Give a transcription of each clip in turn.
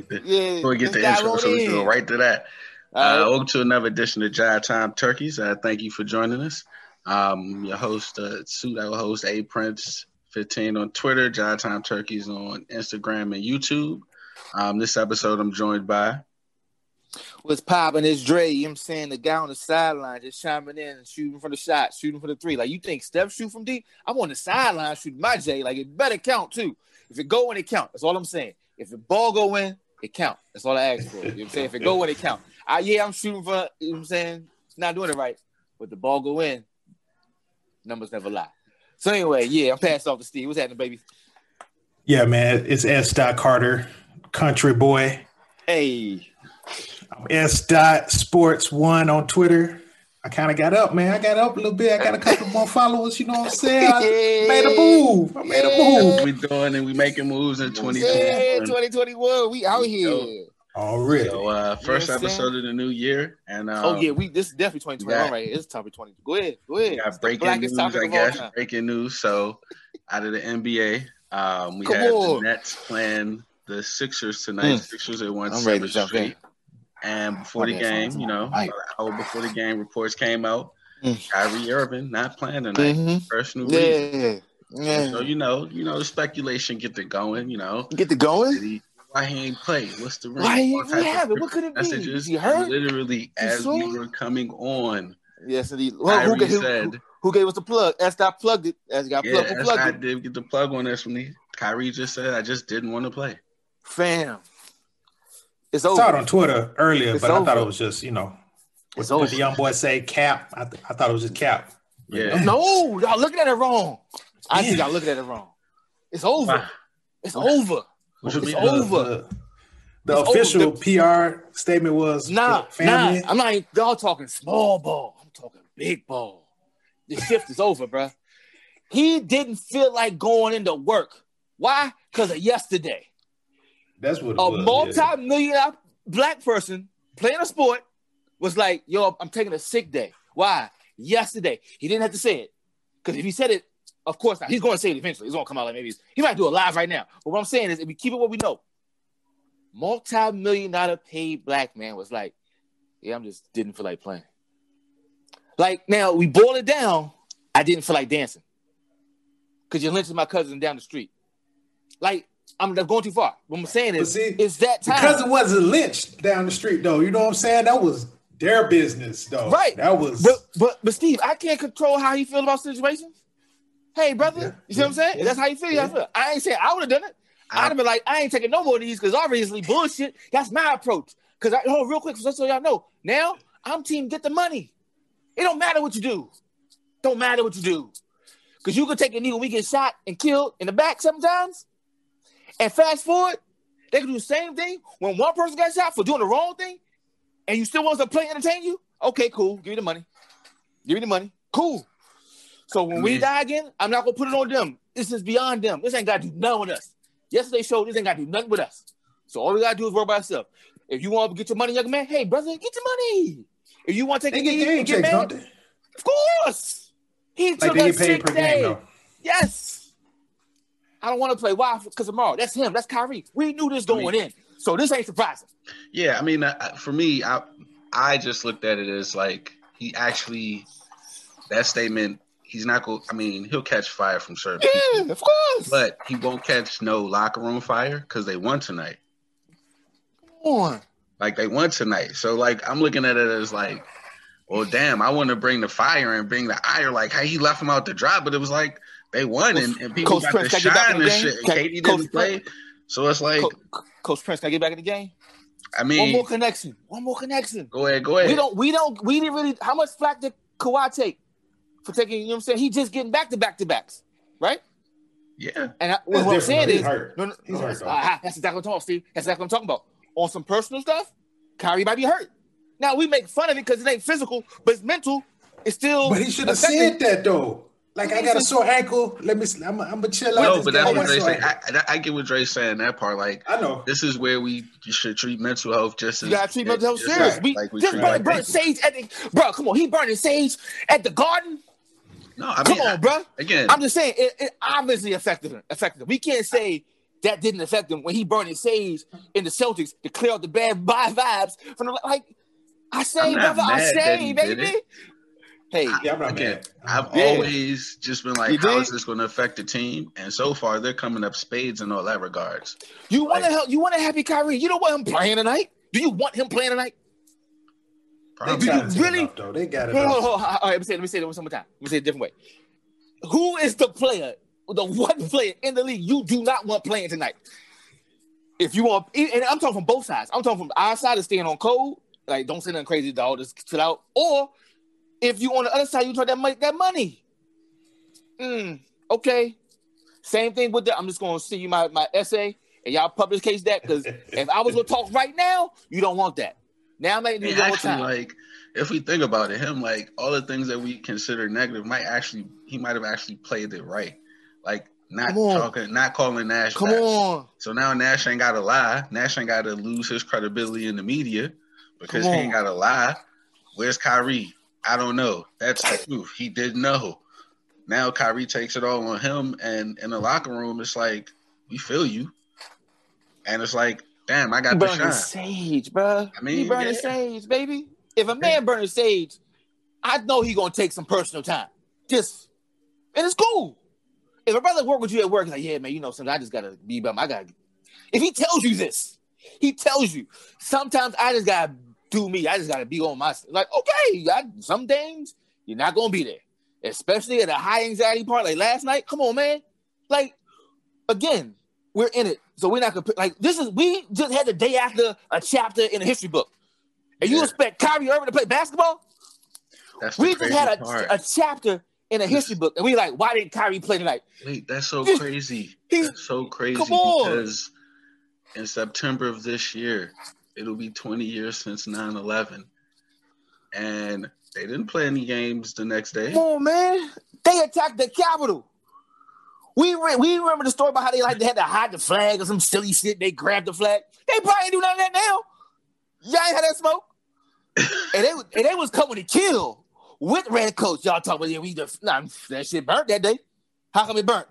get the, yeah, before we get the intro, so we go right to that. Uh, welcome to another edition of Jive Time Turkeys. Uh, thank you for joining us. Um, your host, uh, suit our host, A Prince 15 on Twitter, Jive Time Turkeys on Instagram and YouTube. Um, this episode, I'm joined by was popping his Dre, you know what I'm saying? The guy on the sideline just chiming in and shooting for the shot, shooting for the three. Like you think Steph shoot from deep? I'm on the sideline shooting my J. Like it better count too. If it go in, it count. That's all I'm saying. If the ball go in, it count. That's all I ask for. You know what I'm saying? If it go in, it count. I, yeah, I'm shooting for, you know what I'm saying? It's not doing it right. But the ball go in, numbers never lie. So anyway, yeah, I'm passed off to Steve. What's happening, baby? Yeah, man. It's S. Dot Carter, country boy. Hey. I'm S. Dot Sports One on Twitter. I kind of got up, man. I got up a little bit. I got a couple more followers. You know what I'm saying? I made a move. I made a move. We doing and we making moves in 2020. Yeah, 2021. We out here. Already. So uh, first episode of the new year, and um, oh yeah, we this is definitely 2021 right It's topic 20. Go ahead, go ahead. got breaking news, I guess. Breaking news. So out of the NBA, um, we Come had on. the Nets playing the Sixers tonight. Mm. Sixers they won I'm ready to jump in. And before the game, you know, an hour before the game, reports came out. Mm. Kyrie Irving not playing tonight. Mhm. Personal. Yeah, yeah. So you know, you know, the speculation get to going. You know, Get the going. he, why he ain't play? What's the Why reason? he- All what type of? What could it be? Messages. Is he hurt? Literally, as we were coming on, Yes, indeed. Well, who, Kyrie who, said, who, who gave us the plug? S. Dot plugged it. S. got "Yeah, plugged. That's plugged I it? did get the plug on this from the Kyrie just said I just didn't want to play. Fam, it's over. I saw it on Twitter earlier, It's but I thought it was just, you know, It's what over. the young boy say, cap. I, th- I thought it was just cap. Yeah. Mm. No, y'all looking at it wrong. I think Yeah. y'all looking at it wrong. It's over. Wow. It's over. It's mean? over. The, the It's official over. PR statement was Nah, family. nah. I'm not. even- Y'all talking small ball. I'm talking big ball. The shift is over, bruh. He didn't feel like going into work. Why? Because of yesterday. That's what A was. yeah. multi-millionaire black person playing a sport was like, "Yo, I'm taking a sick day." Why? Yesterday, he didn't have to say it because if he said it, of course not. He's going to say it eventually. It's going to come out like maybe he's, he might do it live right now. But what I'm saying is, if we keep it what we know, multi-million dollar paid black man was like, "Yeah, I'm just didn't feel like playing." Like now, we boil it down. I didn't feel like dancing because you're lynching my cousin down the street. Like I'm going too far. What I'm saying is, see, it's that time. Because it wasn't lynched down the street, though. You know what I'm saying? That was their business, though. Right. That was. But but but Steve, I can't control how he feel about situations. Hey, brother, Yeah, you see what I'm saying? yeah, That's how you feel. yeah. I feel. I ain't saying I would have done it. I'd have been like, I ain't taking no more of these because obviously bullshit. That's my approach. Because I hold real quick, just so y'all know. Now I'm team get the money. It don't matter what you do. Don't matter what you do. Because you could take a knee when we get shot and killed in the back sometimes. And fast forward, they can do the same thing when one person got shot for doing the wrong thing, and you still want to play entertain you. Okay, cool. Give me the money. Give me the money. Cool. So when we die again, I'm not gonna put it on them. This is beyond them. This ain't gotta do nothing with us. Yesterday showed this ain't gotta do nothing with us. So all we gotta do is work about ourselves. If you want to get your money, young man, hey brother, get your money. If you want to take they a get knee game get checks, mad, don't of course. He took they a sick day. game. Yes. I don't want to play. Why? Because tomorrow. That's him. That's Kyrie. We knew this going in. So this ain't surprising. Yeah, I mean, uh, for me, I I just looked at it as like he actually that statement. He's not going. I mean, he'll catch fire from certain people, of course. but he won't catch no locker room fire because they won tonight. Come on. Like they won tonight. So like I'm looking at it as like, well, damn, I want to bring the fire and bring the ire. Like how he left him out to dry, but it was like they won and, and people Coach got Prince, to can get back shine in and the game? shit. And Can- Katie didn't play. So it's like, Co- Coach Prince, can I get back in the game? I mean One more connection. One more connection. go ahead, go ahead. We don't. We don't. We didn't really. How much flack did Kawhi take for taking? You know what I'm saying? He just getting back to back to backs, right? yeah, And I, what I'm saying. He's is, hurt. no, no, He's hurt, though. Ah, that's exactly what I'm talking about, Steve. That's exactly what I'm talking about. On some personal stuff, Kyrie might be hurt. Now we make fun of it because it ain't physical, but it's mental. It's still. But he should have said that, though. Like, I got a sore ankle. Let me, I'm going to chill out. no, this but that's what I got a Dre sore say. I, I, I get what Dre's saying that part. Like I know. this is where we should treat mental health just as You gotta treat mental health just serious. like- We like we just treat burn, like burn sage at the bro. Come on, he burning sage at the garden. No, I Come mean, on, bro. Again, I'm just saying it, it obviously affected him. Affected him. We can't say that didn't affect him when he burned his sage in the Celtics to clear out the bad vibes from the like. I say, brother, I say, baby. Hey, yeah, I'm again, I've yeah. always just been like, how is this going to affect the team? And so far, they're coming up spades in all that regards. You want to help? You want a happy Kyrie? You don't want him playing tonight? Do you want him playing tonight? Probably. Do you really? Enough, though. They got it. Hold, hold, hold, all right, let me say. Let me say it one more time. Let me say it a different way. Who is the player, the one player in the league you do not want playing tonight? If you want, and I'm talking from both sides. I'm talking from our side of staying on code, like don't say nothing crazy, dog. Just chill out. Or if you on the other side, you talk that money, that money. Mm, okay. Same thing with that. I'm just gonna see you my, my essay and y'all publish case that because if I was gonna talk right now, you don't want that. Now I'm making actually time. like if we think about it, him like all the things that we consider negative might actually he might have actually played it right. Like not talking, not calling Nash. Come on. So now Nash ain't got to lie. Nash ain't got to lose his credibility in the media because he ain't got to lie. Where's Kyrie? I don't know. That's the truth. He didn't know. Now Kyrie takes it all on him, and in the locker room, it's like we feel you, and it's like, damn, I got shine. sage, bro. I mean, he burning yeah. sage, baby. If a man burning sage, I know he gonna take some personal time. Just, and it's cool. If a brother work with you at work, he's like, yeah, man, you know, something I just gotta be about. I gotta. If he tells you this, he tells you. Sometimes I just gotta do me. I just gotta be on my like. Okay, I, some things you're not gonna be there, especially at a high anxiety part like last night. Come on, man. Like again, we're in it, so we're not gonna like this is. We just had the day after a chapter in a history book, and you expect Kyrie Irving to play basketball? That's we just had a, a, chapter in a history book, and we like, why didn't Kyrie play tonight? Wait, that's so crazy. That's so crazy because in September of this year, it'll be 20 years since 9 11. And they didn't play any games the next day. Come on, man. They attacked the Capitol. We re- we remember the story about how they like they had to hide the flag or some silly shit. They grabbed the flag. They probably ain't do none of that now. Y'all ain't had that smoke. and they and they was coming to kill with red coats. Y'all talking about yeah, we just nah, that shit burnt that day. How come it burnt?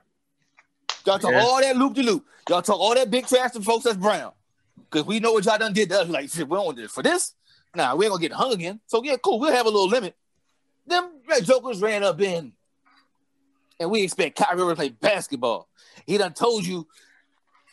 Y'all talk yeah. all that loop de loop. Y'all talk all that big trash to folks that's brown. Cause we know what y'all done did to us. Like, shit, we don't want this for this. Nah, we ain't gonna get hung again. So yeah, cool. We'll have a little limit. Them jokers ran up in, and we expect Kyrie to play basketball. He done told you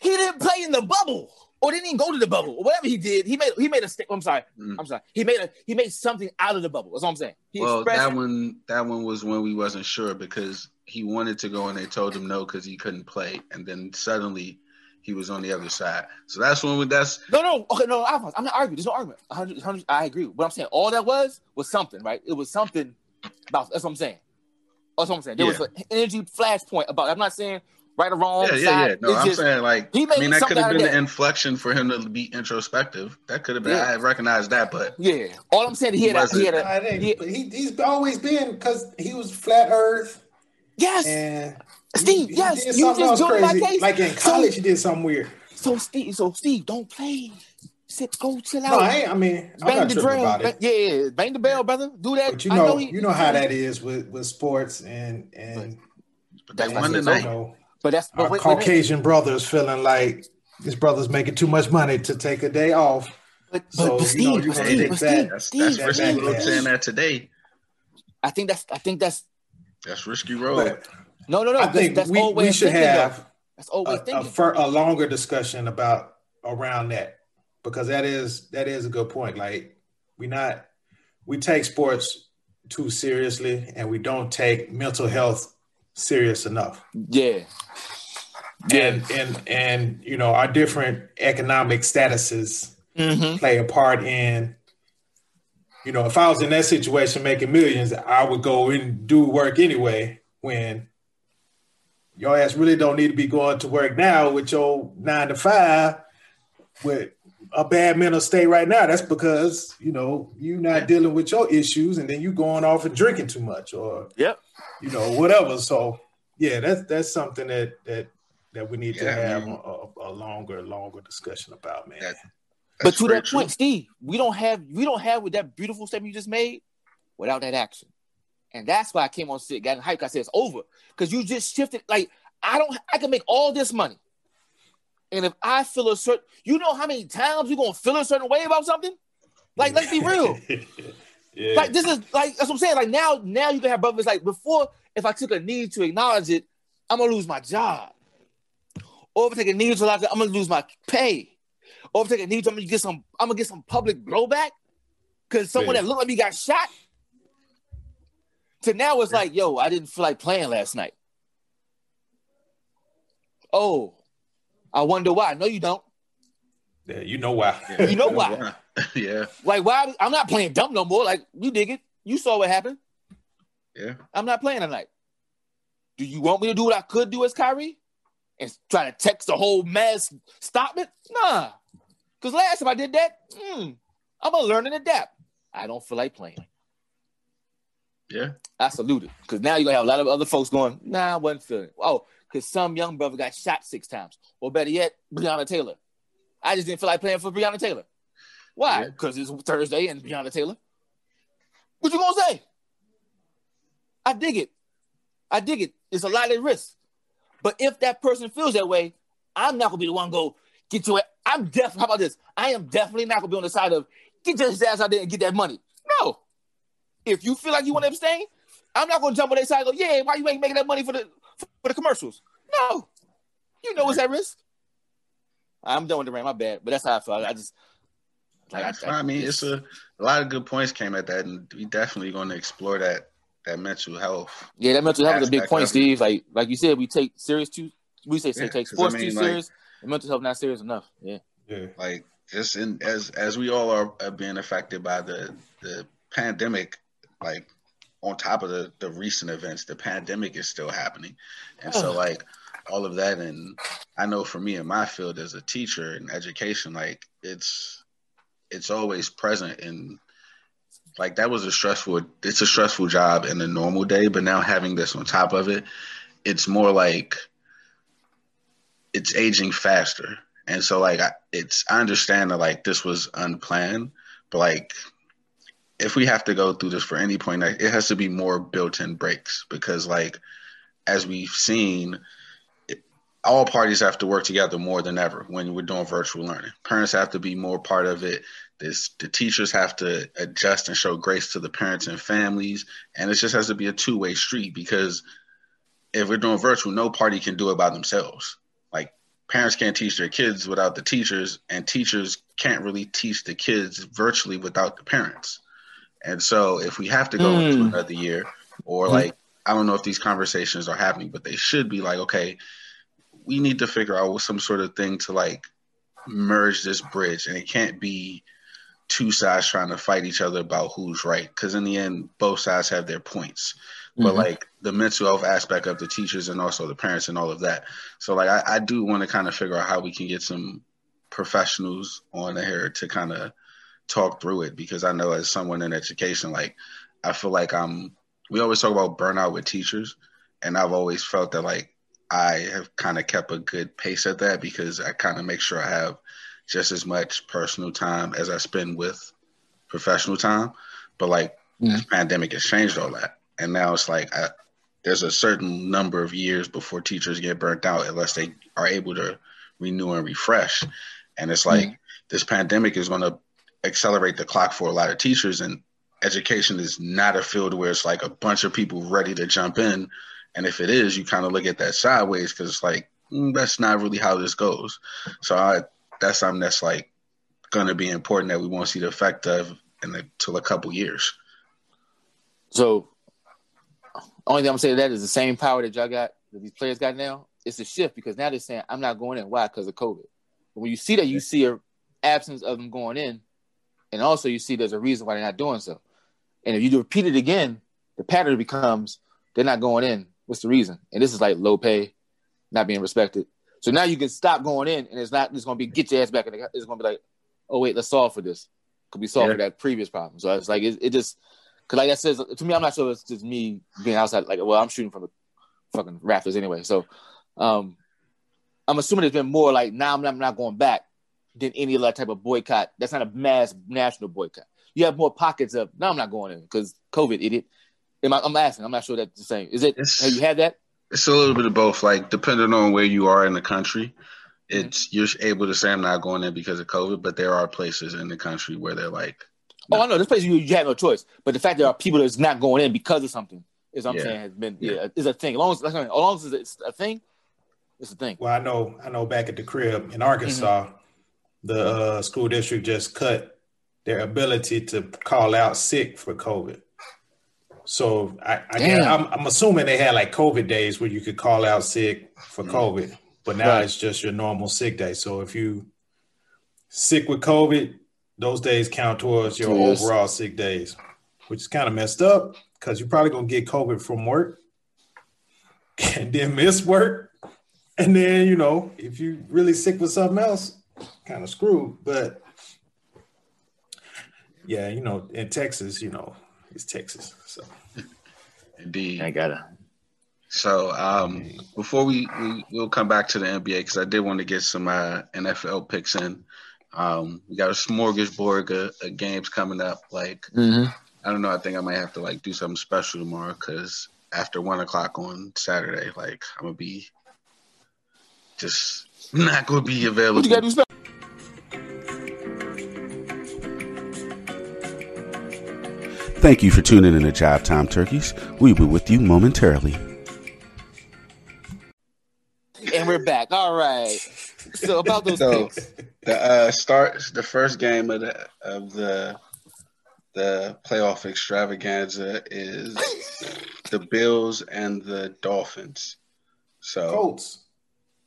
he didn't play in the bubble, or didn't even go to the bubble, or whatever he did. He made he made a stick. I'm sorry. Mm. I'm sorry. He made a he made something out of the bubble. That's what I'm saying. He well, that one that one was when we wasn't sure because he wanted to go and they told him no because he couldn't play, and then suddenly he was on the other side. So that's when we, that's no, no, okay, no, I'm not arguing. There's no argument. 100, 100, I agree. What I'm saying, all that was was something, right? It was something about. That's what I'm saying. That's what I'm saying. There yeah. was an energy flashpoint about. I'm not saying right or wrong. Yeah, yeah, yeah. No, it's I'm just, saying like. He I mean, that could have been the inflection for him to be introspective. That could have been. Yeah. I recognize that, but yeah. All I'm saying, he had. A, he had. A, he, he, he's always been because he was flat Earth. Yes. And Steve, he, yes, he you just joined my case. Like in college, so, he did something weird. So Steve, so Steve, don't play. Sit, go chill out. No, I, I mean, bang the drum. Bang, yeah, yeah, bang the bell, brother. Do that. But you know, know he, you know how that is with with sports and and. But that's one tonight. Know, but that's but our wait, Caucasian wait, brothers feeling like his brother's making too much money to take a day off. But, so, but, Steve, you know, you Steve, Steve, that. That's, Steve, that's risky road saying that today. I think that's I think that's that's risky road. But, no, no, no. I think that's, we, we should have though. that's always a, a, fir- a, longer discussion about around that because that is that is a good point. Like we not we take sports too seriously and we don't take mental health serious enough. Yeah. Yeah. And and and you know our different economic statuses mm-hmm. play a part in you know, if I was in that situation making millions, I would go and do work anyway when your ass really don't need to be going to work now with your nine to five with a bad mental state right now. That's because you know you're not dealing with your issues, and then you going off and drinking too much, or yep, you know whatever. So yeah, that's that's something that that that we need yeah, to have a, a, longer longer discussion about, man. That, but to that true. point, Steve, we don't have we don't have with that beautiful statement you just made without that action. And that's why I came on sick, got in hype. I said it's over because you just shifted. Like I don't, I can make all this money, And if I feel a certain, you know how many times you're gonna feel a certain way about something? Like, let's be real. yeah. Like this is like that's what I'm saying. Like now, now you can have brothers like before. If I took a need to acknowledge it, I'm gonna lose my job. Or if I take a need to like, I'm gonna lose my pay. Or if I take a need to, I'm gonna get some. I'm gonna get some public blowback because someone yeah. that looked like me got shot. To now it's yeah. like, yo, I didn't feel like playing last night. Oh, I wonder why. No, you don't. Yeah, you know why. You know why. yeah. Like why I'm not playing dumb no more. Like you dig it. You saw what happened. Yeah. I'm not playing tonight. Do you want me to do what I could do as Kyrie? And try to text the whole mess, stop it? Nah. Because last time I did that, mm, I'm gonna learn and adapt. I don't feel like playing. Yeah. I salute it. Because now you're gonna have a lot of other folks going, nah, I wasn't feeling it. Oh, because some young brother got shot six times. Or better yet, Breonna Taylor. I just didn't feel like playing for Breonna Taylor. Why? Because yeah. it's Thursday and Breonna Taylor. What you gonna say? I dig it. I dig it. It's a lot of risk. But if that person feels that way, I'm not gonna be the one go get you. I'm definitely. How about this? I am definitely not gonna be on the side of get your ass out there and get that money. No. If you feel like you want to abstain, I'm not gonna jump on their side. and go, yeah. Why you ain't making that money for the for the commercials? No. You know it's at risk. I'm done with the rant. My bad, but that's how I feel. I just like, I, I, I, mean, it's a, a lot of good points came at that, and we definitely going to explore that that mental health. Yeah, that mental health is a big point, Steve. Like like you said, we take serious too. We say, say yeah, take sports I mean, too like, serious, and mental health not serious enough. Yeah, yeah. Like just in as as we all are, are being affected by the the pandemic, like on top of the the recent events, the pandemic is still happening, and so like all of that, and I know for me in my field as a teacher in education, like it's it's always present and like that was a stressful it's a stressful job in a normal day but now having this on top of it it's more like it's aging faster. And so like I, it's i understand that like this was unplanned but like if we have to go through this for any point it has to be more built-in breaks because like as we've seen all parties have to work together more than ever when we're doing virtual learning. Parents have to be more part of it. This, the teachers have to adjust and show grace to the parents and families, and it just has to be a two way street because if we're doing virtual, no party can do it by themselves. Like parents can't teach their kids without the teachers, and teachers can't really teach the kids virtually without the parents. And so, if we have to go mm. into another year, or mm. like I don't know if these conversations are happening, but they should be like, okay, we need to figure out some sort of thing to like merge this bridge, and it can't be two sides trying to fight each other about who's right. Because in the end, both sides have their points. Mm-hmm. But like the mental health aspect of the teachers and also the parents and all of that. So like I, I do want to kind of figure out how we can get some professionals on here to kind of talk through it because I know as someone in education, like I feel like I'm. We always talk about burnout with teachers, and I've always felt that like I have kind of kept a good pace at that because I kind of make sure I have just as much personal time as I spend with professional time. But like yeah. this pandemic has changed all that, and now it's like I, there's a certain number of years before teachers get burnt out unless they are able to renew and refresh. And it's like yeah. this pandemic is going to accelerate the clock for a lot of teachers, and education is not a field where it's like a bunch of people ready to jump in and if it is, you kind of look at that sideways because it's like mm, that's not really how this goes. So I, that's something that's like going to be important that we won't see the effect of in until a couple years. So, only thing I'm saying that is the same power that y'all got that these players got now. It's a shift because now they're saying I'm not going in. Why? Because of COVID. But when you see that, you see a absence of them going in, and also you see there's a reason why they're not doing so. And if you repeat it again, the pattern becomes they're not going in What's the reason? And this is like low pay, not being respected. So now you can stop going in, and it's not. It's going to be get your ass back in the. It's going to be like, oh wait, let's solve for this. Could be solved yeah. for that previous problem. So it's like it, it just because like I said to me, I'm not sure it's just me being outside. Like, well, I'm shooting from the fucking rafters anyway. So um I'm assuming there's been more like now I'm not, I'm not going back than any other type of boycott. That's not a mass national boycott. You have more pockets of no, I'm not going in because COVID, idiot. Am I, I'm asking. I'm not sure that's the same. Is it? It's, have you had that? It's a little bit of both. Like depending on where you are in the country, it's you're able to say I'm not going in because of COVID, but there are places in the country where they're like, no. oh, I know this place you, you have no choice, but the fact there are people that's not going in because of something is I'm yeah. saying has been yeah. yeah. is a thing. As long as, as long as it's a thing, it's a thing. Well, I know I know back at the crib in Arkansas, mm-hmm. The uh, school district just cut their ability to call out sick for COVID. So I, I guess, I'm, I'm, assuming they had like COVID days where you could call out sick for mm-hmm. COVID, but now right. it's just your normal sick day. So if you sick with COVID, those days count towards your yes. overall sick days, which is kind of messed up because you're probably gonna get COVID from work and then miss work. And then, you know, if you're really sick with something else, kind of screwed. But yeah, you know, in Texas, you know, it's Texas. So indeed, I gotta. So um, before we, we will come back to the NBA because I did want to get some uh, NFL picks in. Um, we got a smorgasbord of, of games coming up. Like mm-hmm. I don't know. I think I might have to like do something special tomorrow because after one o'clock on Saturday, like I'm gonna be just not gonna be available. Thank you for tuning in to Jive Time Turkeys. We will be with you momentarily. And we're back. All right. So about those so, picks. The uh, start the first game of the of the the playoff extravaganza is the Bills and the Dolphins. So Colts.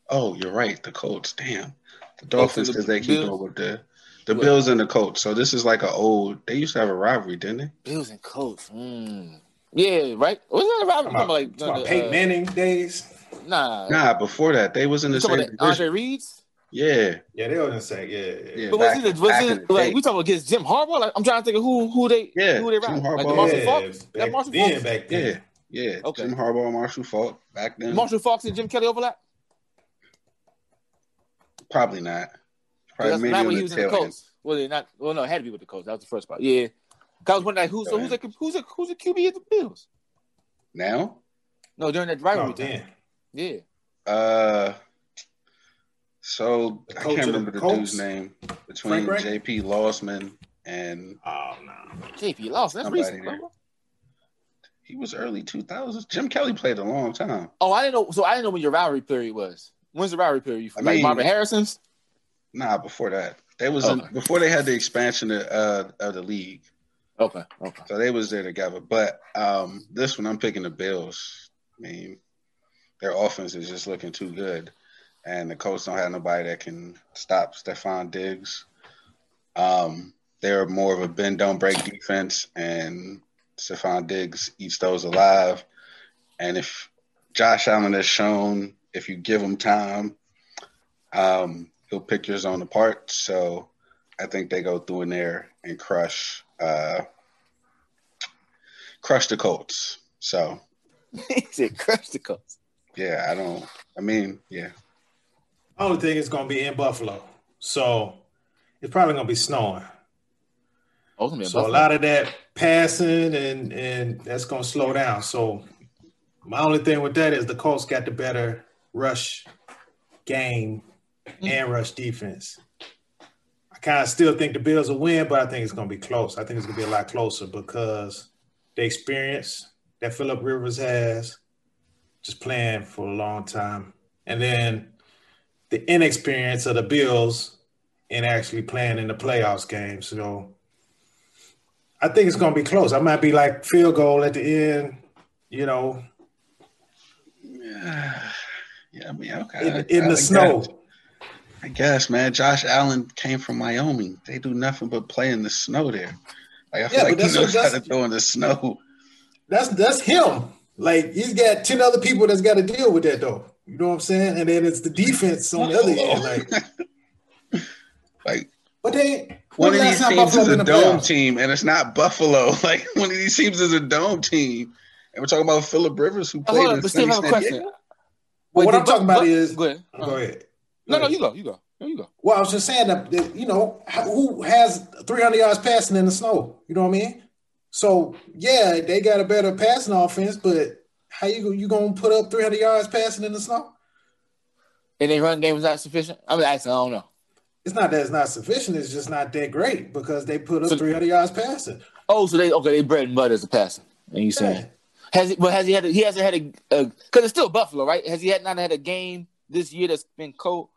Oh, you're right. The Colts. Damn. The Dolphins because they keep up with the the what? Bills and the Colts. So this is like an old. They used to have a rivalry, didn't they? Bills and Colts. Mm. Yeah, right. Wasn't that a rivalry? About, like the, Peyton uh, Manning days. Nah, nah. Before that, they was in the same. Andre Reed's. Yeah, yeah, they were in the same. Yeah, yeah. yeah but back, was it, was it like we talking about against Jim Harbaugh? Like I'm trying to think of who who they yeah who they Jim Harbaugh. Like the Marshall yeah, Faulk. That Marshall then, Faulk. Back then. Yeah, yeah. Okay. Jim Harbaugh, Marshall Faulk back then. Marshall Faulk and Jim Kelly overlap? Probably not. Probably that's not when he was in the Colts. Well, they not. Well, no, it had to be with the Colts. That was the first part. Yeah, I was wondering like, who's so who's a who's a who's a QB at the Bills now? No, during that rivalry oh, time. Yeah. Uh. So I can't remember the, the dude's name between JP Lossman and oh no, JP Losman. That's recent, bro. He was early 2000s. Jim Kelly played a long time. Oh, I didn't know. So I didn't know when your rivalry period was. When's the rivalry period? I like mean, Marvin Harrison's? Nah, before that. They was okay. in, before they had the expansion of, uh, of the league. Okay. Okay. So they was there together. But um, this one, I'm picking the Bills. I mean, their offense is just looking too good, and the Colts don't have nobody that can stop Stefon Diggs. Um, they're more of a bend don't break defense, and Stefon Diggs eats those alive. And if Josh Allen has shown, if you give him time, um, he'll pick your zone apart. So I think they go through in there and crush uh, crush the Colts. So he said crush the Colts. Yeah, I don't. I mean, yeah. Only thing is going to be in Buffalo, so it's probably going to be snowing. Oh, so Buffalo. a lot of that passing and and that's going to slow down. So my only thing with that is the Colts got the better rush game. Mm. and rush defense. I kind of still think the Bills will win, but I think it's going to be close. I think it's going to be a lot closer because the experience that Philip Rivers has, just playing for a long time, and then the inexperience of the Bills in actually playing in the playoffs game. So I think it's going to be close. I might be like field goal at the end, you know. Yeah, yeah I mean, okay. In, in the snow. I guess, man. Josh Allen came from Wyoming. They do nothing but play in the snow there. Like I feel yeah, like he knows how to throw in the snow. That's that's him. Like he's got ten other people that's got to deal with that though. You know what I'm saying? And then it's the defense on the other end. Like, like but they one of these teams is a dome team, and it's not Buffalo. Like one of these teams is a dome team, and we're talking about Philip Rivers who played. Oh, in Steve, I have a question. Wait, what I'm talking about is go ahead. Go ahead. No, no, you go, you go. There you go. Well, I was just saying that, that you know who has 300 yards passing in the snow. You know what I mean? So yeah, they got a better passing offense, but how you you gonna put up 300 yards passing in the snow? And their run game was not sufficient. I'm asking. I don't know. It's not that it's not sufficient. It's just not that great because they put up so, 300 yards passing. Oh, so they okay? They bread and butter as a passing. And you saying yeah. has he? But has he had? A, he hasn't had a because it's still Buffalo, right? Has he had not had a game this year that's been cold?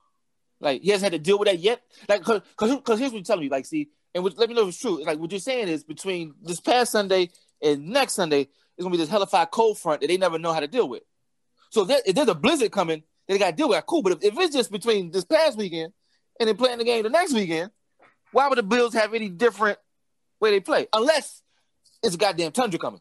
Like he hasn't had to deal with that yet. Like because because cause here's what you're telling me. Like see, and let me know if it's true. Like what you're saying is between this past Sunday and next Sunday, it's gonna be this hellified cold front that they never know how to deal with. So if, there, if there's a blizzard coming, they got to deal with that. Cool, but if, if it's just between this past weekend and then playing the game the next weekend, why would the Bills have any different way they play? Unless it's a goddamn tundra coming.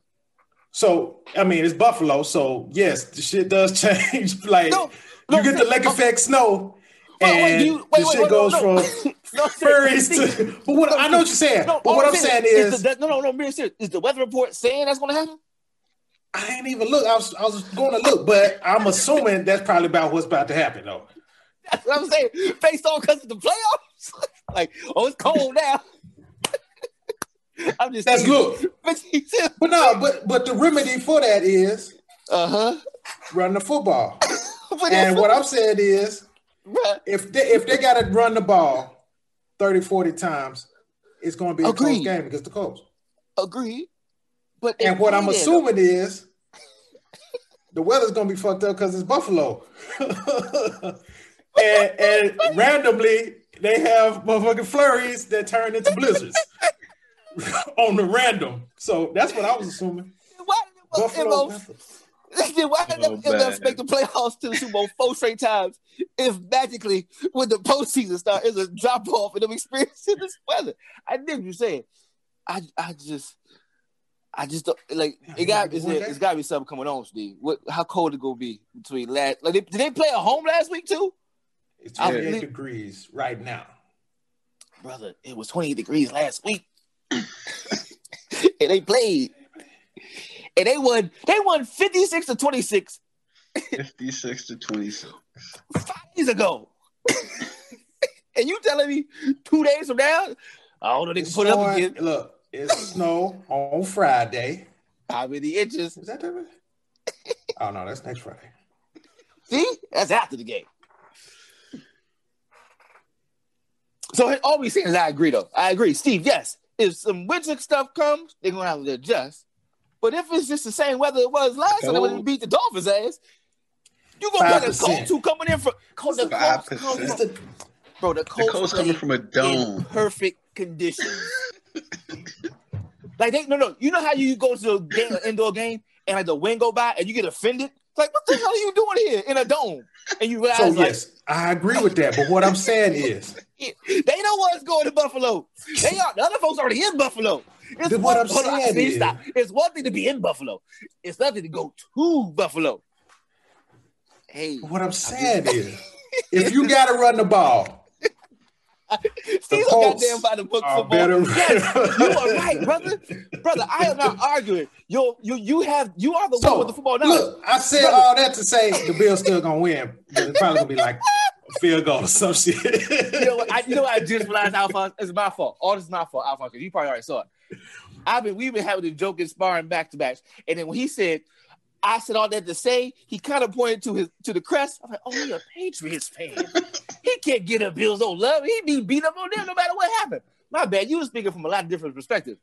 So I mean, it's Buffalo. So yes, the shit does change. like no, no, you get the lake effect snow, and wait, you, wait, the shit wait, goes from furries to. But what I know what you're saying. but what I'm saying, is, no, no, no. Being serious, is the weather report saying that's going to happen? I ain't even look. I was I was going to look, but I'm assuming that's probably about what's about to happen, though. That's what I'm saying. Based on because of the playoffs, like oh, it's cold now. I'm just that's good. But, but no, but but the remedy for that is uh huh run the football. and what I'm saying is if they if they got to run the ball 30, 40 times, it's going to be a Agreed. close game against the Colts. Agreed. But and what I'm assuming is the weather's going to be fucked up because it's Buffalo. and, and randomly they have motherfucking flurries that turn into blizzards on the random. So that's what I was assuming. Buffalo. Then why did oh, them make the playoffs to the Super Bowl four straight times if magically when the postseason start is a drop off and them experiencing this weather? I did you say it. I I just I just don't like it got it's, it's got to be something coming on, Steve. What how cold it gonna be between last like they, did they play a home last week too? It's 28 degrees right now. Brother, it was 28 degrees last week. and they played and they won. They won fifty six to twenty six. Fifty six to twenty six. Five years ago. and you telling me two days from now? I don't know. They can put snowing, up again. Look, it's snow on Friday. How many inches? Is that that? oh no, that's next Friday. See, that's after the game. So all we saying is I agree though. I agree, Steve. Yes, if some winter stuff comes, they're gonna have to adjust. But if it's just the same weather it was last time when we beat the Dolphins ass, you gonna get a Colts who coming in from Colts, the Colts coming from, bro. The Colts, the Colts coming from a dome, perfect conditions. like they no no, you know how you go to a game, an indoor game, and like the wind go by and you get offended. It's like what the hell are you doing here in a dome? And you realize, so like, yes, I agree with that. But what I'm saying is, they know what's going to Buffalo. They are the other folks already in Buffalo. It's one, what I'm saying on, stop. It's one thing to be in Buffalo. It's nothing to go to Buffalo. Hey, what I'm saying is, if you got to run the ball, Steve's goddamn by the book football. Better. Yes, you are right, brother. Brother, I am not arguing. You you you have you are the so, one with the football now. Look, I said brother. all that to say the Bills still gonna win. It's probably gonna be like a field goal or some shit. you know what? I, you know what I just realized, Alphonse. It's my fault. All this is my fault, Alphonse, because you probably already saw it. I've been we've been having the joke and sparring back to backs, and then when he said, I said all that to say, he kind of pointed to his to the crest. I'm like, oh, he a Patriots fan. he can't get a Bills don't love. He'd be beat up on them no matter what happened. My bad. You were speaking from a lot of different perspectives.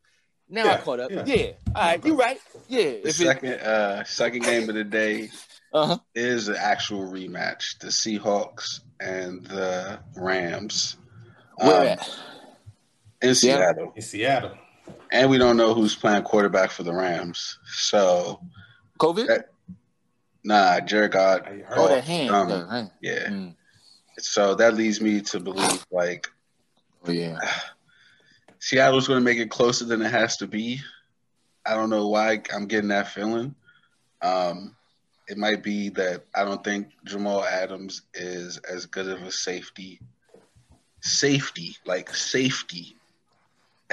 Now yeah, I caught up. Yeah. yeah. All right. You're right. Yeah. The second it, uh second game of the day uh-huh. is an actual rematch. The Seahawks and the Rams. Where um, at? In Seattle. In Seattle and we don't know who's playing quarterback for the Rams. So, COVID. That, nah, Jared Goff. Oh, that hand. Um, Yeah. Mm. So that leads me to believe like, oh yeah, Seattle's going to make it closer than it has to be. I don't know why I'm getting that feeling. Um, it might be that I don't think Jamal Adams is as good of a safety, safety like safety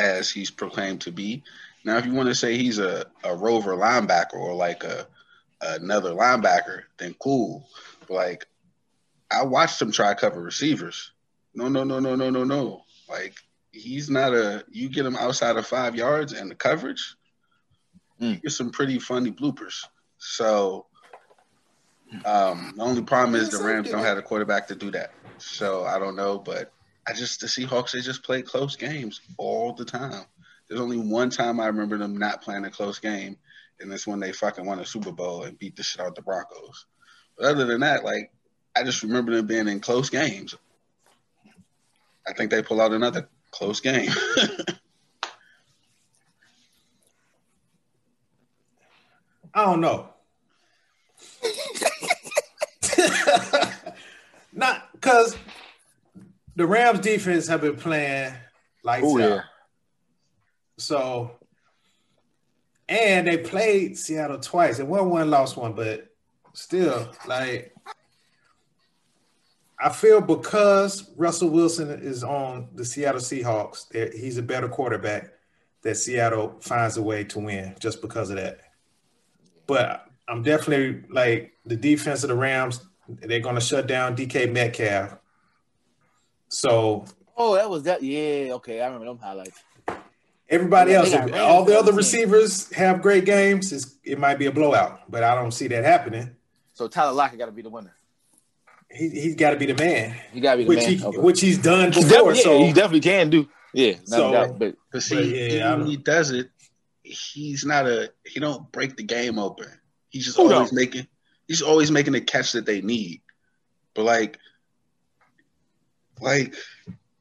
as he's proclaimed to be. Now, if you want to say he's a, a rover linebacker or like a another linebacker, then cool. But like, I watched him try cover receivers. No, no, no, no, no, no, no. Like, he's not a. You get him outside of five yards and the coverage, mm. get some pretty funny bloopers. So, Um, the only problem is the Rams don't have a quarterback to do that. So I don't know, but I just the Seahawks they just play close games all the time. There's only one time I remember them not playing a close game, and that's when they fucking won a Super Bowl and beat the shit out the Broncos. But other than that, like I just remember them being in close games. I think they pull out another close game. I don't know. Not because the Rams defense have been playing lights Ooh, out. Yeah. So, and they played Seattle twice and won one, lost one, but still, like, I feel because Russell Wilson is on the Seattle Seahawks, he's a better quarterback. That Seattle finds a way to win just because of that. But I'm definitely like the defense of the Rams. They're going to shut down DK Metcalf. So. Oh, that was that. Yeah. Okay, I remember them highlights. Everybody else, all the other receivers have great games. It's, it might be a blowout, but I don't see that happening. So Tyler Lockett got to be the winner. He he's got to be the man. He got to be the which man. He, okay. Which he's done before. Yeah, so he definitely can do. Yeah. So, doubt, but, but see, but yeah, when he does it, he's not a he don't break the game open. He's just Who always making he's always making the catch that they need. But like like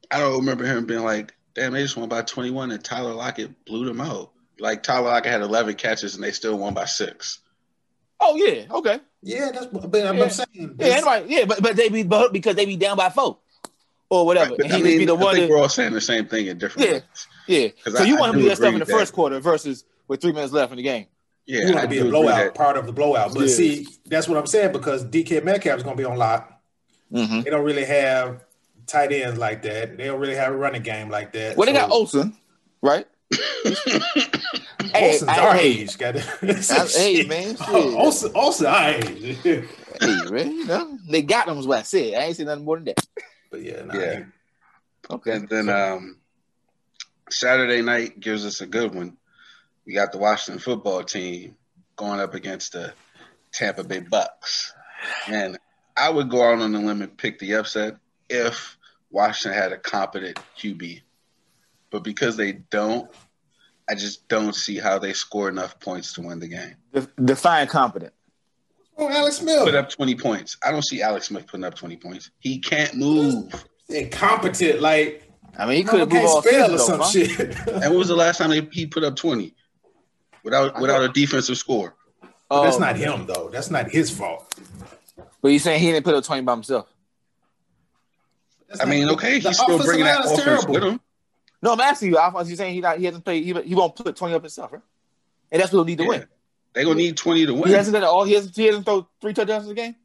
I don't remember him being like, damn, they just won by 21 and Tyler Lockett blew them out. Like Tyler Lockett had 11 catches and they still won by six. Oh yeah, okay. Yeah, that's but I'm yeah. saying. Yeah, anyway, yeah, but but they be but because they be down by four or whatever. Right, I mean, be the I one think that, we're all saying the same thing in different yeah, ways. Yeah. So I, you want to do that stuff in the that. first quarter versus with three minutes left in the game. Yeah, you want to be a blowout, part of the blowout. But yeah. see, that's what I'm saying because DK Metcalf is going to be on lock. Mm-hmm. They don't really have tight ends like that. They don't really have a running game like that. Well, so. they got Olsen, right? hey, Olsen's I, our age. Got hey, man. Olsen, Olsen, our age. hey, man, you know, they got them. Is what I said. I ain't saying nothing more than that. But yeah, nah, yeah. Okay. And then um, Saturday night gives us a good one. We got the Washington football team going up against the Tampa Bay Bucks. And I would go out on the limb and pick the upset if Washington had a competent QB. But because they don't, I just don't see how they score enough points to win the game. Define competent. Oh, Alex Smith put up twenty points. I don't see Alex Smith putting up twenty points. He can't move. Incompetent, like I mean, he could have moved spell or some huh? shit. and when was the last time he put up twenty without without a defensive score? Oh, that's not him though. That's not his fault. But you saying he didn't put up twenty by himself? I mean, okay, he's still bringing that offense terrible. with him. No, I'm asking you, Alphonse. You saying he not, he hasn't played? He, he won't put twenty up himself, right? And that's what he'll need to yeah. win. They gonna need twenty to win. He hasn't done all. He hasn't. He hasn't thrown three touchdowns in the game.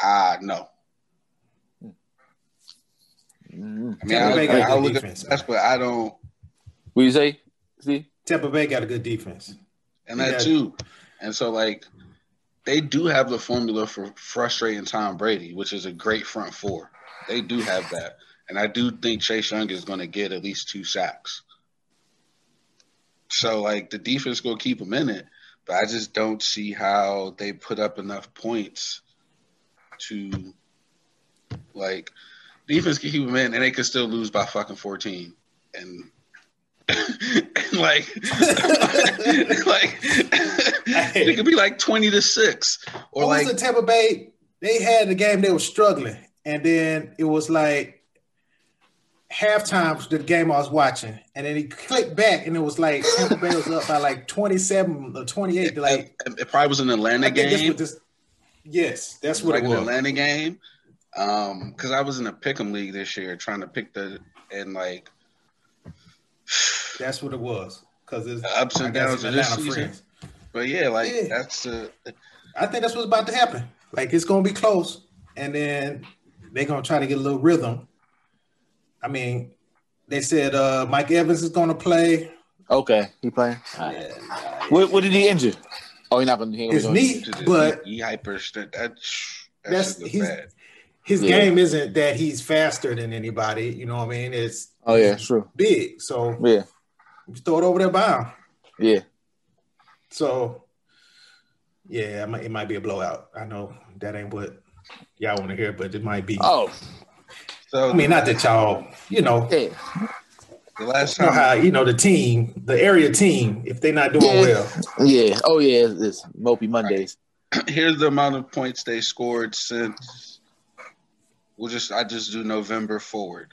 Ah, uh, no. Mm-hmm. I mean, I, Bay I, I look defense, at that's, but I don't. What you say? See, Tampa Bay got a good defense, and that too. And so, like, they do have the formula for frustrating Tom Brady, which is a great front four. They do have that, and I do think Chase Young is going to get at least two sacks. So, like, the defense will keep him in it, but I just don't see how they put up enough points to, like, defense can keep them in, and they could still lose by fucking fourteen. And, and like, like it could be like twenty to six, or what like was the Tampa Bay. They had the game; they were struggling, and then it was like halftime the game I was watching, and then he clicked back, and it was like Tampa Bay was up by like twenty seven or twenty eight. Like it, probably was an Atlanta game. This, yes, that's what like it was. An Atlanta game. Um, because I was in a pick'em league this year trying to pick the and like that's what it was. Because it's ups and downs of this season. Friends. But yeah, like yeah. that's uh I think that's what's about to happen. Like it's gonna be close, and then they're gonna try to get a little rhythm. I mean, they said uh Mike Evans is gonna play. Okay, he playing. Yeah, what, what, did he injure? Oh, he's not gonna. His knee, but he hyper. That's that's he's bad his yeah. game isn't that he's faster than anybody. You know what I mean? It's oh yeah, true. Big, so yeah, throw it over there by. Yeah. So Yeah, it might, it might be a blowout. I know that ain't what y'all want to hear, but it might be. Oh, so I mean, not that y'all, you know. Yeah. The last time, you know how you know the team, the area team, if they're not doing yeah. well. Yeah. Oh yeah, it's, it's Mopey Mondays. Right. Here's the amount of points they scored since. We'll just I just do November forward.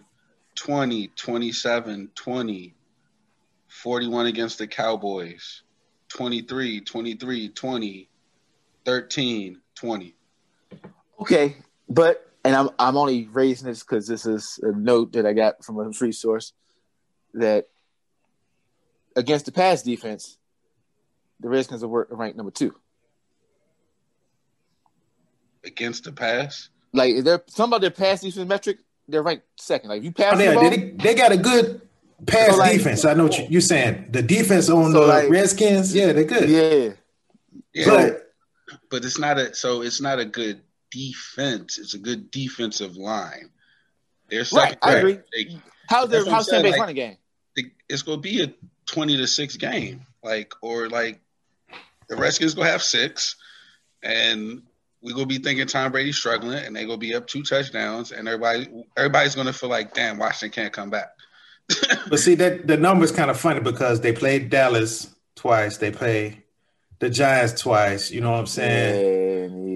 20, 27, 20, 41 against the Cowboys, 23, 23, 20, 13, 20. Okay, but and I'm I'm only raising this because this is a note that I got from a free source that against the pass defense, the Redskins are ranked number two. Against the pass, like they're some of their pass defense metric, they're ranked second. Like if you pass, oh, yeah, the ball, they, they got a good pass so like, defense. I know what you're saying. The defense on so the like, Redskins, yeah, they're good. Yeah, yeah. But, but it's not a so it's not a good defense. It's a good defensive line. They're right. I agree. They, how's their how's San Bay's running game? It's gonna be a twenty to six game, like or like the Redskins gonna have six, and we gonna be thinking Tom Brady struggling, and they gonna be up two touchdowns, and everybody everybody's gonna feel like, damn, Washington can't come back. but see that the number's kind of funny because they played Dallas twice, they play the Giants twice. You know what I'm saying? Yeah,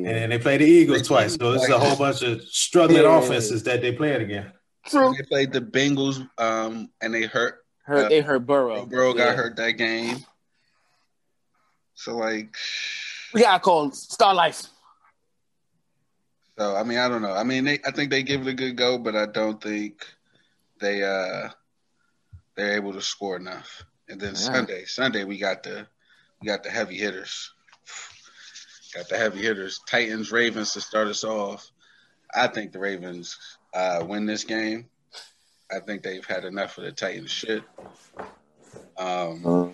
yeah. And they play the Eagles twice. So this is a whole bunch of struggling yeah. offenses that they played again. True. They played the Bengals, um, and they hurt. Hurt. Uh, they hurt Burrow. Burrow got hurt that game. So like, we gotta call Star Life. So I mean, I don't know. I mean, they, I think they give it a good go, but I don't think they uh they're able to score enough. And then yeah. Sunday, Sunday we got the we got the heavy hitters. Got the heavy hitters. Titans, Ravens to start us off. I think the Ravens uh, win this game. I think they've had enough of the Titans shit. Um, uh,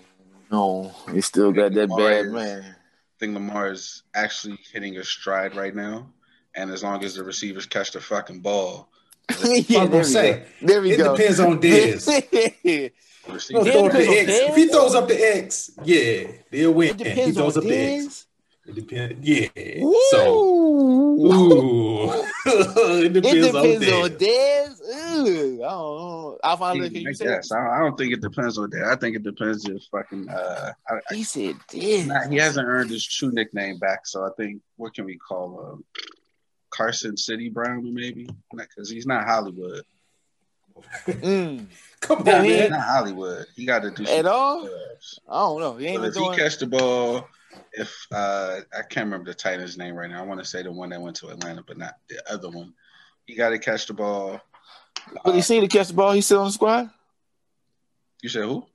no, he still got that Lamar bad is, man. I think Lamar is actually hitting a stride right now, and as long as the receivers catch the fucking ball, yeah, there we say, go. There we it go. It depends on Dez. throw up the X. If he throws up the X, yeah, they'll win. He throws up the X. It depends. Yeah. Woo! So, ooh. it depends, it depends on Dez. Ooh, I don't know. Alphonso, can you say yes, I don't think it depends on that. I think it depends if fucking. Uh, I, he said Dez. he hasn't earned his true nickname back, so I think what can we call him? Carson City Brown, maybe, because he's not Hollywood. mm. Come on, man. Not Hollywood. He got to do at all. Clubs. I don't know. He ain't if doing... he catch the ball, if uh, I can't remember the Titans' name right now, I want to say the one that went to Atlanta, but not the other one. He got to catch the ball. Will he see to catch the ball? He's still on the squad. You said who?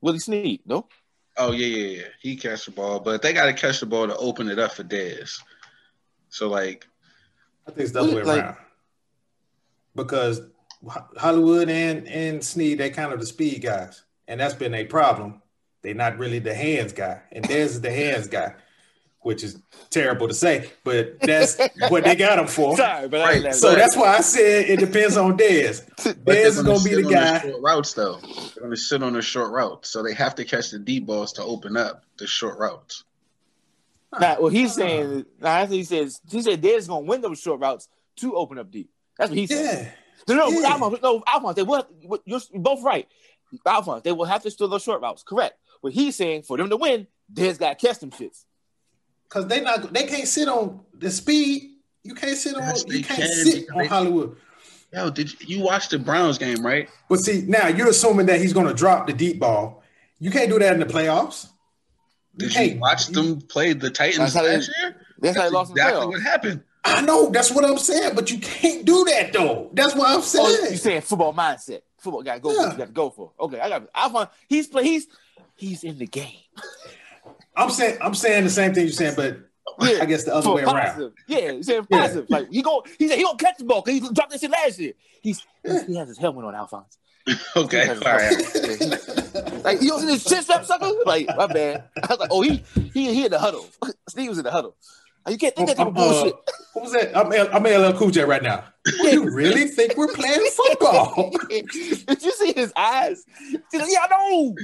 Willie Snead. No. Oh yeah, yeah, yeah. He catch the ball, but they got to catch the ball to open it up for Dez. So like, I think it's the other way like, around because Hollywood and and Snead they kind of the speed guys, and that's been a problem. They're not really the hands guy, and Dez is the hands guy, which is terrible to say, but that's what they got him for. Sorry, but right. so that's why I said it depends on Dez. Dez is gonna be the guy. The routes though, they're gonna sit on the short routes, so they have to catch the deep balls to open up the short routes. Now, what he's saying, now he says he said Dez gonna win those short routes to open up deep. That's what he said. Yeah. No, no, yeah. Alphonse, no, Alphonse, they will. You're both right. Alphonse, they will have to steal those short routes. Correct. What he's saying for them to win, Dez got to catch them shits. Cause they not they can't sit on the speed. You can't sit on yes, you can't can, sit on they, Hollywood. Yo, did you, you watch the Browns game, right? But see, now you're assuming that he's gonna drop the deep ball. You can't do that in the playoffs. Did you watch them play the Titans last year? That's, that's how they lost exactly what happened. I know that's what I'm saying, but you can't do that though. That's what I'm saying. Oh, you saying football mindset? Football got to go. Yeah. You got to go for. Okay, I got. I find he's play. He's he's in the game. I'm saying I'm saying the same thing you're saying, but yeah, I guess the other way positive. around. Yeah, he's saying positive. Yeah. Like he go, he said he gonna catch the ball because he dropped this shit last year. He's yeah. he has his helmet on, Alphonse. okay, all right. like you don't see this chest up sucker? Like my bad. I was like, oh, he he he in the huddle. Steve was in the huddle. You can't think that type of bullshit. Uh, what was that? I'm, I'm LL Cool J right now. You really think we're playing football? Did you see his eyes? Like, yeah, I know.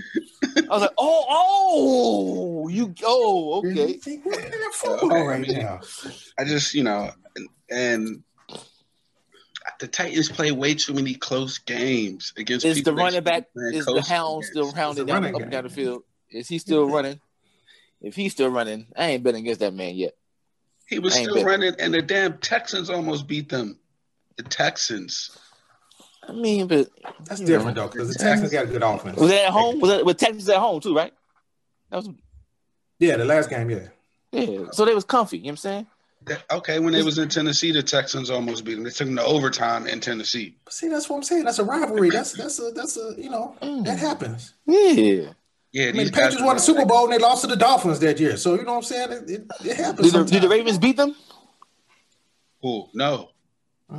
I was like, oh, oh, you oh, okay. Really think we're playing football right now. I just, you know, and, and the Titans play way too many close games against. Is the running back? Is the hound still rounding down up and down the field? Is he still running? If he's still running, I ain't been against that man yet. He was still running, and the damn Texans almost beat them. The Texans. I mean, but that's different know. though, because the Texans got a good offense. Was that at home? Was that with Texans at home too? Right? That was. Yeah, the last game, yeah. Yeah, so they was comfy. You know what I'm saying? okay, when they was in Tennessee, the Texans almost beat them. They took them to overtime in Tennessee. See, that's what I'm saying. That's a rivalry. That's that's a that's a you know mm. that happens. Yeah. Yeah, I mean, the Patriots won the Super Bowl and they lost to the Dolphins that year. So you know what I'm saying? It, it, it happens. Did the, did the, Ravens beat them? Who? No.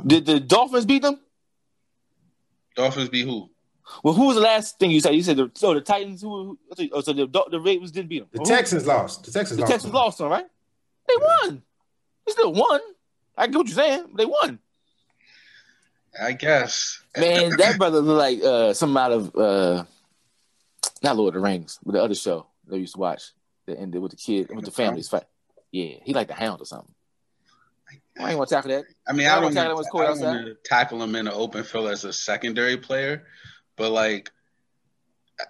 Did the Dolphins beat them? Dolphins beat who? Well, who was the last thing you said? You said the, so the Titans. Who? Oh, so the the Ravens didn't beat them. The Texans lost. The Texans. The lost Texans them. lost them, right? They won. They still won. I get what you're saying. They won. I guess. Man, that brother looked like uh, something out of uh, not Lord of the Rings, but the other show they used to watch that ended with the kid with the families fight. Yeah, he like the Hound or something. I ain't want to tackle that. I mean, I, I don't, tackle, I to tackle him in an open field as a secondary player, but like,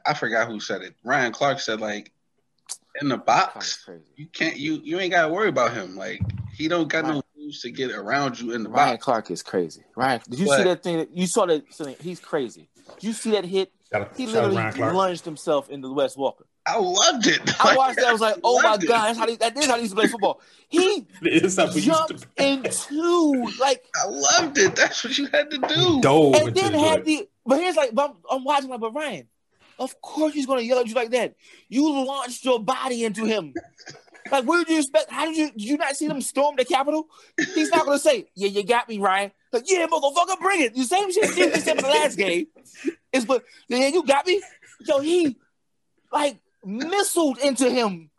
I forgot who said it. Ryan Clark said like, in the box, you can't you you ain't got to worry about him. Like he don't got Ryan, no moves to get around you in the Ryan box. Clark is crazy. Ryan, did you see that thing? That, You saw that? He's crazy. Did you see that hit? he literally lunged himself into Wes Welker. I loved it. I watched that. I was like, "Oh my god, that's how he, that is how he used to play football." He jumped into like. I loved it. That's what you had to do. Dove and then had the. But here's like, I'm, I'm watching like, but Ryan, of course he's gonna yell at you like that. You launched your body into him. Like, what did you expect? How did you did you not see them storm the Capitol? He's not gonna say, "Yeah, you got me, Ryan." Like, yeah, motherfucker, bring it. The same shit he said in the last game. Is but yeah, you got me. Yo, he like missiled into him.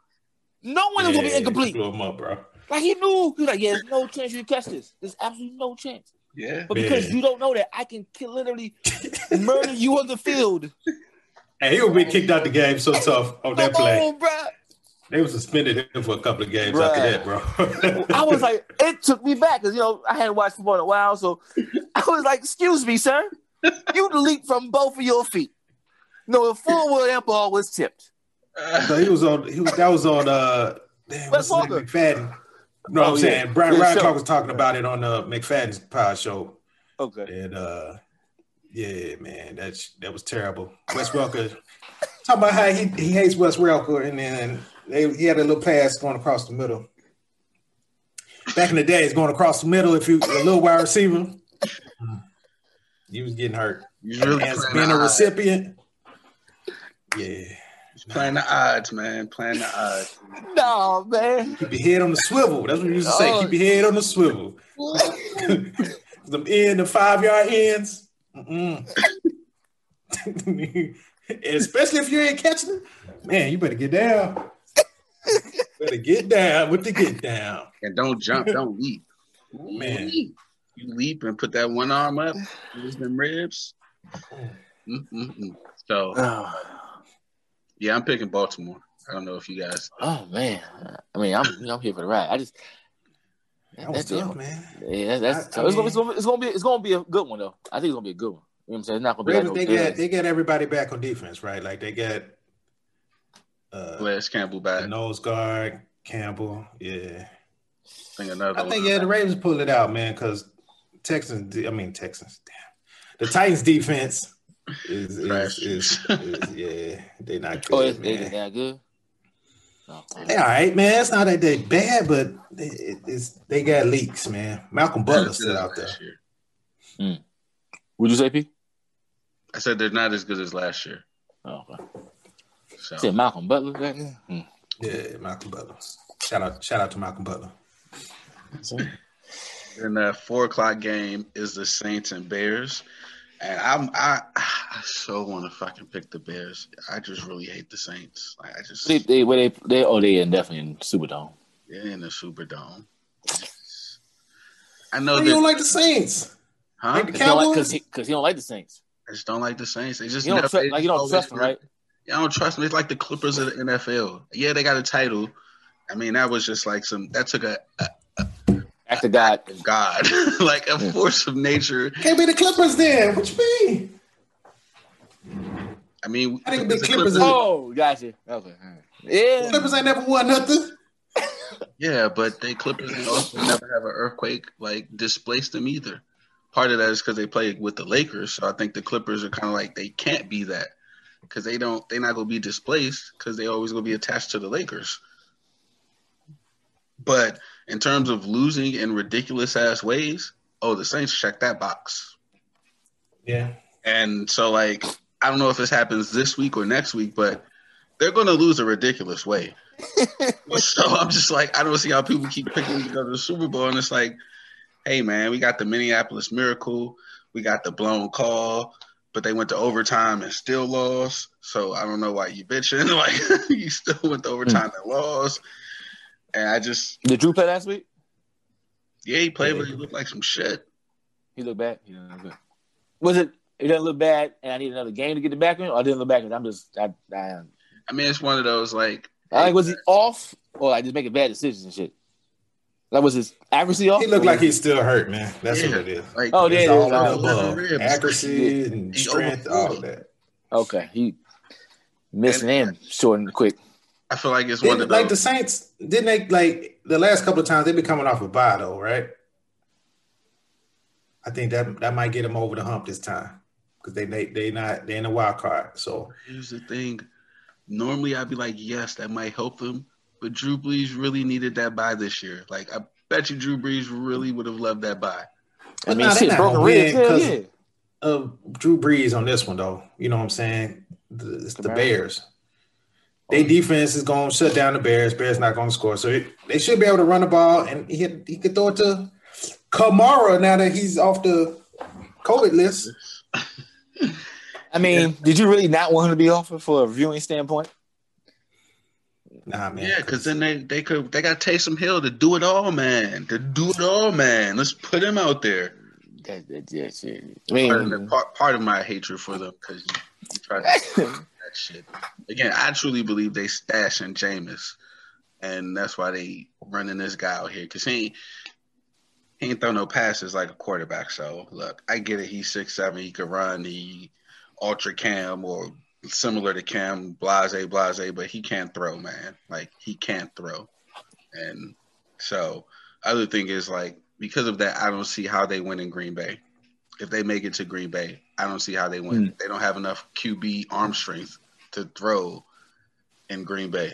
No one yeah, was gonna be incomplete. Blew him up, bro. Like he knew he was like, yeah, there's no chance you catch this. There's absolutely no chance. Yeah. But because Man. you don't know that, I can kill, literally murder you on the field. Hey, he will be kicked out the game so tough on that play. On, bro. They were suspended him for a couple of games Bruh. after that, bro. I was like, it took me back because you know I hadn't watched football in a while, so I was like, "Excuse me, sir, you leaped from both of your feet." No, the full well that ball was tipped. So he was on. He was that was on. Uh, damn, what's his name? McFadden. No, oh, I'm yeah. saying Brian yeah, Ryan Clark was talking about it on the McFadden's power show. Okay. And uh, yeah, man, that's that was terrible. Wes Welker talking about how he, he hates Wes Welker, and then they, he had a little pass going across the middle. Back in the day, days, going across the middle, if you a little wide receiver, mm. you was getting hurt. Really As being a recipient, yeah. Playing the odds, man. Playing the odds. No, man. Keep your head on the swivel. That's what you used to say. Oh. Keep your head on the swivel. the end, the five yard ends. Especially if you ain't catching it, man, you better get down. Better get down with the get down. And don't jump, don't leap. Man. You leap and put that one arm up, use them ribs. Mm-mm-mm. So, oh. yeah, I'm picking Baltimore. I don't know if you guys. Oh man, I mean, I'm I'm here for the ride. I just that that's tough, man. Yeah, that's, that's I, I so mean, it's, gonna, it's, gonna, be it's gonna be a good one though. I think it's gonna be a good one. You know what I'm saying? It's not gonna be. Like they get they get everybody back on defense, right? Like they get uh, Calais Campbell back, nose guard Campbell. Yeah, I think another. I think yeah, the Ravens pulled it out, man, because Texans. I mean Texans. Damn, the Titans defense is is, is, is, yeah, they're not good. Oh, it's, man. they not good. No. They all right, man. It's not that they bad, but it, it's they got leaks, man. Malcolm Butler still out there. Mm. Would you say P? I said they're not as good as last year. Oh, okay. So. Said Malcolm Butler back there. Hmm. Yeah, Malcolm Butler. Shout out, shout out to Malcolm Butler. and that four o'clock game is the Saints and Bears. And I'm I, I so want to fucking pick the Bears. I just really hate the Saints. Like I just they they where they they oh they in definitely in Superdome. They're in the Superdome. I know you don't like the Saints. Huh? Like Because he, he, don't like the Saints. I just don't like the Saints. They just you don't never, tr- like you don't trust them, right? Yeah, I don't trust them. It's like the Clippers of the NFL. Yeah, they got a title. I mean, that was just like some that took a, a, a act of God, God, like a force of nature. Can't be the Clippers then. What you mean? I mean, I think the Clippers. Clippers oh, gotcha. Okay, yeah. Clippers ain't never won nothing. yeah, but they Clippers also never have an earthquake like displaced them either. Part of that is because they play with the Lakers, so I think the Clippers are kind of like they can't be that because they don't. They're not gonna be displaced because they always gonna be attached to the Lakers. But in terms of losing in ridiculous ass ways, oh, the Saints check that box. Yeah. And so, like, I don't know if this happens this week or next week, but they're going to lose a ridiculous way. so I'm just like, I don't see how people keep picking to go to the Super Bowl, and it's like, hey man, we got the Minneapolis Miracle, we got the blown call, but they went to overtime and still lost. So I don't know why you bitching. Like you still went to overtime and lost. And I just did Drew play last week? Yeah, he played, yeah. but he looked like some shit. He looked bad. He Was it? It doesn't look bad, and I need another game to get the back in, or I didn't look back. I'm just, I, I, I mean, it's one of those like. Like, was he off, or I just making bad decisions and shit? That was his accuracy off. He looked like he's still hurt, man. That's yeah. what it is. Like, oh, yeah, all above. accuracy and strength, all of that. Okay, he missing and, and short and quick. I feel like it's one of the like the Saints didn't they like the last couple of times they've been coming off a bye though, right? I think that that might get them over the hump this time because they they they not they in a wild card. So here's the thing: normally I'd be like, yes, that might help them, but Drew Brees really needed that bye this year. Like I bet you Drew Brees really would have loved that bye. I mean, nah, shit, broken ribs because yeah. of Drew Brees on this one though. You know what I'm saying? The, it's the, the Bears. Their defense is going to shut down the Bears. Bears not going to score, so it, they should be able to run the ball, and he he could throw it to Kamara now that he's off the COVID list. I mean, yeah. did you really not want him to be offered for a viewing standpoint? Nah, man. Yeah, because then they they could they got Taysom Hill to do it all, man. To do it all, man. Let's put him out there. That, that, that's it. I mean, part of, the, part, part of my hatred for them because you, you try to that shit. Again, I truly believe they stash stashing Jameis, and that's why they running this guy out here because he ain't he ain't throw no passes like a quarterback. So look, I get it. He's six seven. He could run the ultra cam or similar to Cam Blase Blase, but he can't throw, man. Like he can't throw, and so other thing is like because of that, I don't see how they win in Green Bay if they make it to Green Bay, I don't see how they win. Mm. They don't have enough QB arm strength to throw in Green Bay.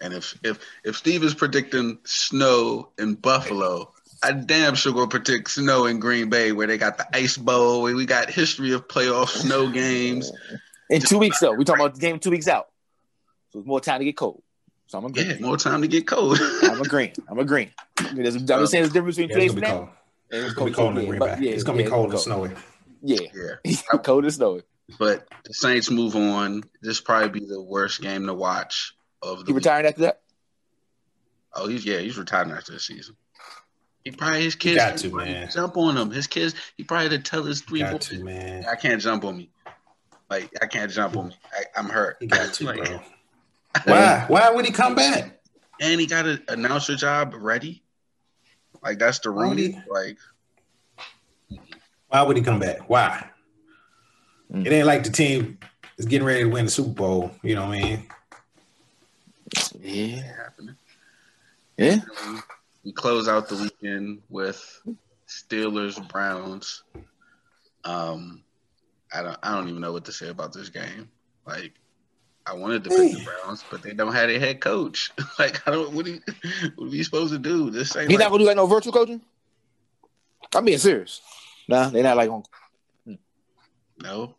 And if if if Steve is predicting snow in Buffalo, I damn sure gonna predict snow in Green Bay where they got the ice bowl. We got history of playoff snow games. In two weeks though, we talking about the game two weeks out. So it's more time to get cold. So I'm agreeing. Yeah, more time to get cold. I'm agreeing. I'm agreeing. I'm saying there's a difference between yeah, today's it's gonna be cold in Green Bay. Yeah, it's gonna yeah, be cold and snowy. Yeah, yeah, cold and snowy. But the Saints move on. This probably be the worst game to watch of the. He retired after that. Oh, he's yeah, he's retiring after the season. He probably his kids got to man jump on him. His kids, he probably had to tell his three got boys, to, man. I can't jump on me. Like I can't jump on me. I, am hurt. He got to, like, bro. Why? Why would he come back? And he got an announcer job ready. Like that's the Rooney. Like, why would he come back? Why? Mm. It ain't like the team is getting ready to win the Super Bowl. You know what I mean? Yeah, happening. Yeah. We close out the weekend with Steelers Browns. Um, I don't I don't even know what to say about this game. Like I wanted to pick the Browns, but they don't have a head coach. like I don't. What are, you, what are you supposed to do? This ain't. He's like, not gonna do like no virtual coaching. I'm being serious. Nah, they're not like on. No.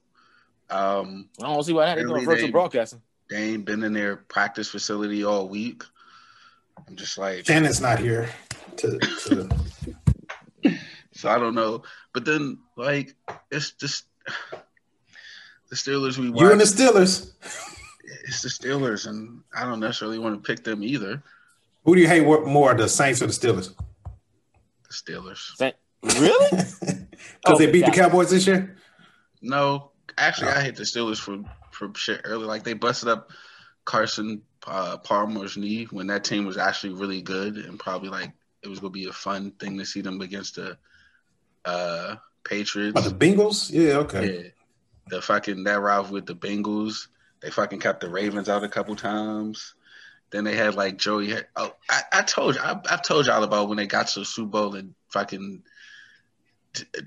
Um, I don't see why not. They're doing virtual they, broadcasting. They ain't been in their practice facility all week. I'm just like Shannon's not here to. to... so I don't know, but then like it's just the Steelers. We you and the Steelers it's the Steelers, and I don't necessarily want to pick them either. Who do you hate more, the Saints or the Steelers? The Steelers. Really? Because they beat the Cowboys this year. No, actually, I hate the Steelers for for shit early. Like they busted up Carson uh, Palmer's knee when that team was actually really good and probably like it was gonna be a fun thing to see them against the uh, Patriots. Oh, the Bengals? Yeah, okay. Yeah. The fucking that route with the Bengals. They fucking kept the Ravens out a couple times. Then they had like Joey. Oh, I, I told you, I, have told y'all about when they got to the Super Bowl and fucking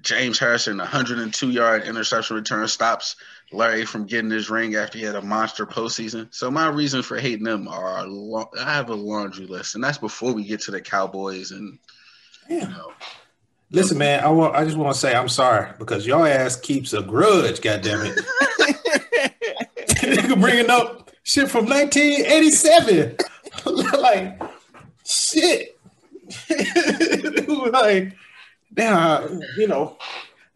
James Harrison, 102 yard interception return stops Larry from getting his ring after he had a monster postseason. So my reasons for hating them are long, I have a laundry list, and that's before we get to the Cowboys and you know. Listen, man, I want I just want to say I'm sorry because your ass keeps a grudge, goddamn it. Nigga bringing up shit from 1987. like shit. like now, you know,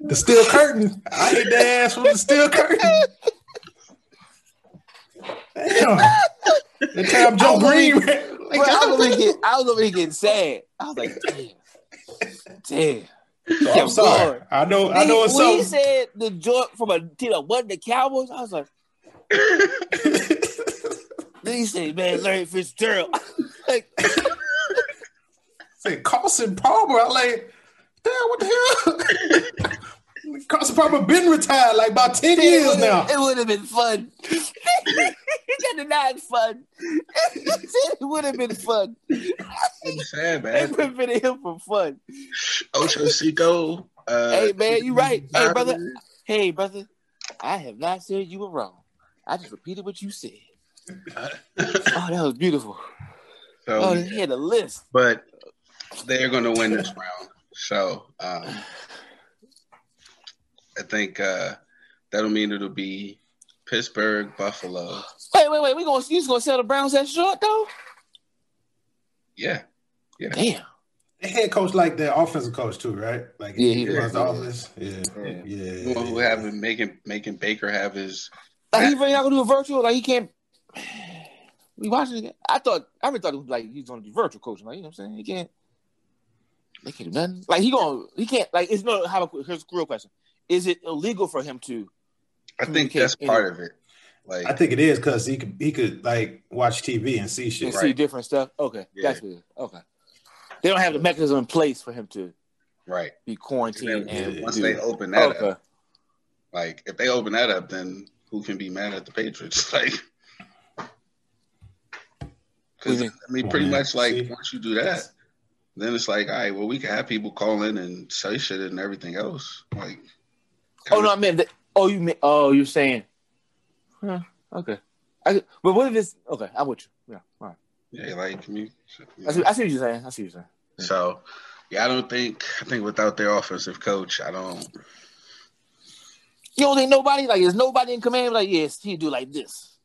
the steel curtain. I hate the ass from the steel curtain. Damn. The time Joe Greene. Like, I, was over here, I was over here getting sad. I was like, damn. Damn. So I'm sorry. I know. I know. It's when so. he said the joint from a team that wasn't the Cowboys, I was like. then he said, "Man, Larry Fitzgerald." like, say Carson Palmer. I like, damn, what the hell? Carson Palmer been retired like about ten it years now. It would have been fun. he got denied fun. it would have been fun. I'm sad, man. It would have been him for fun. Ocho Cinco. Uh, hey man, you right. Hey brother. Hey brother. I have not said you were wrong. I just repeated what you said. oh, that was beautiful. So, oh, he had a list. But they're going to win this round. So um, I think uh, that'll mean it'll be Pittsburgh, Buffalo. Wait, wait, wait. We going you gonna sell the Browns that short though? Yeah. Yeah. Damn. The head coach like the offensive coach too, right? Like yeah, he runs the office. Yeah, yeah. yeah. who having making making Baker have his. Like he really not gonna do a virtual. Like he can't. We watching it. I thought I really thought it was like he's gonna do virtual coaching. Like you know what I'm saying? He can't. They can't do nothing. Like he gonna he can't like it's no how about here's a real question. Is it illegal for him to I think that's part of it. Like I think it is because he could he could like watch TV and see shit. And right. see different stuff. Okay. Yeah. That's good. Okay. They don't have the mechanism in place for him to right be quarantined and, and once do. they open that okay. up. Like if they open that up, then who can be mad at the Patriots? Like because I mean, pretty much like see? once you do that, then it's like, all right, well, we can have people call in and say shit and everything else. Like, oh no, I mean, oh, you mean, oh, you're saying, huh, okay. I, but what if it's okay? I'm with you. Yeah, all right. Yeah, like me. I, see, I see what you're saying. I see what you're saying. So, yeah, I don't think. I think without their offensive coach, I don't. You don't think nobody like is nobody in command like yes he do like this.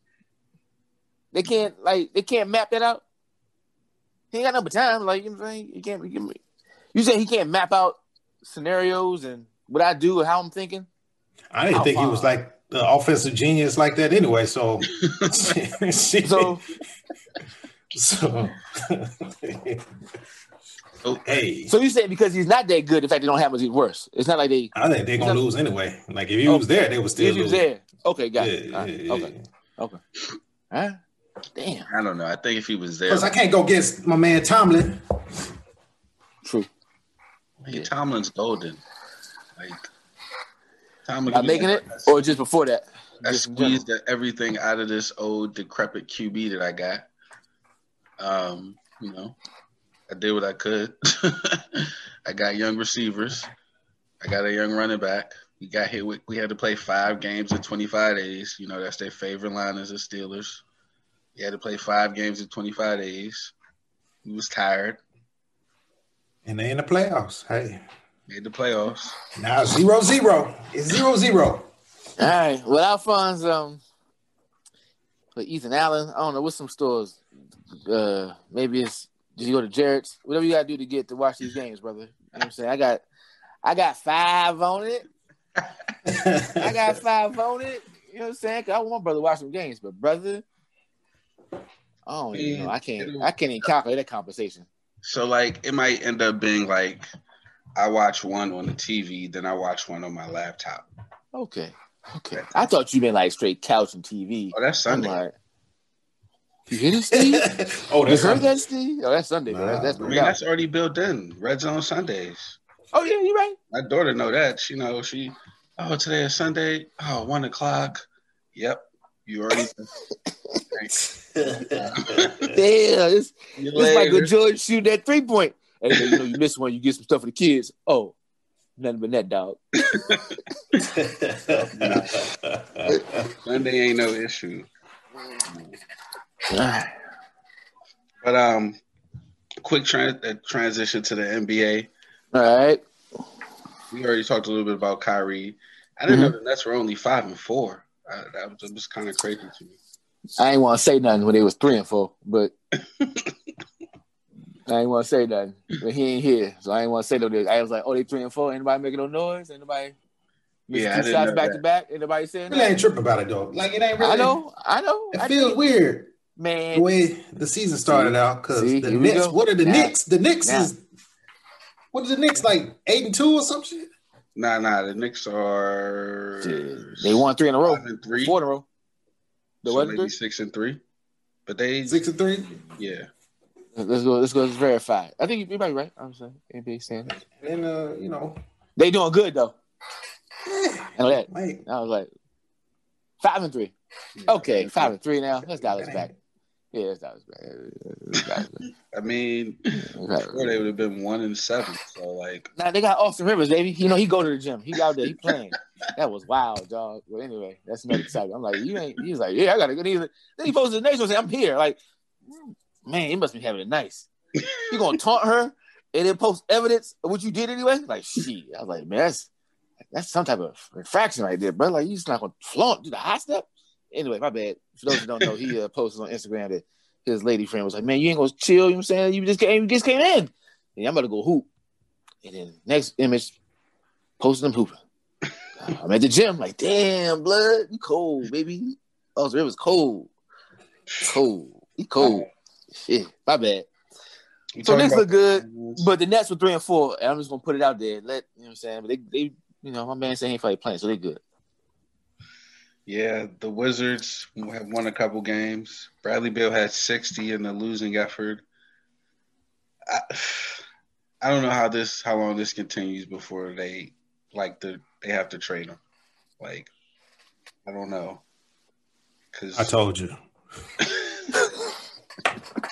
They can't like they can't map that out. He ain't got no time. Like you know what I'm saying? He can't. He can, you say he can't map out scenarios and what I do how I'm thinking. I didn't how think far. he was like the offensive genius like that anyway. So, so, so. Oh. hey. So you say because he's not that good, in fact, they don't have much He's worse. It's not like they. I think they're gonna not, lose anyway. Like if he okay. was there, they would still. If he was there, okay, got yeah, it. Yeah, right. yeah, okay, okay. All right. Damn. I don't know. I think if he was there, because I can't go against my man Tomlin. True. yeah. Tomlin's golden. Like Tomlin not making it, or just before that. I just squeezed everything out of this old decrepit QB that I got. Um, you know, I did what I could. I got young receivers. I got a young running back. We got hit with, we had to play five games in 25 days. You know, that's their favorite line as the Steelers. He had to play five games in 25 days. He was tired. And they in the playoffs. Hey. Made the playoffs. Now zero zero. It's zero zero. All right. Well, Alphonse, um, for Ethan Allen, I don't know what's some stores. Uh, maybe it's did you go to Jared's? Whatever you gotta do to get to watch these games, brother. You know what I'm saying? I got I got five on it. I got five on it. You know what I'm saying? Cause I want my brother to watch some games, but brother, Oh, you know, I can't. I can't even calculate that compensation. So like, it might end up being like, I watch one on the TV, then I watch one on my laptop. Okay. Okay. I thought you meant like straight couch and TV. Oh, that's Sunday. Like, you hear this, Steve? oh, that's you heard that, Steve? Oh, that's Sunday. Nah, that's, that's, I mean, that's already built in. Red Zone Sundays. Oh yeah, you're right. My daughter know that. She know she. Oh, today is Sunday. Oh, one o'clock. Yep, you already. Damn, it's, it's like a George shoot that three point. Hey, you know you miss one, you get some stuff for the kids. Oh, nothing but that dog. Sunday ain't no issue. but um, quick tra- uh, transition to the NBA. All right. We already talked a little bit about Kyrie. I didn't mm-hmm. know the Nets were only five and four. Uh, that was, was kind of crazy to me. I ain't want to say nothing when they was three and four, but I ain't want to say nothing. But he ain't here, so I ain't want to say no. I was like, "Oh, they three and four. Anybody making no noise? Anybody?" Yeah, two shots back that. to back. Anybody saying? Really ain't tripping about it though. Like it ain't really. I know. I know. It I feels weird, man. The way the season started see, out because the Knicks. What are the now, Knicks? The Knicks now. is. are the Knicks like? Eight and two or some shit. Nah, nah. The Knicks are. They won three in a row. And three. Four in a row. The so maybe three? six and three, but they six and three. Yeah. Let's go. Let's go. Let's verify. I think you might be right. I'm saying NBA standards. And uh, you know, they doing good though. I know that. Wait. I was like five and three. Okay, five and three now. Let's dial this back. Yeah, let's dial this back. I mean, before they would have been one and seven. So like, now they got Austin Rivers, baby. You know he go to the gym. He out there. He playing. that was wild, dog. But anyway, that's another exciting. I'm like, you ain't. He's like, yeah, I gotta go. Either. Then he posted the next one, say, I'm here. Like, man, he must be having it nice. You're gonna taunt her and then post evidence of what you did anyway? Like, she. I was like, man, that's that's some type of infraction right there, bro. Like, you just not gonna flaunt, do the high step. Anyway, my bad. For those who don't know, he uh, posted on Instagram that his lady friend was like, man, you ain't gonna chill. You know what I'm saying? You just came, you just came in. And I'm about to go hoop. And then next image, posting them hooping. I'm at the gym, like, damn, blood, you cold, baby. Oh, it was cold. Cold. He cold. Shit, my bad. You so this look good, but the Nets were three and four. And I'm just gonna put it out there. Let you know what I'm saying. But they, they, you know, my man saying he ain't probably playing, so they good. Yeah, the Wizards have won a couple games. Bradley Beal had 60 in the losing effort. I, I don't know how this how long this continues before they like the they have to trade him. Like, I don't know. Cause I told you.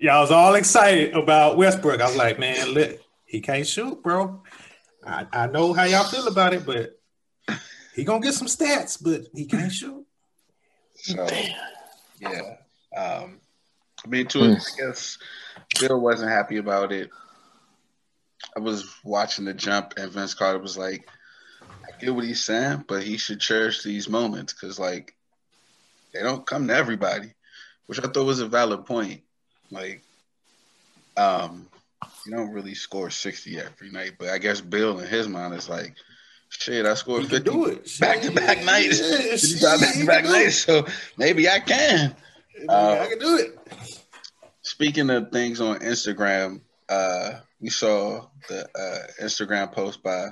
Y'all was all excited about Westbrook. I was like, man, let, he can't shoot, bro. I, I know how y'all feel about it, but he gonna get some stats, but he can't shoot. So, yeah. Um, I mean, to I guess Beal wasn't happy about it. I was watching the jump, and Vince Carter was like, "I get what he's saying, but he should cherish these moments because like they don't come to everybody, which I thought was a valid point. Like, um, you don't really score sixty every night, but I guess Beal in his mind is like, shit, I scored you fifty back to back nights, back to back nights, so maybe I can. Maybe uh, I can do it. Speaking of things on Instagram, uh, we saw the uh, Instagram post by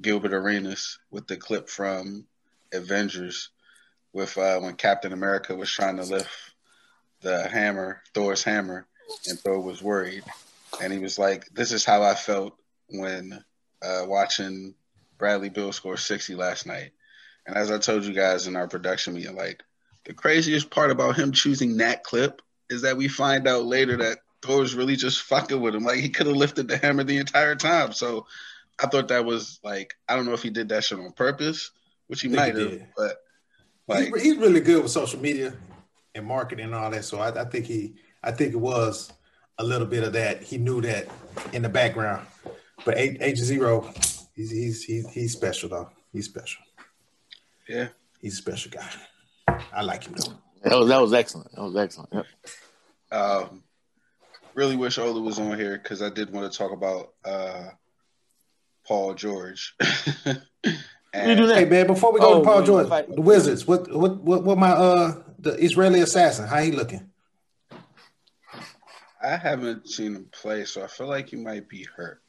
Gilbert Arenas with the clip from Avengers with uh, when Captain America was trying to lift the hammer, Thor's hammer, and Thor was worried. And he was like, This is how I felt when uh, watching Bradley Beal score 60 last night. And as I told you guys in our production meeting, like the craziest part about him choosing that clip is that we find out later that Thor was really just fucking with him. Like he could have lifted the hammer the entire time. So I thought that was like I don't know if he did that shit on purpose, which he might have, but like he's, he's, really good with social media and marketing and all that. So I, I, think he, I think it was a little bit of that. He knew that in the background. But Agent Zero, he's he's he's, he's special though. He's special. Yeah, he's a special guy. I like him though. That was that was excellent. That was excellent. Yep. Um, really wish Ola was on here because I did want to talk about uh Paul George. and, hey man, before we go oh, to Paul George, the Wizards. What what what what my uh the Israeli assassin? How he looking? I haven't seen him play, so I feel like he might be hurt.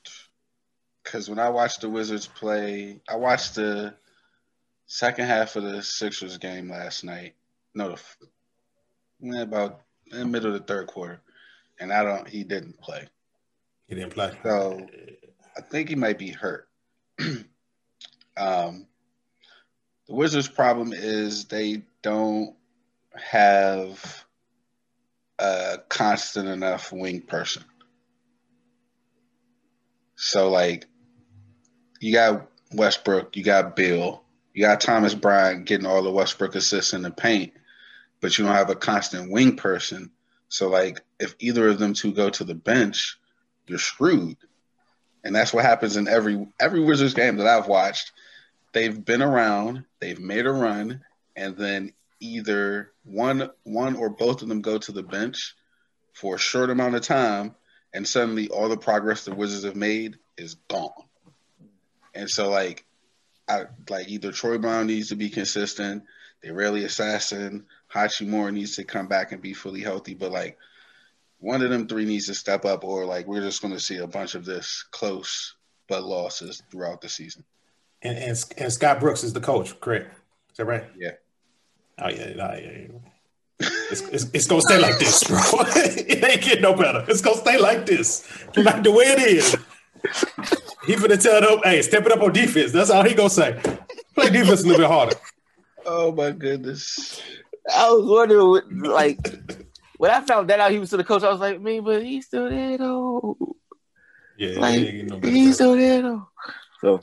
because when I watched the Wizards play, I watched the second half of the Sixers game last night. No, the, about in the middle of the third quarter, and I don't. He didn't play. He didn't play. So I think he might be hurt. um, the Wizards' problem is they don't have a constant enough wing person. So like you got Westbrook, you got Beal, you got Thomas Bryant getting all the Westbrook assists in the paint, but you don't have a constant wing person. So like if either of them two go to the bench, you're screwed. And that's what happens in every every Wizards game that I've watched. They've been around, they've made a run, and then either one one or both of them go to the bench for a short amount of time, and suddenly all the progress the Wizards have made is gone. And so like I like either Troy Brown needs to be consistent, they rarely assassin, Hachimura needs to come back and be fully healthy, but like one of them three needs to step up, or like we're just going to see a bunch of this close but losses throughout the season. And, and, and Scott Brooks is the coach, correct? Is that right? Yeah. Oh yeah, oh, yeah. It's, it's, it's, gonna stay like this, bro. it ain't getting no better. It's gonna stay like this, like the way it is. He finna tell them, "Hey, step it up on defense." That's all he gonna say. Play defense a little bit harder. Oh my goodness! I was wondering, like, when I found that out, he was to the coach. I was like, "Man, but he's still there though." Yeah, like, no he's still there though. So,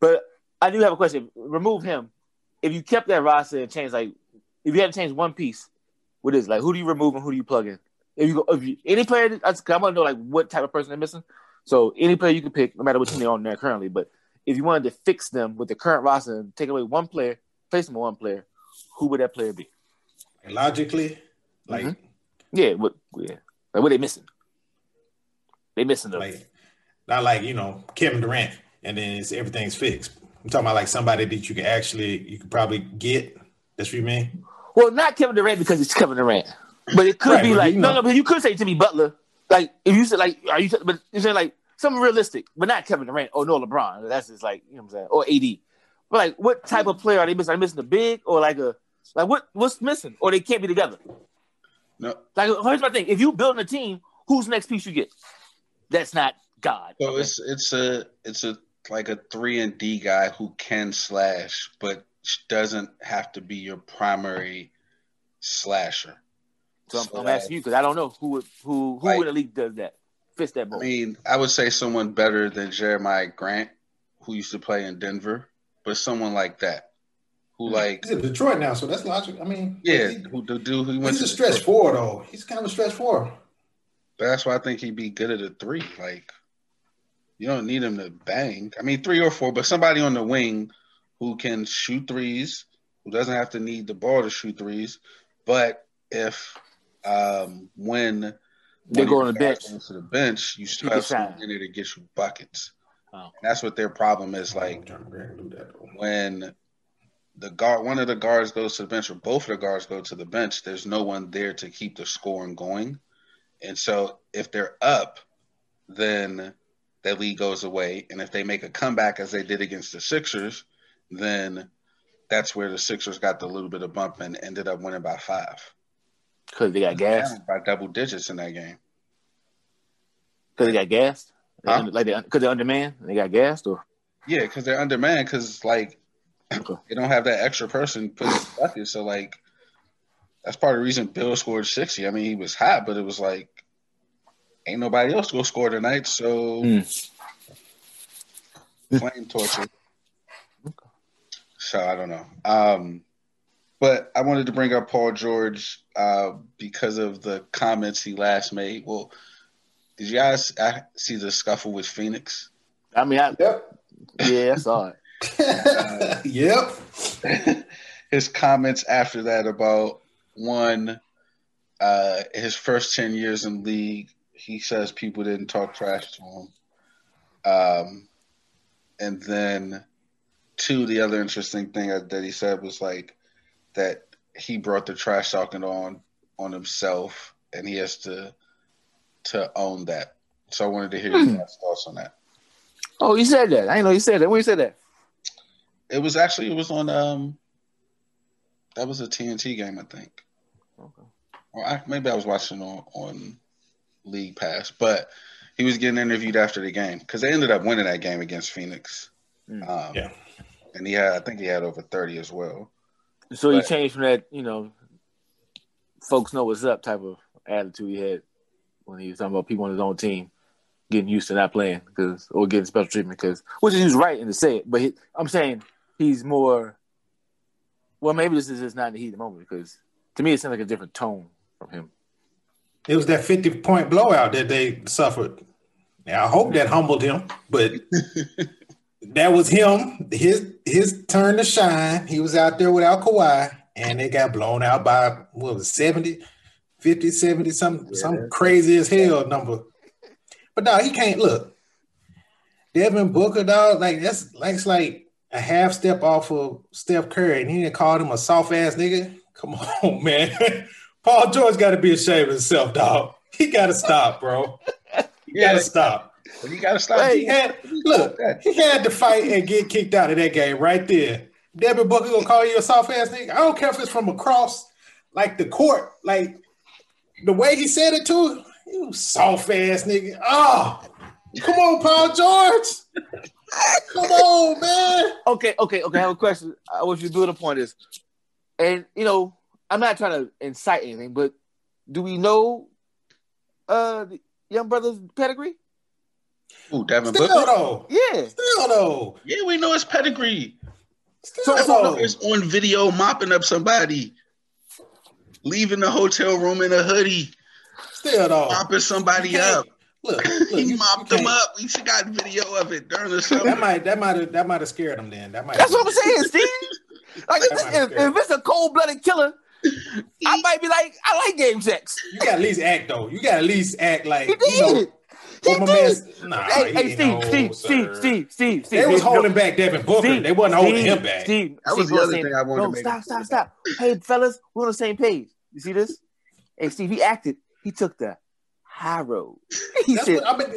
but I do have a question. Remove him. If you kept that roster and changed, like, if you had to change one piece, what is like? Who do you remove and who do you plug in? If you go, if you, any player, I, I want to know like what type of person they're missing. So any player you can pick, no matter what team they're on there currently. But if you wanted to fix them with the current roster and take away one player, place them with one player, who would that player be? Logically, like mm-hmm. yeah, what yeah, like what they missing? They missing them. Like, not like you know Kevin Durant, and then it's, everything's fixed. I'm talking about like somebody that you can actually you could probably get. That's what you mean? Well, not Kevin Durant because it's Kevin Durant, but it could right, be like you know. no, no. But you could say Jimmy Butler. Like if you said like are you but you're saying like something realistic, but not Kevin Durant or no LeBron. That's just like you know what I'm saying or AD. But like what type of player are they missing? Are they missing a big or like a like what what's missing? Or they can't be together. No. Like here's my thing: if you building a team, who's the next piece you get? That's not God. So okay? it's it's a it's a like a three and D guy who can slash, but doesn't have to be your primary slasher. So, so I'm, asking you because I don't know who who who like, in the league does that fits that mold. I mean, I would say someone better than Jerami Grant, who used to play in Denver, but someone like that who mm-hmm. like he's in Detroit now, so that's logic. I mean, yeah, he, who the dude who went he's a stretch Detroit. four though. He's kind of a stretch four. But that's why I think he'd be good at a three. Like you don't need him to bang. I mean, three or four, but somebody on the wing who can shoot threes, who doesn't have to need the ball to shoot threes. But if um, when they go on the bench to the bench, you still have someone in there to get you buckets. Oh. That's what their problem is. Like when the guard, one of the guards goes to the bench, or both of the guards go to the bench. There's no one there to keep the scoring going, and so if they're up, then that lead goes away. And if they make a comeback as they did against the Sixers, then that's where the Sixers got the little bit of bump and ended up winning by five. Because they got gassed by double digits in that game. Because they got gas, huh? like they because they're undermanned. They got gassed, or yeah, because they're undermanned. Because like okay. they don't have that extra person putting buckets. So like that's part of the reason Beal scored sixty. I mean, he was hot, but it was like ain't nobody else gonna score tonight. So mm. flame torture. So I don't know. Um, but I wanted to bring up Paul George uh, because of the comments he last made. Well, did you guys see the scuffle with Phoenix? I mean, I, yep. yeah, I saw it. uh, yep. His comments after that about one, uh, his first 10 years in league, he says people didn't talk trash to him. Um, and then two, the other interesting thing that he said was like, that he brought the trash talking on on himself, and he has to to own that. So I wanted to hear your hmm. thoughts on that. Oh, you said that. I didn't know you said that. When you said that? It was actually it was on um that was a TNT game, I think. Okay. Or I, maybe I was watching on on League Pass, but he was getting interviewed after the game because they ended up winning that game against Phoenix. Mm. Um, yeah, and he had I think he had over thirty as well. So but, he changed from that, you know, folks know what's up type of attitude he had when he was talking about people on his own team getting used to not playing because or getting special treatment because which is right in to say it, but he, I'm saying he's more. Well, maybe this is just not in the heat of the moment because to me it sounds like a different tone from him. It was that 50 point blowout that they suffered. Now I hope that humbled him, but that was him. His his turn to shine. He was out there without Kawhi, and they got blown out by what was it, 70, 50, 70, some yeah. some crazy as hell number. But no, he can't look. Devin Booker, dog, like that's like it's like a half step off of Steph Curry, and he didn't call him a soft ass nigga. Come on, man. Paul George got to be ashamed of himself, dog. He got to stop, bro. He got to stop. But he got to stop. He had, look, he had to fight and get kicked out of that game right there. Devin Booker gonna call you a soft ass nigga. I don't care if it's from across like the court, like the way he said it too. You soft ass nigga. Oh, come on, Paul George. come on, man. Okay, okay, okay. I have a question. I want you to build upon this. And you know, I'm not trying to incite anything, but do we know uh the young brother's pedigree? Ooh, Devin Still Booker. Though. Yeah. Still though. Yeah, we know his pedigree. Still so, though. It's on video mopping up somebody, leaving the hotel room in a hoodie. Still though. Mopping somebody up. Look, look he you, mopped you them up. We should got video of it during the summer. That might that might have that might have scared him then. That might That's what I'm saying, Steve. Like if, if, if, it's a cold blooded killer, I might be like, I like game sex. You got at least act though. You got at least act like he did. You know, he did. Man, nah, hey, hey Steve, Steve, Steve, Steve, Steve, Steve. They was holding back Devin Booker. Steve, they wasn't holding him back. Steve, that was Steve, the other thing I wanted no, to make. Stop, stop, stop. Hey, fellas, we're on the same page. You see this? Hey, Steve, he acted. He took the high road. He That's said, what, I mean,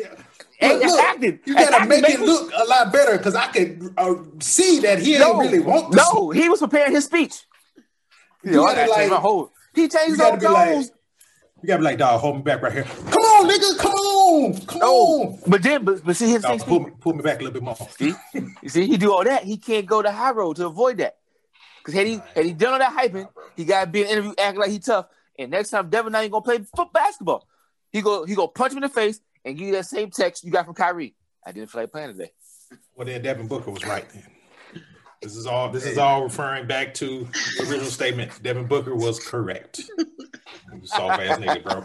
look, look, acted. You gotta make it look a lot better because I could uh, see that he no, didn't really want. No, he was preparing his speech. You, know, I like, my whole. He changed those like, You gotta be like, dog, hold me back right here. Come on, nigga, come on, come no, on. But then, but, but see, his thing. Pull me, pull me back a little bit more. See, you see, he do all that. He can't go the high road to avoid that. Because had he had he done all that hyping, he got to be an interview acting like he tough. And next time Devin not even gonna play foot basketball. He go he go punch him in the face and give you that same text you got from Kyrie. I didn't feel like playing today. Well, then Devin Booker was right then. This is all. This is all referring back to the original statement. Devin Booker was correct. Soft ass nigga, bro.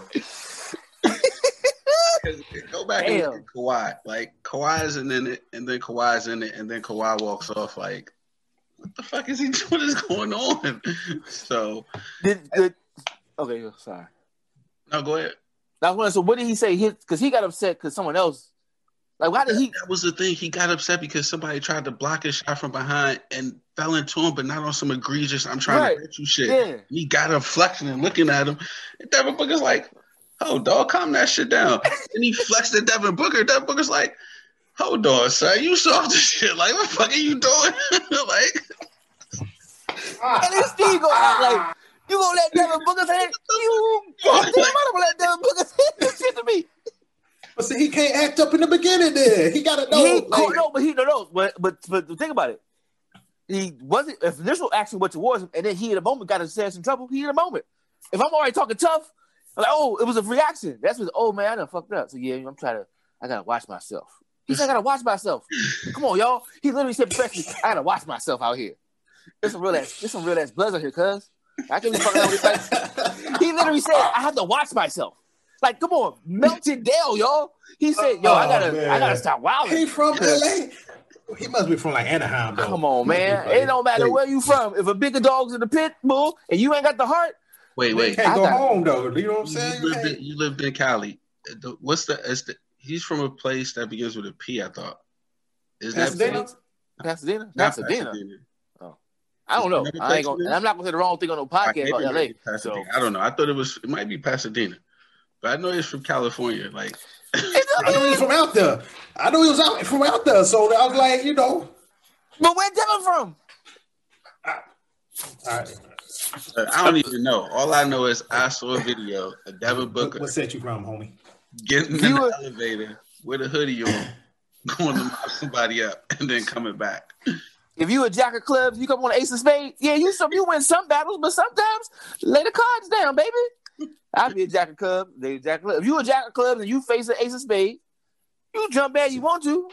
Go back Damn. and look at Kawhi. Like Kawhi's in it, and then Kawhi's in it, and then Kawhi walks off. Like, what the fuck is he? Doing? What is going on? So, did, did okay? Sorry. No, go ahead. That's when. So, what did he say? Because he got upset because someone else like, why did he? That was the thing. He got upset because somebody tried to block his shot from behind and fell into him, but not on some egregious. I'm trying right. to hit you shit. Yeah. He got him flexing and looking at him. And Devin Booker's like, "Oh, dog, calm that shit down." and he flexed at Devin Booker. Devin Booker's like, "Hold on, son, you saw this shit. Like, what the fuck are you doing?" like, and then Steve go out like. You gonna let Devin Booker say it? You, I'm gonna let Devin Booker say this shit to me. But see, he can't act up in the beginning. There, he got to know. He, like, no, but he no, no. But but but think about it. He wasn't. If initial action was towards him, and then he in a moment got himself in trouble. He in a moment. If I'm already talking tough, I'm like, oh, it was a reaction. That's what. Oh man, I done fucked up. So yeah, I'm trying to. I gotta watch myself. He said, I gotta watch myself. Come on, y'all. He literally said, professionally, I gotta watch myself out here. There's some real ass. There's some real ass bloods out here, cuz. I can't be fucking with. Like, he literally said, I have to watch myself. Like, come on, Melton Dale, y'all. He said, "Yo, oh, I gotta, man. I gotta stop wilding." He from LA. He must be from like Anaheim, though. Come on, man. It don't matter where you from. If a bigger dog's in the pit bull and you ain't got the heart, wait, wait, you can't I go home though. You know what I'm saying? You, lived in, you lived in Cali. What's the? Is the? He's from a place that begins with a P. I thought. Is Pasadena? that Pasadena? Pasadena. Pasadena. Oh, I don't know. I ain't gonna, I'm not gonna say the wrong thing on no podcast about LA. So. I don't know. I thought it was. It might be Pasadena. But I know he's from California. Like I know he's from out there. I know he was out from out there. So I was like, you know. But where Devin from? I, I, I don't even know. All I know is I saw a video of Devin Booker. What set you from, homie? Getting in the elevator with a hoodie on, going to mop somebody up, and then coming back. If you a jack of clubs, you come on Ace of Spades. Yeah, you some you win some battles, but sometimes lay the cards down, baby. I'd be a jack of clubs. They jack of clubs. If you a jack of clubs and you face an Ace of Spades, you jump bad you want to.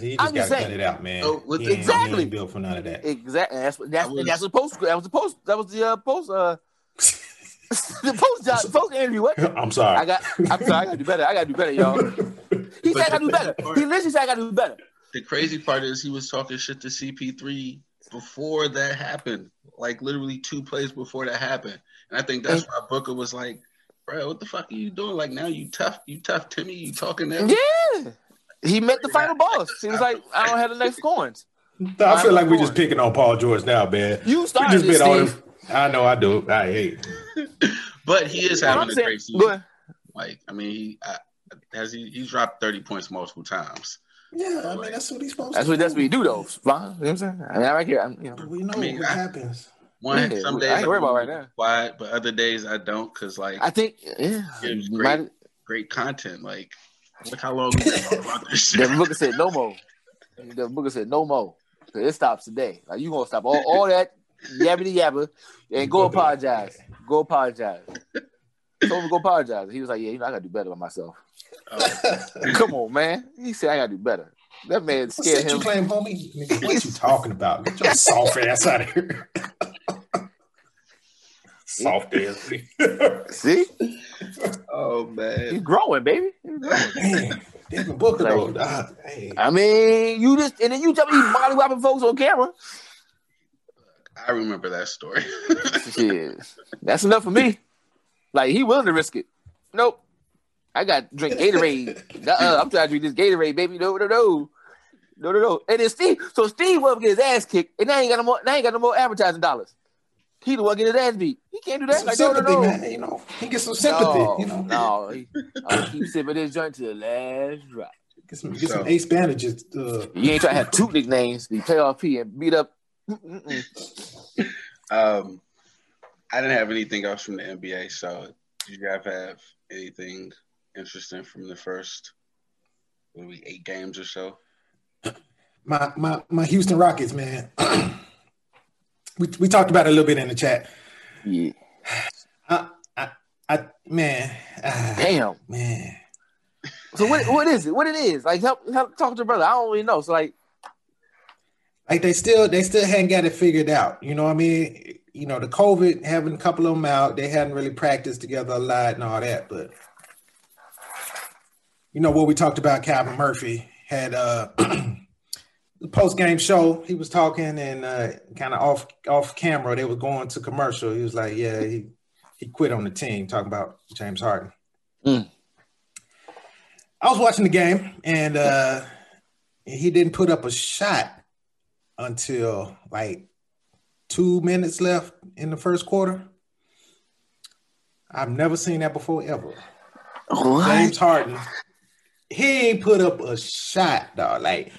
He just got to cut it out, man. Oh, he exactly. Ain't, built for none of that. Exactly. That's that's was, that's the post. That was the post. That was the uh, post. Uh, the post job, post interview. What? I'm sorry. I got. I'm sorry. I gotta do better. I gotta do better, y'all. He said I gotta do better. Part, he literally said I gotta do better. The crazy part is he was talking shit to CP3 before that happened. Like literally two plays before that happened, and I think that's why Booker was like, "Bro, what the fuck are you doing? Like now you tough, you tough Timmy, you talking that?" Yeah. He met the final boss. He was like, I don't have the next coins. I feel like we're just picking on Paul George now, man. You started just been on him. I know I do. I hate. but he is having a great season. Like, I mean, he I, has he he's dropped thirty points multiple times. Yeah, I mean that's what he's supposed that's to. What, that's what he do though. You know what I'm saying? I mean, right here, I'm, you know. We know I mean, what I, happens. One yeah, some days I ain't worry about right now. Quiet, but other days I don't because like I think yeah, it's great, might... great content. Like Look how long we been about this shit. The Booker said no more. The Booker said no more. It stops today. Like you gonna stop all, all that yabbity yabba and go apologize. Go apologize. Told him to go apologize. He was like, Yeah, you know, I gotta do better by myself. Oh. Come on, man. He said I gotta do better. That man scared him. You claim, homie? What you talking about? Get your soft ass out of here. Soft ass. See? Oh man, he's growing, baby. He's growing. Man, Devin Booker like, though. hey. I mean, you just and then you tell me you molly whopping folks on camera. I remember that story. Shit, that's enough for me. Like he willing to risk it. Nope. I got to drink Gatorade. uh I'm trying to drink this Gatorade, baby. No, no, no. No, no, no. And then Steve, so Steve will get his ass kicked, and now he got no more. Now he got no more advertising dollars. He the one get his ass beat. He can't do that. Like, sympathy, no, no, no. man. You know, he gets some sympathy. No, you know, no. He, I keep sipping this joint to the last drop. Get some, get so, some ace bandages. Uh, you ain't try to have two nicknames. Be playoff P and beat up. um, I didn't have anything else from the NBA. So, do you guys have anything interesting from the first maybe eight games or so? My my my Houston Rockets, man. we we talked about it a little bit in the chat. Yeah. I, I, I man. Uh, Damn. Man. So what what is it? What it is? Like help help talk to your brother. I don't really know. So like like they still they still hadn't got it figured out. You know what I mean? You know, the COVID having a couple of them out, they hadn't really practiced together a lot and all that, but you know what we talked about Calvin Murphy had uh the post game show, he was talking and uh, kind of off off camera. They were going to commercial. He was like, "Yeah, he he quit on the team." Talking about James Harden. Mm. I was watching the game and uh, he didn't put up a shot until like two minutes left in the first quarter. I've never seen that before ever. What? James Harden, he ain't put up a shot, dog. Like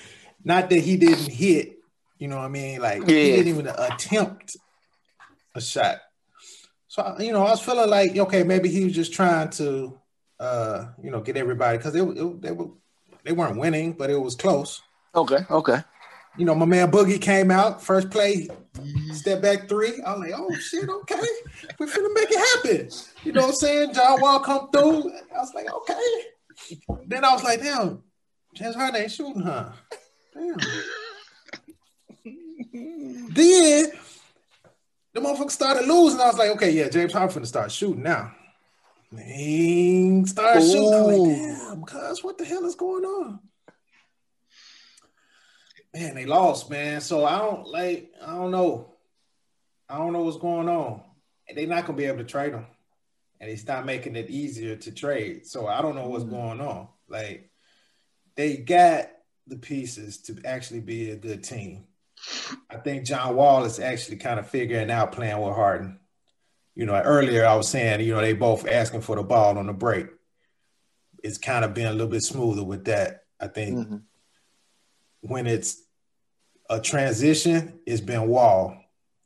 not that he didn't hit, you know what I mean? Like yeah. he didn't even attempt a shot. So you know, I was feeling like okay, maybe he was just trying to, uh, you know, get everybody because they, it, they were they weren't winning, but it was close. Okay, okay. You know, my man Boogie came out first play, step back three. I was like, oh shit, okay, we're gonna make it happen. You know what I'm saying? John Wall come through. I was like, okay. Then I was like, damn, James Harden ain't shooting, huh? Damn. then the motherfucker started losing. I was like, okay, yeah, James Harden finna start shooting now. He started Ooh. shooting. I was like, damn, cuz what the hell is going on? Man, they lost, man. So I don't like, I don't know. I don't know what's going on. And they're not gonna be able to trade them. And they start making it easier to trade. So I don't know what's mm. going on. Like they got the pieces to actually be a good team. I think John Wall is actually kind of figuring out playing with Harden. you know, earlier I was saying, you know, they both asking for the ball on the break. It's kind of been a little bit smoother with that. I think mm-hmm. when it's a transition, it's been Wall.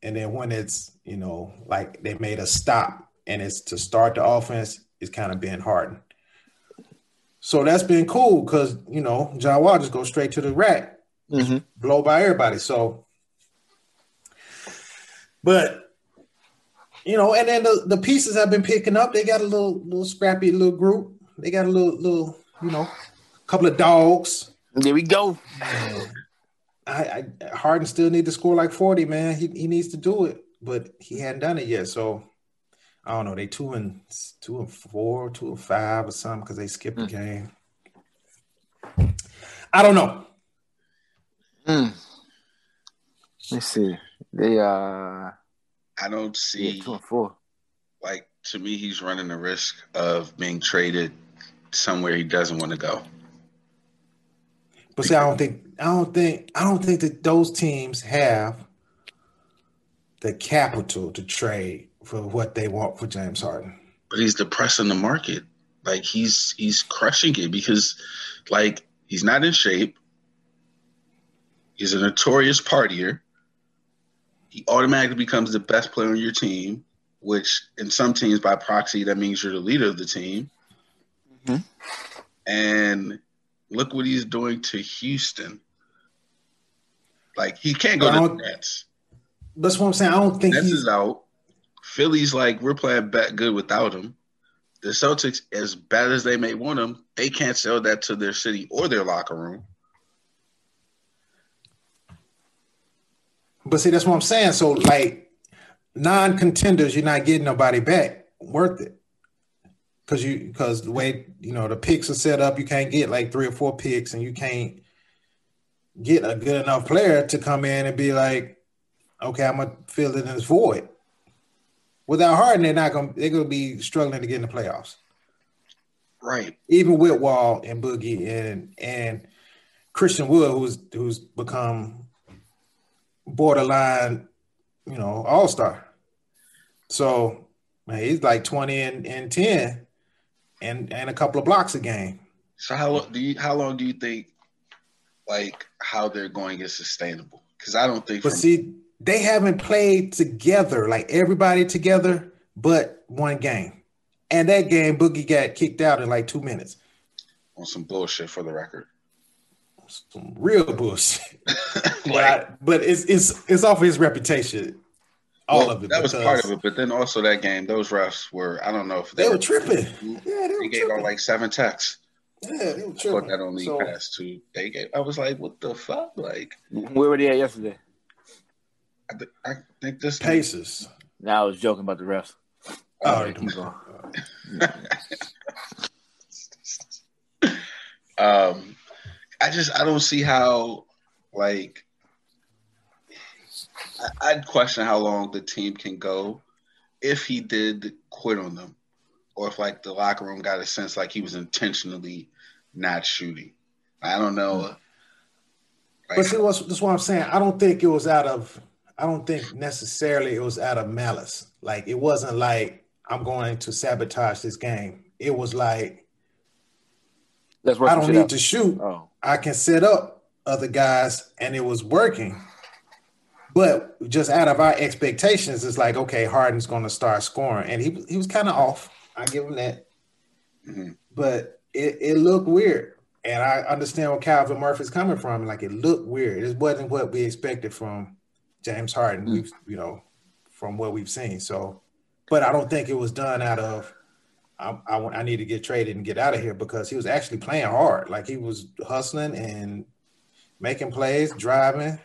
And then when it's, you know, like they made a stop and it's to start the offense, it's kind of been Harden. So that's been cool because, you know, John Wall just goes straight to the rack, mm-hmm. blow by everybody. So, but you know, and then the, the pieces I've been picking up, they got a little little scrappy little group. They got a little little, you know, couple of dogs. There we go. I, I Harden still need to score like 40, man. He he needs to do it, but he hadn't done it yet. So I don't know. They two and two and four, two and five or something because they skipped mm. the hmm. game. I don't know. Mm. Let's see. They uh I don't see yeah, two and four. Like to me, he's running the risk of being traded somewhere he doesn't want to go. But see, I don't think I don't think I don't think that those teams have the capital to trade for what they want for James Harden. But he's depressing the market. Like he's he's crushing it because like he's not in shape. He's a notorious partier he automatically becomes the best player on your team, which in some teams by proxy that means you're the leader of the team. Mm-hmm. And look what he's doing to Houston. Like he can't go to the Nets. That's what I'm saying. I don't think Nets he's... is out. Philly's like we're playing back good without him. The Celtics, as bad as they may want him, they can't sell that to their city or their locker room. But see, that's what I'm saying. So like non-contenders, you're not getting nobody back worth it. Cause you because the way you know the picks are set up, you can't get like three or four picks, and you can't get a good enough player to come in and be like, okay, I'm gonna fill in this void. Without Harden, they're not gonna they're gonna be struggling to get in the playoffs. Right. Even with Wall and Boogie and and Christian Wood, who's who's become borderline, you know, all star. So man, he's like 20 and, and 10 and and a couple of blocks a game. So how long do you how long do you think like how they're going is sustainable? Because I don't think But from- see, they haven't played together, like everybody together, but one game. And that game, Boogie got kicked out in like two minutes. On some bullshit for the record some real bullshit. but, I, but it's it's it's off his reputation. All well, of it. That was part of it, but then also that game, those refs were I don't know if they, they were, were, tripping. Yeah, they, they gave out like seven texts. Yeah, they were tripping. I thought that only so, passed two. They gave. I was like, what the fuck? Like, where were they at yesterday? I, th- I think this Pacers. Now I was joking about the refs. Oh, right, keep um, I just I don't see how like I, would question how long the team can go if he did quit on them, or if like the locker room got a sense like he was intentionally not shooting. I don't know. Like, but see, what's, that's what I'm saying. I don't think it was out of. I don't think necessarily it was out of malice. Like it wasn't like I'm going to sabotage this game. It was like I don't need to shoot. Oh. I can set up other guys, and it was working. But just out of our expectations, it's like, okay, Harden's going to start scoring, and he he was kind of off. I give him that. Mm-hmm. But it, it looked weird, and I understand where Calvin Murphy's coming from. Like it looked weird. It wasn't what we expected from James Harden. Mm-hmm. We've you know from what we've seen. So, but I don't think it was done out of I, I, I need to get traded and get out of here because he was actually playing hard. Like he was hustling and making plays, driving.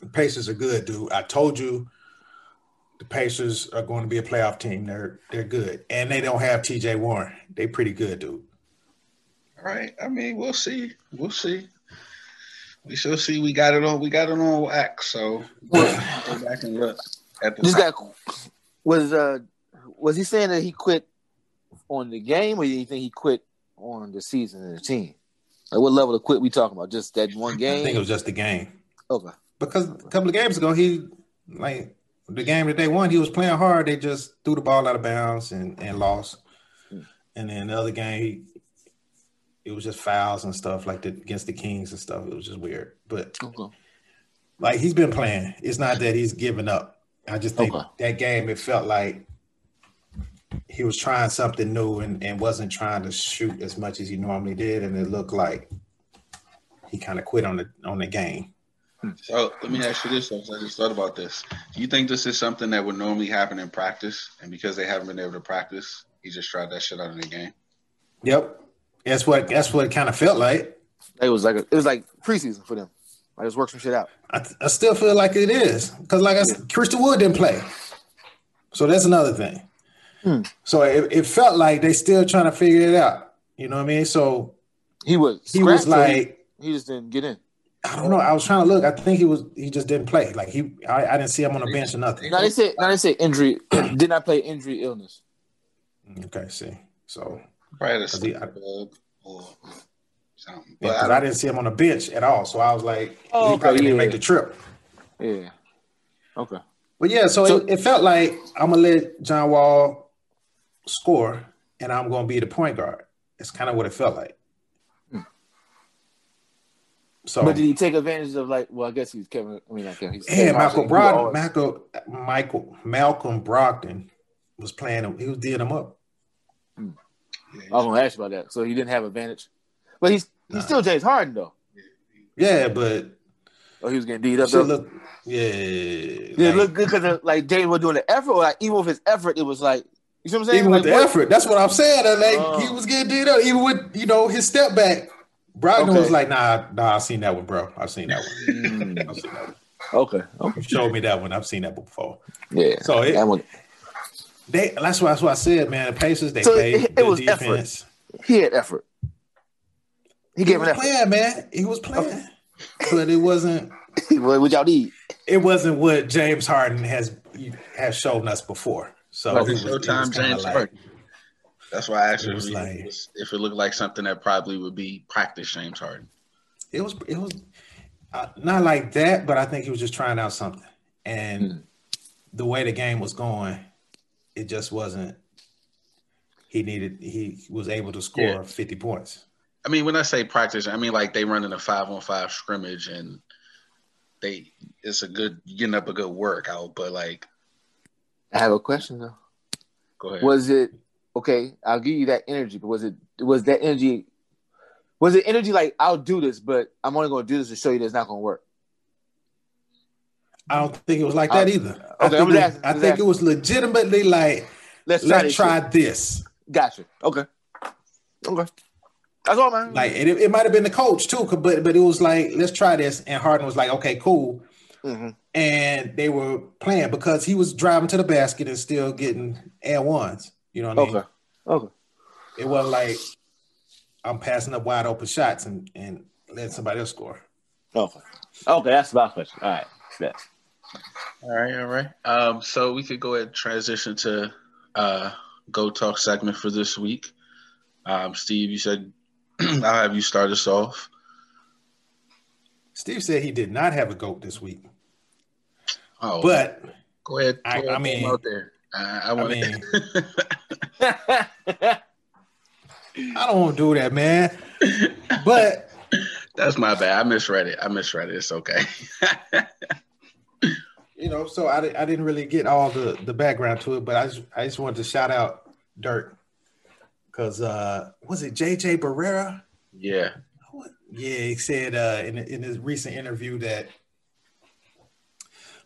The Pacers are good, dude. I told you the Pacers are going to be a playoff team. They're they're good, and they don't have T.J. Warren. They pretty good, dude. All right. I mean, we'll see. We'll see. We shall see. We got it on. We got it on wax. So go back and look at the. This guy was uh was he saying that he quit on the game, or do you think he quit on the season and the team? Like what level of quit we talking about? Just that one game? I think it was just the game. Okay. Because a couple of games ago, he like the game that they won, he was playing hard. They just threw the ball out of bounds and, and lost. Hmm. And then the other game, he, it was just fouls and stuff like that against the Kings and stuff. It was just weird. But okay. like he's been playing. It's not that he's given up. I just think okay. that game it felt like he was trying something new and, and wasn't trying to shoot as much as he normally did, and it looked like he kind of quit on the on the game. So let me ask you this: I just thought about this. Do you think this is something that would normally happen in practice, and because they haven't been able to practice, he just tried that shit out in the game? Yep, that's what that's what it kind of felt like. It was like a, it was like preseason for them. I just work some shit out. I, I still feel like it is because, like I said, Christian Wood didn't play, so that's another thing. Hmm. So it, it felt like they still trying to figure it out. You know what I mean? So he was he was like he just didn't get in. I don't know. I was trying to look. I think he was. He just didn't play. Like he, I, I didn't see him on the bench or nothing. No, they say. No, they say injury. did not play injury illness. Okay, see. So right, he, I, or something. Yeah, because I, I, didn't see him on the bench at all. So I was like, oh, he probably yeah. didn't make the trip. Yeah. Okay. But yeah, so, so it, it, felt like I'm gonna let John Wall score, and I'm gonna be the point guard. It's kind of what it felt like. Hmm. So, but did he take advantage of like? Well, I guess he's Kevin. I mean, not Kevin. He's yeah, Michael Brogdon, Michael, Michael, Malcolm Brogdon was playing him. He was dealing him up. Hmm. I was gonna ask you about that. So he didn't have advantage, but he's he's nah. still James Harden though. Yeah, but oh, he was getting beat up. Though. Look, yeah, yeah, like, look good because like James was doing the effort. Or like even with his effort, it was like you know what I'm saying. Even like, with the what? effort, that's what I'm saying. like uh, he was getting beat up. Even with you know his step back, Brogdon okay. was like, "Nah, nah, I've seen that one, bro. I've seen that one. Mm. I've seen that one. Okay, okay. You showed me that one. I've seen that before. Yeah. So it, that one. They that's what that's what I said, man. The Pacers they so played it, it was defense. Effort. He had effort. He, he gave an effort. Playing, man. He was playing, okay. but it wasn't. what would y'all need? It wasn't what James Harden has has shown us before. So it was, Showtime James like, Harden. That's why I asked it like, if it looked like something that probably would be practice James Harden. It was it was uh, not like that, but I think he was just trying out something. And hmm. the way the game was going, it just wasn't. He needed. He was able to score yeah. fifty points. I mean, when I say practice, I mean like they running a five on five scrimmage and they it's a good getting up a good workout, but like I have a question though. Go ahead. Was it okay, I'll give you that energy, but was it was that energy was it energy like I'll do this, but I'm only gonna do this to show you that it's not gonna work? I don't think it was like that either. Okay, I think, it, asking, I think it was legitimately like let's try, let's try this. Gotcha. Okay. Okay. That's all, man. Like it, it might have been the coach too, but but it was like let's try this, and Harden was like, okay, cool. Mm-hmm. And they were playing because he was driving to the basket and still getting air ones. You know what I mean? Okay. Okay. It wasn't like I'm passing up wide open shots and and letting somebody else score. Okay. Okay, that's my question. All right. Yeah. All right, all right. Um, so we could go ahead and transition to uh go talk segment for this week. Um, Steve, you said I'll have you start us off. Steve said he did not have a goat this week. Oh, but go ahead. I, I mean, out there. I, I, I mean, I don't want to do that, man. But that's my bad. I misread it. I misread it. It's okay. You know, so I, I didn't really get all the the background to it, but I just I just wanted to shout out Dirk because uh was it JJ Barea? Yeah. Yeah, he said uh, in in his recent interview that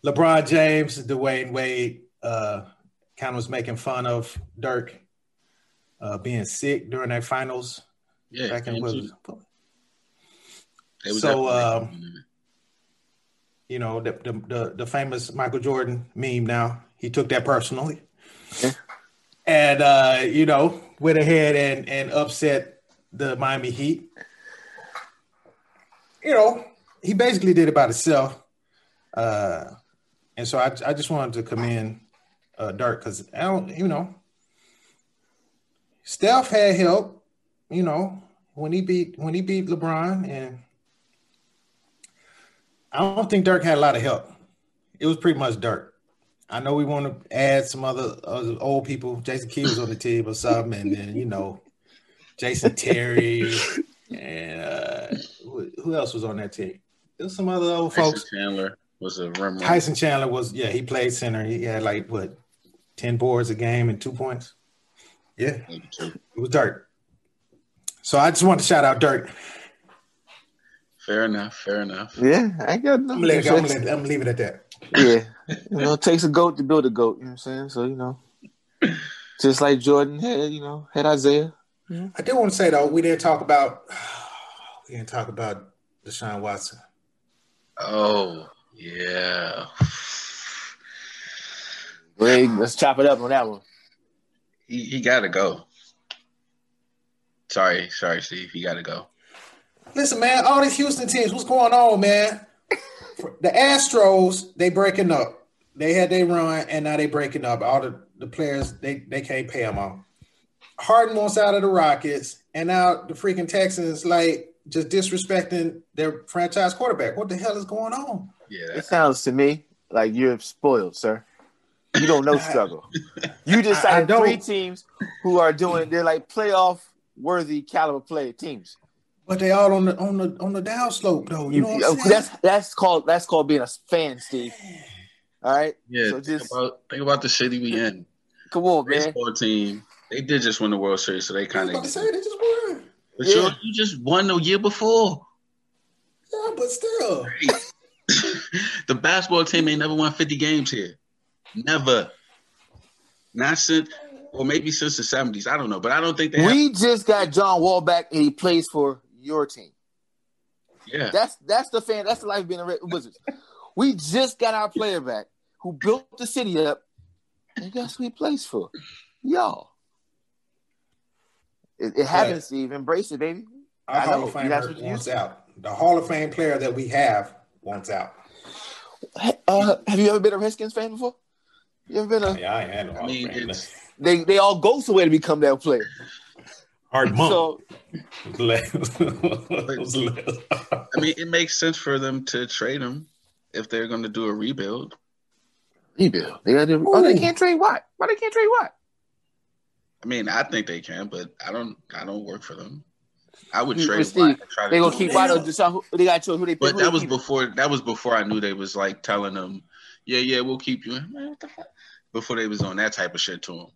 LeBron James, Dwyane Wade, uh, kind of was making fun of Dirk uh, being sick during their finals. Yeah, back in was, so um, you know the, the, the the famous Michael Jordan meme. Now he took that personally, yeah. and uh, you know went ahead and and upset the Miami Heat. You know he basically did it by himself, uh, and so I I just wanted to commend uh, Dirk because I don't, you know, Steph had help, you know, when he beat when he beat LeBron, and I don't think Dirk had a lot of help. It was pretty much Dirk. I know we want to add some other, other old people. Jason Kidd was on the team or something, and then you know, Jason Terry and uh, who, who, else was on that team? There's some other old Tyson folks. Chandler was a rim Tyson Chandler was yeah. He played center. He had like what ten boards a game and two points. Yeah, it was Dirk. So I just want to shout out Dirk. Fair enough. Fair enough. Yeah, I got no. I'm gonna, leave, I'm, gonna, I'm gonna leave it at that. Yeah, you know, it takes a goat to build a goat. You know what I'm saying? So you know, just like Jordan had, you know, had Isiah. Yeah. I do want to say though, we didn't talk about we didn't talk about Deshaun Watson. Oh yeah. Greg, let's chop it up on that one. He he got to go. Sorry, sorry, Steve. He got to go. Listen, man, all these Houston teams, what's going on, man? The Astros, they breaking up. They had their run, and now they breaking up. All the, the players, they, they can't pay them all. Harden wants out of the Rockets, and now the freaking Texans, like, just disrespecting their franchise quarterback. What the hell is going on? Yeah, it sounds to me like you're spoiled, sir. You don't know struggle. You just signed three teams who are doing. They're like playoff worthy caliber play teams. But they all on the on the on the down slope though. You, you know oh, that's that's called that's called being a fan, Steve. All right. Yeah. So just think about, think about the city we in. Come on, man. Baseball team. They did just win the World Series, so they kind of. say they just won. But yeah. you just won the year before. Yeah, but still. the basketball team ain't never won 50 games here. Never. Not since or maybe since the 70s. I don't know, but I don't think they We have- just got John Wall back and he plays for your team. Yeah. That's that's the fan, that's the life of being a Wizards. we just got our player back who built the city up, and guess who he plays for? Y'all. It, it happens, Steve. Embrace it, baby. Our Hall of Fame wants out. The Hall of Fame player that we have wants out. Uh, have you ever been a Redskins fan before? You ever been a? Yeah, I am. I mean, they they all go somewhere to become that player. Hard month. So, I mean, it makes sense for them to trade him if they're going to do a rebuild. Rebuild? They got to. Oh, they can't trade what? Why they can't trade what? I mean, I think they can, but I don't. I don't work for them. I would mm, trade. Steve, they gonna keep Watt. They got to who they. But that was before. That was before I knew they was like telling them, "Yeah, yeah, we'll keep you." Man, what the fuck? Before they was on that type of shit to him.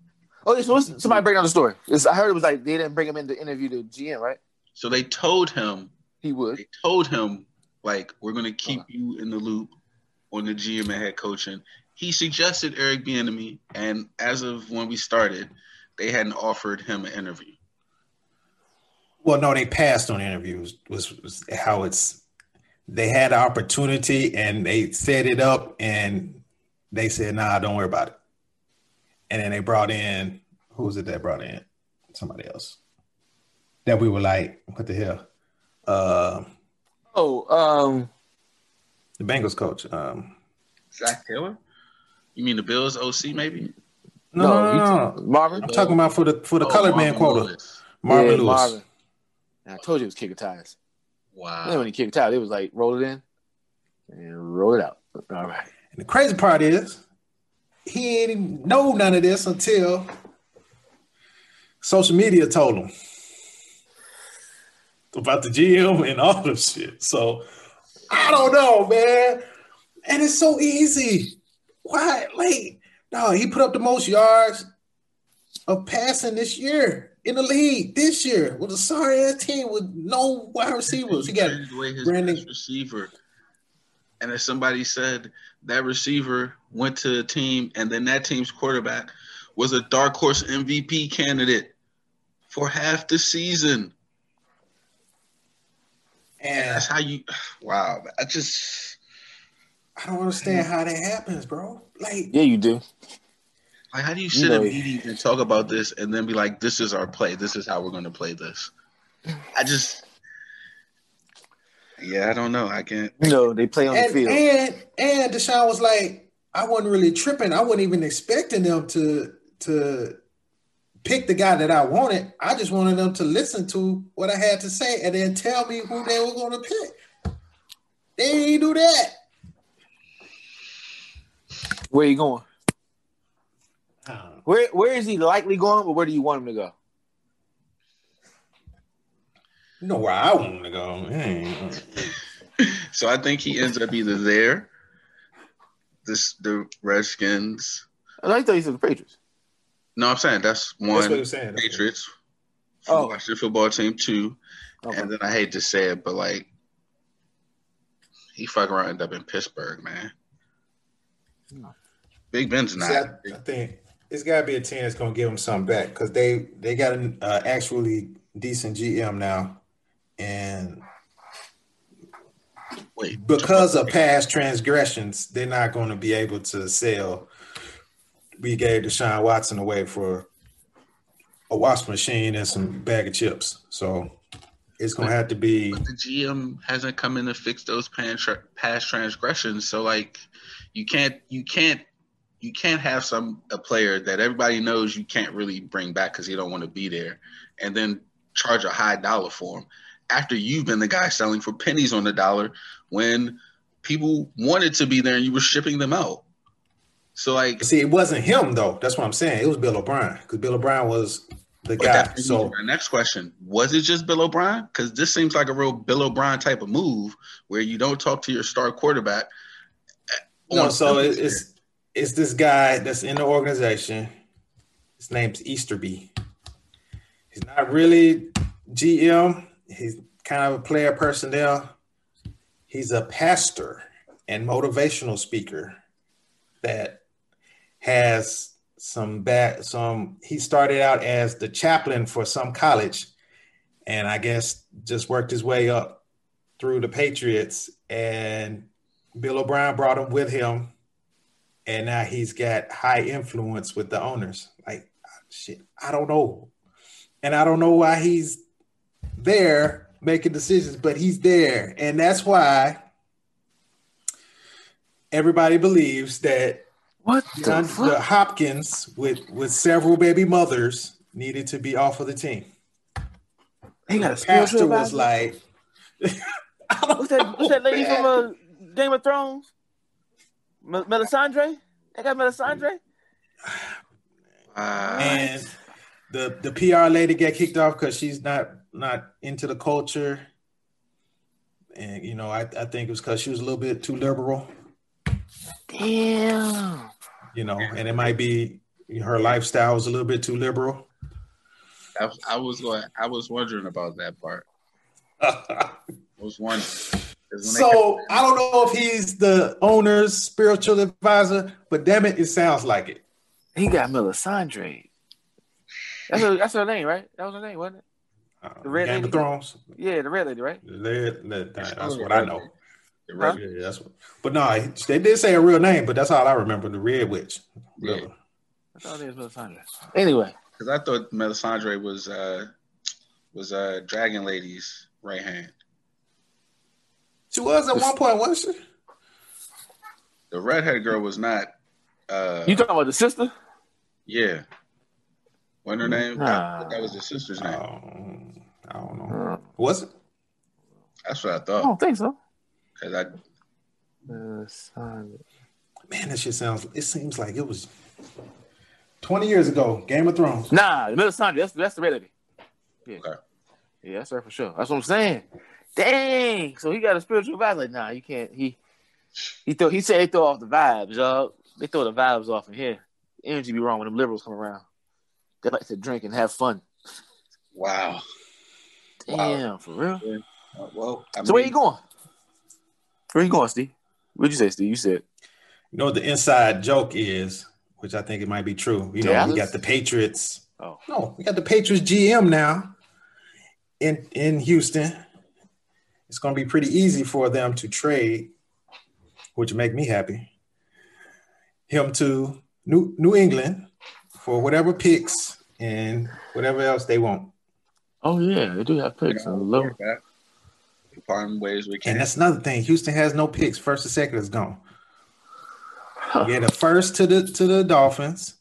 Oh, so somebody break down the story. It's, I heard it was like they didn't bring him in to interview the GM, right? So they told him he would. They told him like we're gonna keep uh-huh. you in the loop on the GM and head coaching. He suggested Eric Bieniemy, and as of when we started, they hadn't offered him an interview. Well, no, they passed on interviews. Was, was how it's. They had the opportunity and they set it up, and they said, "Nah, don't worry about it." And then they brought in who was it that brought in somebody else that we were like, what the hell? Uh, oh, um, the Bengals coach, um, Zac Taylor. You mean the Bills OC, maybe? No, no, no, no. Marvin. I'm talking about for the for the oh, colored Marvin man quota. Lewis. Marvin yeah, Lewis. Marvin. I told you it was kicker tires. Wow. then when he kicked out, it was like roll it in and roll it out. All right. And the crazy part is he ain't even know none of this until social media told him about the GM and all this shit. So I don't know, man. And it's so easy. Why? Like, no, he put up the most yards of passing this year in the league this year with a sorry ass team with no wide receivers. He got Brandon receiver. And as somebody said, that receiver went to a team, and then that team's quarterback was a dark horse MVP candidate for half the season. And that's how you. Wow, I just. I don't understand how that happens, bro. Like, yeah, you do. Like, how do you sit you know, in meetings and talk about this and then be like, "This is our play. This is how we're going to play this." I just, yeah, I don't know. I can't. You know, they play on and, the field. And and Deshaun was like, I wasn't really tripping. I wasn't even expecting them to to pick the guy that I wanted. I just wanted them to listen to what I had to say and then tell me who they were going to pick. They didn't do that. Where you going? Where where is he likely going, or where do you want him to go? You know where I want to go. so I think he ends up either there, this the Redskins. I thought he said the Patriots. No, I'm saying that's one. That's saying. Patriots. Oh, Washington football team two, okay. and then I hate to say it, but like he fuck around end up in Pittsburgh, man. Big Ben's not. See, I, I, think it's got to be a team that's going to give him something back because they they got an uh, actually decent GM now, and wait because of past transgressions, they're not going to be able to sell. We gave Deshaun Watson away for a wash machine and some bag of chips, so it's gonna have to be. But the GM hasn't come in to fix those past transgressions, so like you can't you can't you can't have some a player that everybody knows you can't really bring back because you don't want to be there, and then charge a high dollar for him after you've been the guy selling for pennies on the dollar when people wanted to be there and you were shipping them out. So like, see, it wasn't him though. That's what I'm saying. It was Bill O'Brien because Bill O'Brien was the guy. So my next question was it just Bill O'Brien? Because this seems like a real Bill O'Brien type of move where you don't talk to your star quarterback. No, so it's it's this guy that's in the organization. His name's Easterby. He's not really GM. He's kind of a player personnel. He's a pastor and motivational speaker that has some bad some he started out as the chaplain for some college and i guess just worked his way up through the patriots and bill o'brien brought him with him and now he's got high influence with the owners like shit i don't know and i don't know why he's there making decisions but he's there and that's why everybody believes that what the, the Hopkins with with several baby mothers needed to be off of the team. He got a pastor was like, what's that? What's that lady from uh, Game of Thrones? M- Melisandre? They got Melisandre. Uh, and the the PR lady got kicked off because she's not not into the culture. And you know, I, I think it was because she was a little bit too liberal. Damn you know, and it might be her lifestyle was a little bit too liberal. I, I was going. I was wondering about that part. I was wondering. So I don't know if he's the owner's spiritual advisor, but damn it, it sounds like it. He got Melisandre. That's her, that's her name, right? That was her name, wasn't it? Uh, the red Game lady. of Thrones. Yeah, the red lady, right? The red, that's what I know. Huh? Yeah, that's what. But no, they did say a real name, but that's all I remember. The Red Witch. Yeah. I thought it was Melisandre. Anyway, because I thought Melisandre was uh was uh Dragon Lady's right hand. She was at one point, wasn't she? The redhead girl was not. uh You talking about the sister? Yeah. What her name? Nah. That was the sister's name. Um, I don't know. Was it? That's what I thought. I don't think so. Cause I. Man, that shit sounds. It seems like it was twenty years ago. Game of Thrones. Nah, the Melisandre. That's that's the reality. Yeah. Okay. Yeah, that's right for sure. That's what I'm saying. Dang. So he got a spiritual vibe. Like, nah, you can't. He he throw. He said they throw off the vibes, y'all. They throw the vibes off in here. Energy be wrong when them liberals come around. They like to drink and have fun. Wow. Damn, wow. for real. Yeah. Uh, well, I so mean, where you going? Where you going, Steve? What'd you say, Steve? You said. You know what the inside joke is, which I think it might be true. You know, Dallas? we got the Patriots. Oh no, we got the Patriots GM now in in Houston. It's going to be pretty easy for them to trade, which make me happy. Him to New New England for whatever picks and whatever else they want. Oh yeah, they do have picks. I love that find ways we can. And that's another thing. Houston has no picks. First and second is gone. Huh. Yeah, the first to the to the Dolphins.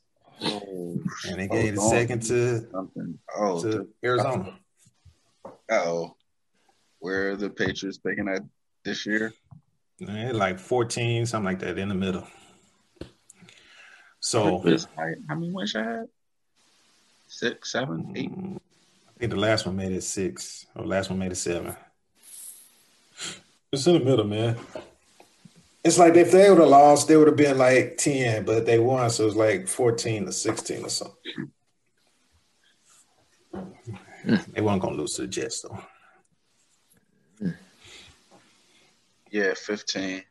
Oh, and they oh, gave oh, the second to something. Oh, to, to Arizona. Oh, where are the Patriots picking at this year? like 14, something like that in the middle. So how many wins I had? Six, seven, eight. I think the last one made it six, or last one made it seven. It's in the middle, man. It's like if they would have lost, they would have been like 10, but they won, so it's like 14 to 16 or something. Mm. They weren't gonna lose to the Jets though. Mm. Yeah, 15.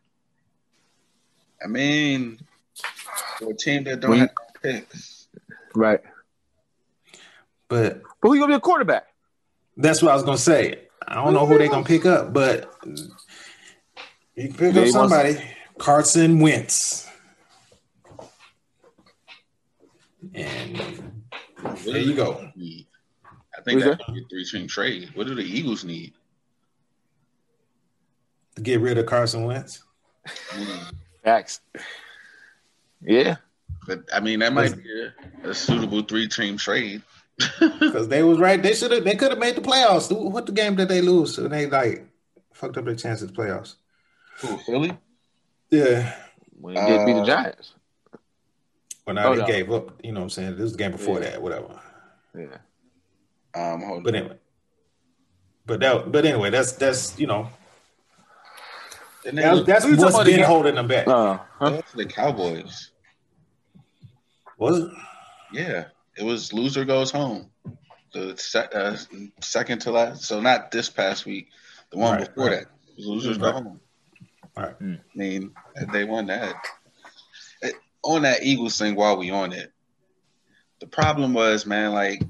I mean, for a team that don't have picks. Right. But but who gonna be a quarterback? That's what I was gonna say. I don't know who they're gonna pick up, but you can pick up somebody. Carson Wentz. And there you go. I think that's gonna be a three team trade. What do the Eagles need? To get rid of Carson Wentz? Mm. Facts. Yeah. But I mean that might be a, a suitable three team trade. Because they was right. They should have they could have made the playoffs. What the game did they lose? And they like fucked up their chances playoffs. Who, Philly? Yeah. When they did beat the uh, Giants. Well now oh, they no. gave up, you know what I'm saying? This was the game before yeah. that, whatever. Yeah. Um, but anyway, but that, but anyway, that's that's you know, that's, that's what's been holding them back. Uh, huh? The Cowboys. Was it? Yeah, it was loser goes home. The sec, uh, second to last, so not this past week, the one right, before right. that. Losers right. go home. All right. I mean, they won that. On that Eagles thing, while we on it, the problem was, man, like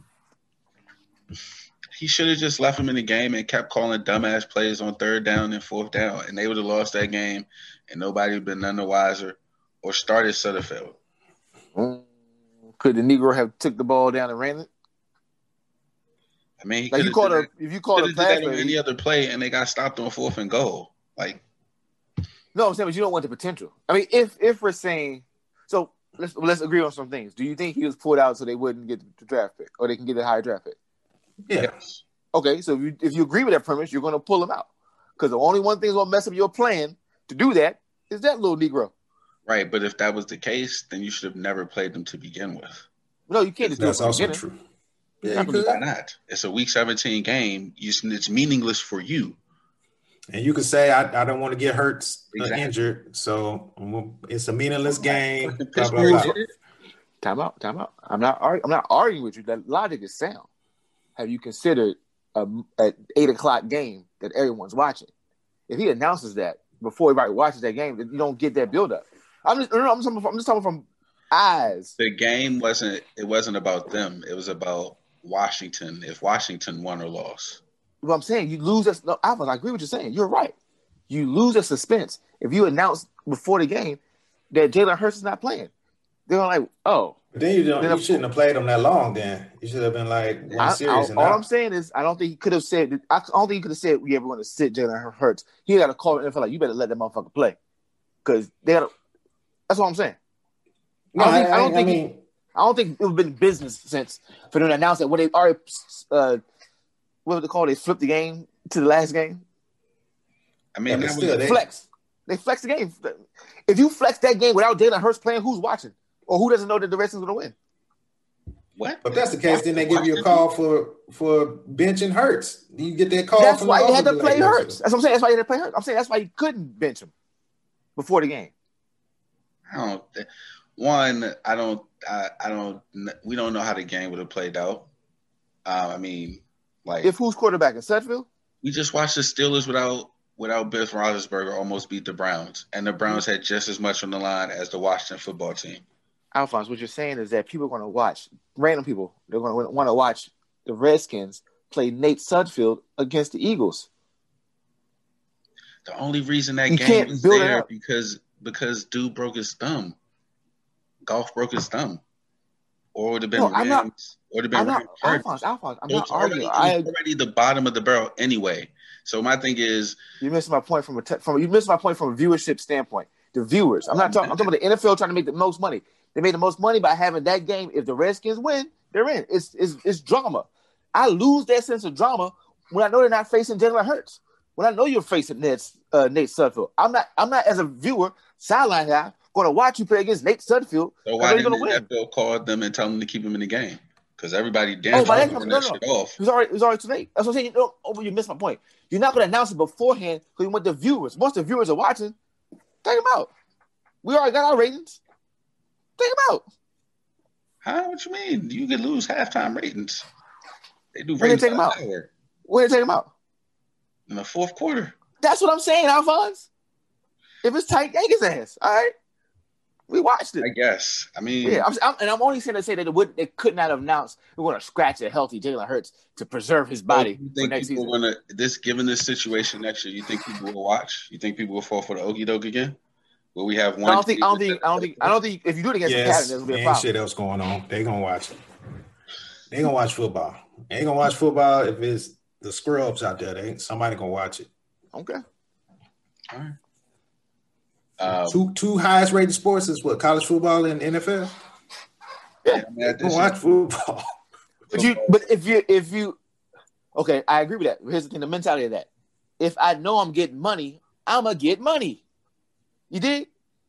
he should have just left him in the game and kept calling dumbass plays on third down and fourth down, and they would have lost that game, and nobody would have been none the wiser or started Sudfeld. Mm, could the Negro have took the ball down and ran it? I mean, like you called a if you called a pass any other play, and they got stopped on fourth and goal. Like, no, I'm saying, but you don't want the potential. I mean, if if we're saying so, let's let's agree on some things. Do you think he was pulled out so they wouldn't get the draft pick, or they can get a higher draft pick? Yes. Okay, so if you, if you agree with that premise, you're going to pull him out because the only one thing that's going to mess up your plan to do that is that little Negro. Right, but if that was the case, then you should have never played them to begin with. No, you can't just That's also true. Yeah, why not? It's a week 17 game. It's meaningless for you. And you could say, I, I don't want to get hurt, uh, exactly. injured. So it's a meaningless game. Blah, blah, blah. Time out, time out. I'm not, I'm not arguing with you. That logic is sound have you considered a, a eight o'clock game that everyone's watching? If he announces that before everybody watches that game, you don't get that build up. I'm just, I'm just, I'm just talking from eyes. The game wasn't. It wasn't about them. It was about Washington. If Washington won or lost. What I'm saying, you lose us. No, I agree with you saying. You're right. You lose a suspense if you announce before the game that Jalen Hurts is not playing. They're like, oh, but then you don't. Then you shouldn't have played him that long. Then you should have been like one I, series. I, all out. I'm saying is, I don't think he could have said. I don't think he could have said we ever want to sit Jalen Hurts. He got to call the feel like you better let that motherfucker play because they got. That's what I'm saying. No, I, think, I, I don't think. I, mean, he, I don't think it's been business since for them to announce that when they already uh, what would they call? They flipped the game to the last game. I mean, still, they flex. They flex the game. If you flex that game without Jalen Hurts playing, who's watching? Or who doesn't know that the Redskins going to win? What? If that's the case, then they give you a call for for benching Hurts. You get that call. That's why you had to play like Hurts. That's what I'm saying. That's why you had to play Hurts. I'm saying that's why you couldn't bench him before the game. I don't. One, I don't. I, I don't. We don't know how the game would have played out. Uh, I mean, like if who's quarterback in Sudfeld? We just watched the Steelers without without Bill Roethlisberger almost beat the Browns, and the Browns had just as much on the line as the Washington football team. Alphonse, what you're saying is that people are going to watch random people. They're going to want to watch the Redskins play Nate Sudfeld against the Eagles. The only reason that you game is there because because dude broke his thumb. Golf broke his thumb, or would have been no, Rams, not, or would have been Alphonse. Alphonse, I'm not arguing. Already, I, already the bottom of the barrel anyway. So my thing is, you missed my point from a te- from you missed my point from a viewership standpoint. The viewers. I'm not talking. I'm talking about the NFL trying to make the most money. They made the most money by having that game. If the Redskins win, they're in. It's it's, it's drama. I lose that sense of drama when I know they're not facing Jalen Hurts. When I know you're facing Nate, uh, Nate Sudfeld. I'm not. I'm not as a viewer, sideline guy. going to watch you play against Nate Sudfeld. So why didn't the NFL call them and tell them to keep him in the game? Because everybody damn oh, that, no, no, no. off. It was already, it was already too late. That's what I'm saying. You, know, oh, you missed my point. You're not going to announce it beforehand because you want the viewers. Once the viewers are watching, take them out. We already got our ratings. Take them out. How? What you mean? You could lose halftime ratings. They do ratings. When they take them out. When they take them out? In the fourth quarter. That's what I'm saying, Alphonse. If it's tight, yank his ass. All right. We watched it. I guess. I mean, yeah, I'm, I'm, and I'm only saying to say that it would, they could not have announced we're going to scratch a healthy Jalen Hurts to preserve his body. You think next people season. gonna this given this situation next year? You think people will watch? You think people will fall for the okey doke again? Will we have one? I don't think. I don't think. I don't think. I don't think. If you do it against yes, the Cavs, there's gonna be a problem. shit else going on. They gonna watch it. They gonna watch football. They ain't gonna watch football if it's the scrubs out there. They ain't somebody gonna watch it. Okay. All right. Um, two two highest rated sports is what college football and NFL. Yeah, I mean, watch football. But you, but if you, if you, okay, I agree with that. Here's the thing: the mentality of that. If I know I'm getting money, I'ma get money. You did?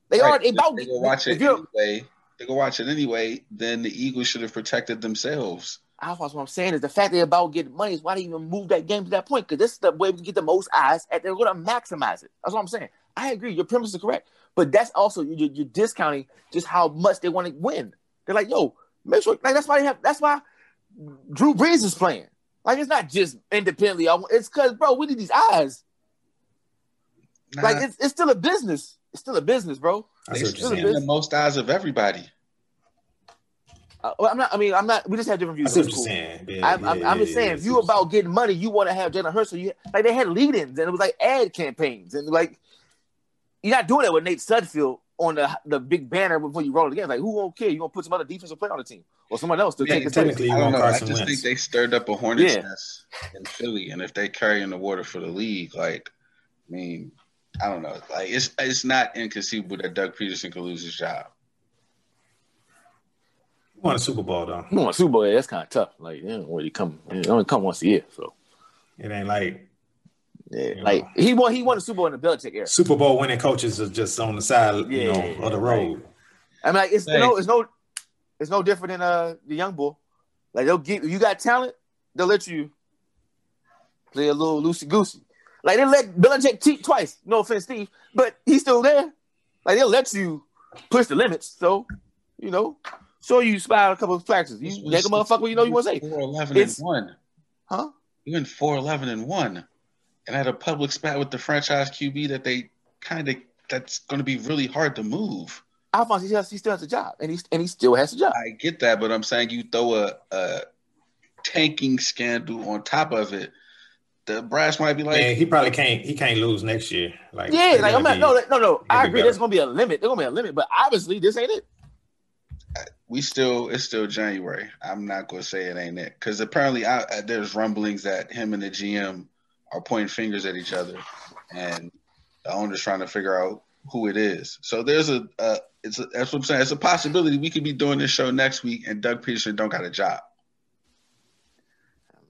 They right. are about. They go watch it anyway. They go watch it anyway. Then the Eagles should have protected themselves. Ah, that's what I'm saying is the fact they're about getting money is why they even move that game to that point because this is the way we get the most eyes and they're going to maximize it. That's what I'm saying. I agree. Your premise is correct, but that's also you're, you're discounting just how much they want to win. They're like, yo, make sure. Like that's why they have. That's why Drew Brees is playing. Like it's not just independently. It's because, bro, we need these eyes. Nah. Like it's, it's still a business. It's still a business, bro. They still the most eyes of everybody. Uh, well, I'm not. I mean, I'm not. We just have different views. I what cool. saying. Yeah, I'm, yeah, I'm, I'm, just saying, if you about getting money, you want to have Jalen Hurts. So you like they had lead-ins and it was like ad campaigns and like you're not doing that with Nate Sudfeld on the the big banner before you roll it again. Like who won't care? You gonna put some other defensive player on the team or someone else to yeah, take technically. I don't know. I just Wentz. think they stirred up a hornet's yeah. nest in Philly, and if they carry in the water for the league, like, I mean, I don't know. Like it's it's not inconceivable that Doug Pederson could lose his job. He won a Super Bowl though. He won a Super Bowl. Yeah, that's kind of tough. Like, you know, really come, you only come once a year, so it ain't like yeah, like know. he won. He won the Super Bowl in the Belichick era. Super Bowl winning coaches are just on the side, yeah, you know, of the road. I mean, like it's you know, it's no, it's no different than uh the young bull. Like they'll give you got talent, they'll let you play a little loosey goosey. Like they let Belichick cheat twice. No offense, Steve, but he's still there. Like they'll let you push the limits. So you know, so you spy a couple of flashes. You make a motherfucker. You know you want to say. Four eleven and one. Huh? You went four eleven and one and had a public spat with the franchise QB that they kind of that's going to be really hard to move. Alphonse, he, has, he still has a job, and he and he still has a job. I get that, but I'm saying you throw a, a tanking scandal on top of it. The brass might be like, yeah, he probably can't. He can't lose next year. Like, yeah, like I'm not. Be, no, no, no. I agree. There's gonna be a limit. There's gonna be a limit, but obviously this ain't it. We still, it's still January. I'm not gonna say it ain't it because apparently I, there's rumblings that him and the GM are pointing fingers at each other, and the owner's trying to figure out who it is. So there's a, uh, it's a, that's what I'm saying. It's a possibility we could be doing this show next week, and Doug Pederson don't got a job.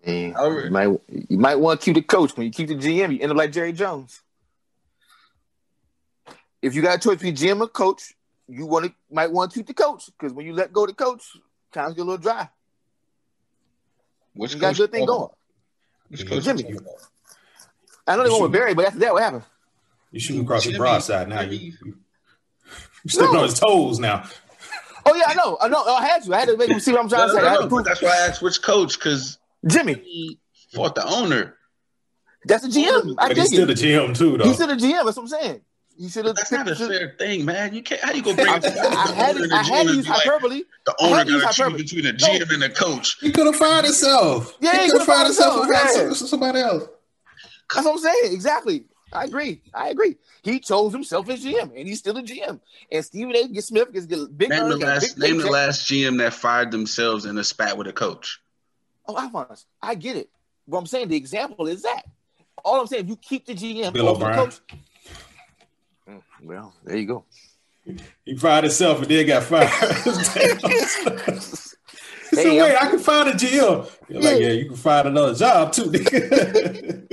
I mean, However, you might you might want to keep the coach. When you keep the GM, you end up like Jerry Jones. If you got a choice between GM or coach, you want to might want to keep the coach because when you let go of the coach, times get a little dry. Which you got a good thing going. Which coach Jimmy. I know they went with Barry, but after that, what happened? You shooting across the broadside now. You, you, you stepping no. on his toes now. Oh yeah, I know. I know. I had to. I had to make him see what I'm trying no, to say. No, no, that's why I asked which coach because Jimmy fought the owner. That's a GM. I but he's still it. the GM too, though. He's still the GM. That's what I'm saying. You should have. That's not a fair thing, man. You can't. How you go bring? I, I, had to. I had to use hyperbole. Like, the owner got to choose between the GM no. and the coach. He could have fired himself. Yeah, he, he could have fired himself. himself. Somebody else. That's what I'm saying. Exactly. I agree. I agree. He chose himself as GM, and he's still a GM. And Stephen A. Smith gets a big. Name the last. Name the last GM that fired themselves in a spat with a coach. Oh, Alphonse, I get it. What I'm saying, the example is that. All I'm saying, if you keep the GM Bill over the coach. Mm, well, there you go. He fired himself and then got fired. Hey, so wait, I'm, I can find a GM. You're like, yeah, you can find another job too. it,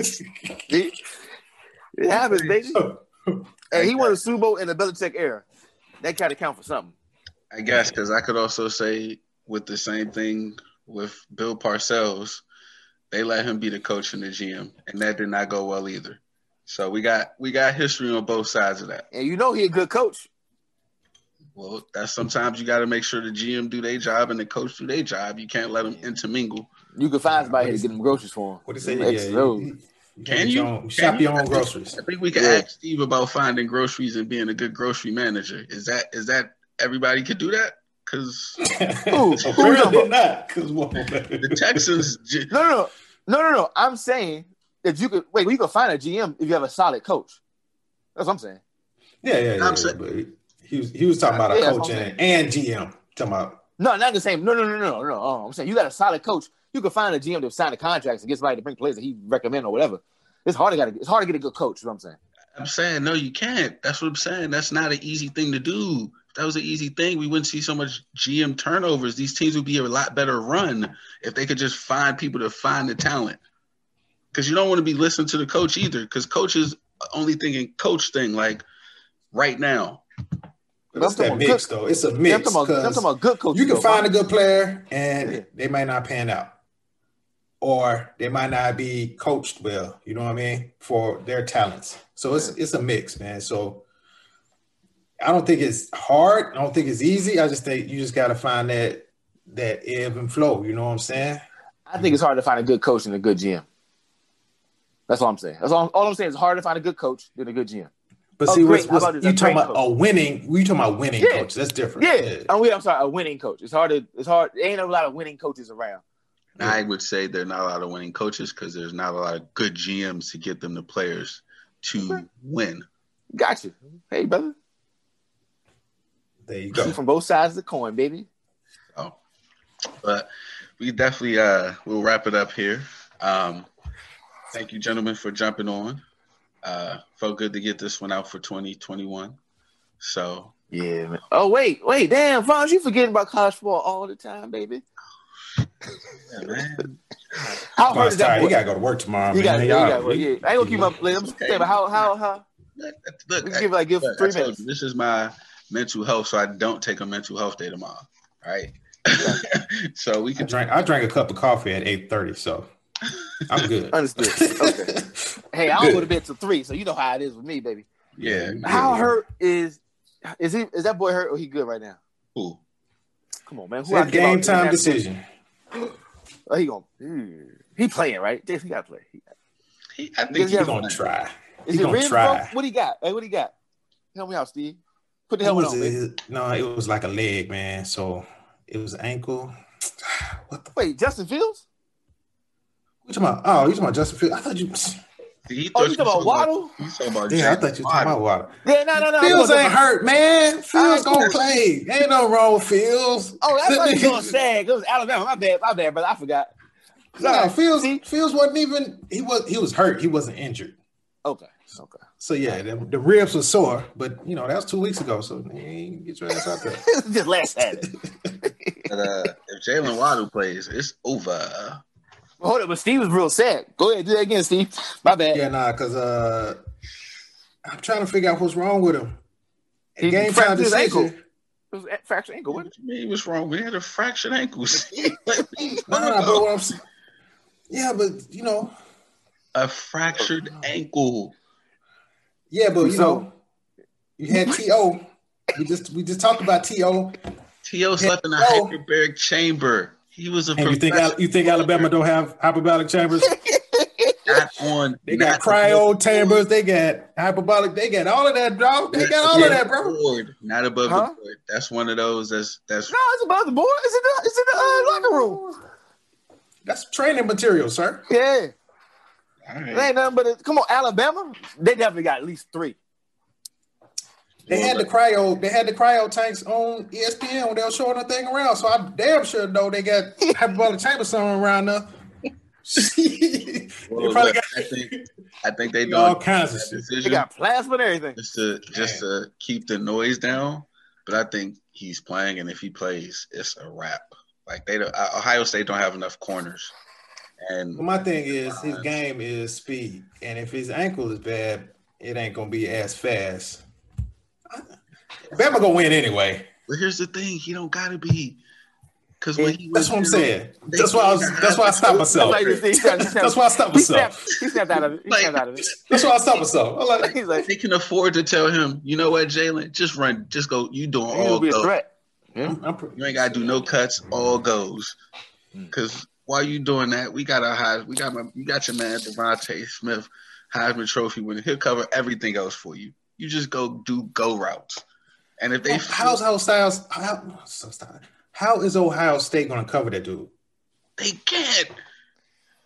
happens, baby. hey, he won a Super Bowl in the Belichick era. That got to count for something. I guess because I could also say with the same thing with Bill Parcells, they let him be the coach and the GM, and that did not go well either. So we got we got history on both sides of that. And you know he a good coach. Well, that's sometimes you got to make sure the GM do their job and the coach do their job. You can't let them intermingle. You can find somebody to get them groceries for him. What do you say? Yeah, you, you, can you own, shop you? your own groceries? I think we can yeah. ask Steve about finding groceries and being a good grocery manager. Is that is that everybody could do that? Because who, who not? Because the Texans. no, no, no, no, no. I'm saying that you could wait, well, you could find a GM if you have a solid coach. That's what I'm saying. Yeah, yeah, yeah. I'm saying, he was he was talking about a yeah, coach and, and GM. Talking about no, not the same. No, no, no, no, no. Oh, I'm saying you got a solid coach. You can find a GM to sign the contracts and get somebody to bring players that he recommend or whatever. It's hard to get. It's hard to get a good coach. Is what I'm saying. I'm saying no, you can't. That's what I'm saying. That's not an easy thing to do. If that was an easy thing, we wouldn't see so much GM turnovers. These teams would be a lot better run if they could just find people to find the talent. Because you don't want to be listening to the coach either. Because coach is only thinking coach thing like right now. It's that mix good, though. It's a mix. I'm talking about, about good coach. You can find a good player and yeah. they might not pan out. Or they might not be coached well, you know what I mean, for their talents. So it's it's a mix, man. So I don't think it's hard. I don't think it's easy. I just think you just gotta find that that ebb and flow, you know what I'm saying? I think it's hard to find a good coach and a good GM. That's all I'm saying. That's all, all I'm saying. It's hard to find a good coach than a good GM. But oh, see, what's, what's, you talking about coach. a winning? We talking about winning yeah. coach? That's different. Yeah, yeah. Oh, I'm sorry, a winning coach. It's hard to. It's hard. There ain't a lot of winning coaches around. I would say there are not a lot of winning coaches because there's not a lot of good GMs to get them the players to okay. win. Gotcha. Hey, brother. There you go. See from both sides of the coin, baby. Oh, but we definitely uh we'll wrap it up here. Um, thank you, gentlemen, for jumping on. Uh, felt good to get this one out for 2021. So yeah, man. Oh wait, wait, damn, Fonz, you forgetting about college football all the time, baby. Yeah, man. how hard is that? Boy? He gotta go to work tomorrow. You got, yeah, I ain't gonna keep up. I'm okay. saying, how how how? Look, we give like give look, three minutes. You, this is my mental health, so I don't take a mental health day tomorrow. Right. so we can I drank. I drank a cup of coffee at eight thirty. So I'm good. Understood. Okay. hey, I don't go to bed till three, so you know how it is with me, baby. Yeah. How hurt is is he? Is that boy hurt or he good right now? Who? Come on, man. Who it's game time decision. oh, he going hmm. he playing right? He got to play. He, he, I think he's gonna try. Is he gonna try. What he got? Hey, what he got? Help me out, Steve. Put the helmet on. It, no, it was like a leg, man. So it was ankle. What the? Wait, Justin Fields? You talking about? Oh, you talking about Justin Fields? I thought you. He oh, you talking about Waddle? About, yeah, I thought you were talking about Waddle. Yeah, no, no, no. Fields ain't hurt, man. Fields gonna play. Ain't no wrong with Fields. Oh, that's what you gonna say. It was Alabama. My bad, my bad, but I forgot. No, Fields. See? Fields wasn't even. He was. He was hurt. He wasn't injured. Okay. Okay. So yeah, the, the, ribs were sore, but you know that was two weeks ago. So hey, get your ass out there. Just last had but uh, if Jalen Waddle plays, it's over. Hold up, but Steve was real sad. Go ahead, do that again, Steve. My bad. Yeah, nah, because uh, I'm trying to figure out what's wrong with him. He Game time decision. Ankle. It was a fractured ankle. What, do you mean what's wrong? We had a fractured ankle. no, no, but what I'm saying, yeah, but you know, a fractured ankle. Yeah, but you so, know, you had To. we just we just talked about To. To slept in a hyperbaric chamber. He was a. And you think you think Alabama don't have hyperbolic chambers? not on. They got cryo chambers. They got hyperbolic. They got all of that, bro. They got all yeah, of that, bro. Board, not above huh? the board. That's one of those. That's that's. No, it's above the board. It's in the. It's in the uh, locker room. That's training material, sir. Yeah. Right. It ain't nothing but a, come on, Alabama. They definitely got at least three. They had the cryo. They had the cryo tanks on ESPN when they were showing the thing around. So I'm damn sure know they got hyperbolic chamber somewhere around there. well, probably got, I think I think they do all kinds of shit. They got plasma and everything just to just to keep the noise down. But I think he's playing, and if he plays, it's a wrap. Like they, don't, Ohio State don't have enough corners. And well, my thing is his game is speed, and if his ankle is bad, it ain't gonna be as fast. Bama gonna win anyway. But here's the thing: he don't gotta be. Because that's what I'm saying. That's why I was, that's why I stopped myself. that's why I stopped myself. He snapped out of it. He snapped out of it. That's why I stopped myself. Like, He's like, they can afford to tell him, you know what, Jalen, just run, just go. You doing all be a threat. Yeah. you ain't gotta do no cuts, all goes. Because mm. While you doing that, we got our high, we got my, you got your man DeVonta Smith, Heisman Trophy winner. He'll cover everything else for you. You just go do go routes. And if they oh, how's how Styles how, how is Ohio State going to cover that dude? They can't.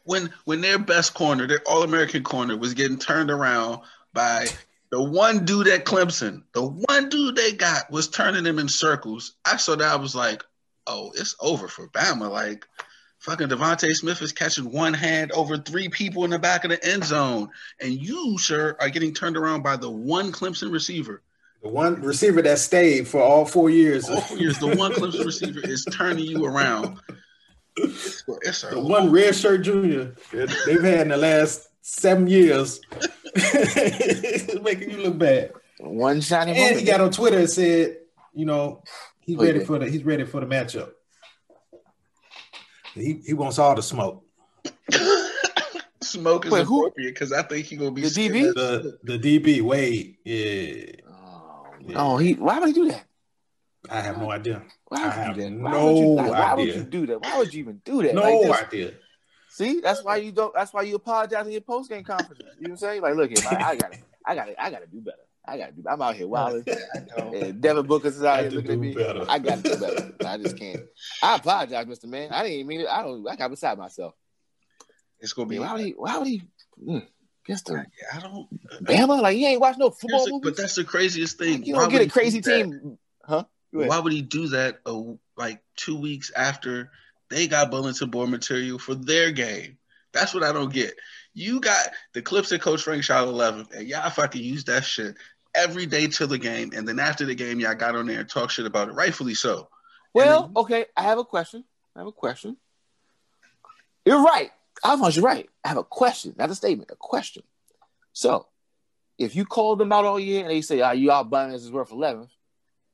When when their best corner, their All American corner, was getting turned around by the one dude at Clemson, the one dude they got was turning them in circles. I saw that I was like, oh, it's over for Bama. Like fucking DeVonta Smith is catching one hand over three people in the back of the end zone, and you, sir, are getting turned around by the one Clemson receiver. The one receiver that stayed for all four years. All four years. The one Clemson receiver is turning you around. It's, it's the one red shirt junior they've had in the last seven years. making you look bad. One shiny. And moment. he got on Twitter and said, you know, he's ready for the he's ready for the matchup. He he wants all the smoke. smoke is Wait, appropriate because I think he gonna be the DB. The the DB Wade, yeah. Yeah. Oh, he. Why would he do that? I have no idea. Why would I have you no why would you, like, Why would you do that? Why would you even do that? No like idea. See, that's why you don't. That's why you apologize in your post game conference. You know what I'm saying? Like, look, here, I, got to, I got to, I got to do better. I got to do. I'm out here wilding. and Devin Booker's is out here looking at me. Better. I got to do better. I just can't. I apologize, Mister Man. I didn't even mean it. I don't. I got beside myself. It's gonna be. Why would he? Why would he? Mm. Guess the I don't Bama like he ain't watch no football movies. But that's the craziest thing. Like, you don't get a crazy team, huh? Why would he do that? Uh, like two weeks after they got bulletin board material for their game. That's what I don't get. You got the clips that Coach Frank shot 11, and y'all fucking use that shit every day till the game, and then after the game, y'all got on there and talk shit about it, rightfully so. Well, then, okay, I have a question. I have a question. You're right. Alphonse, you're right. I have a question, not a statement, a question. So, if you called them out all year and they say, "Ah, you out Bunnies is worth 11,"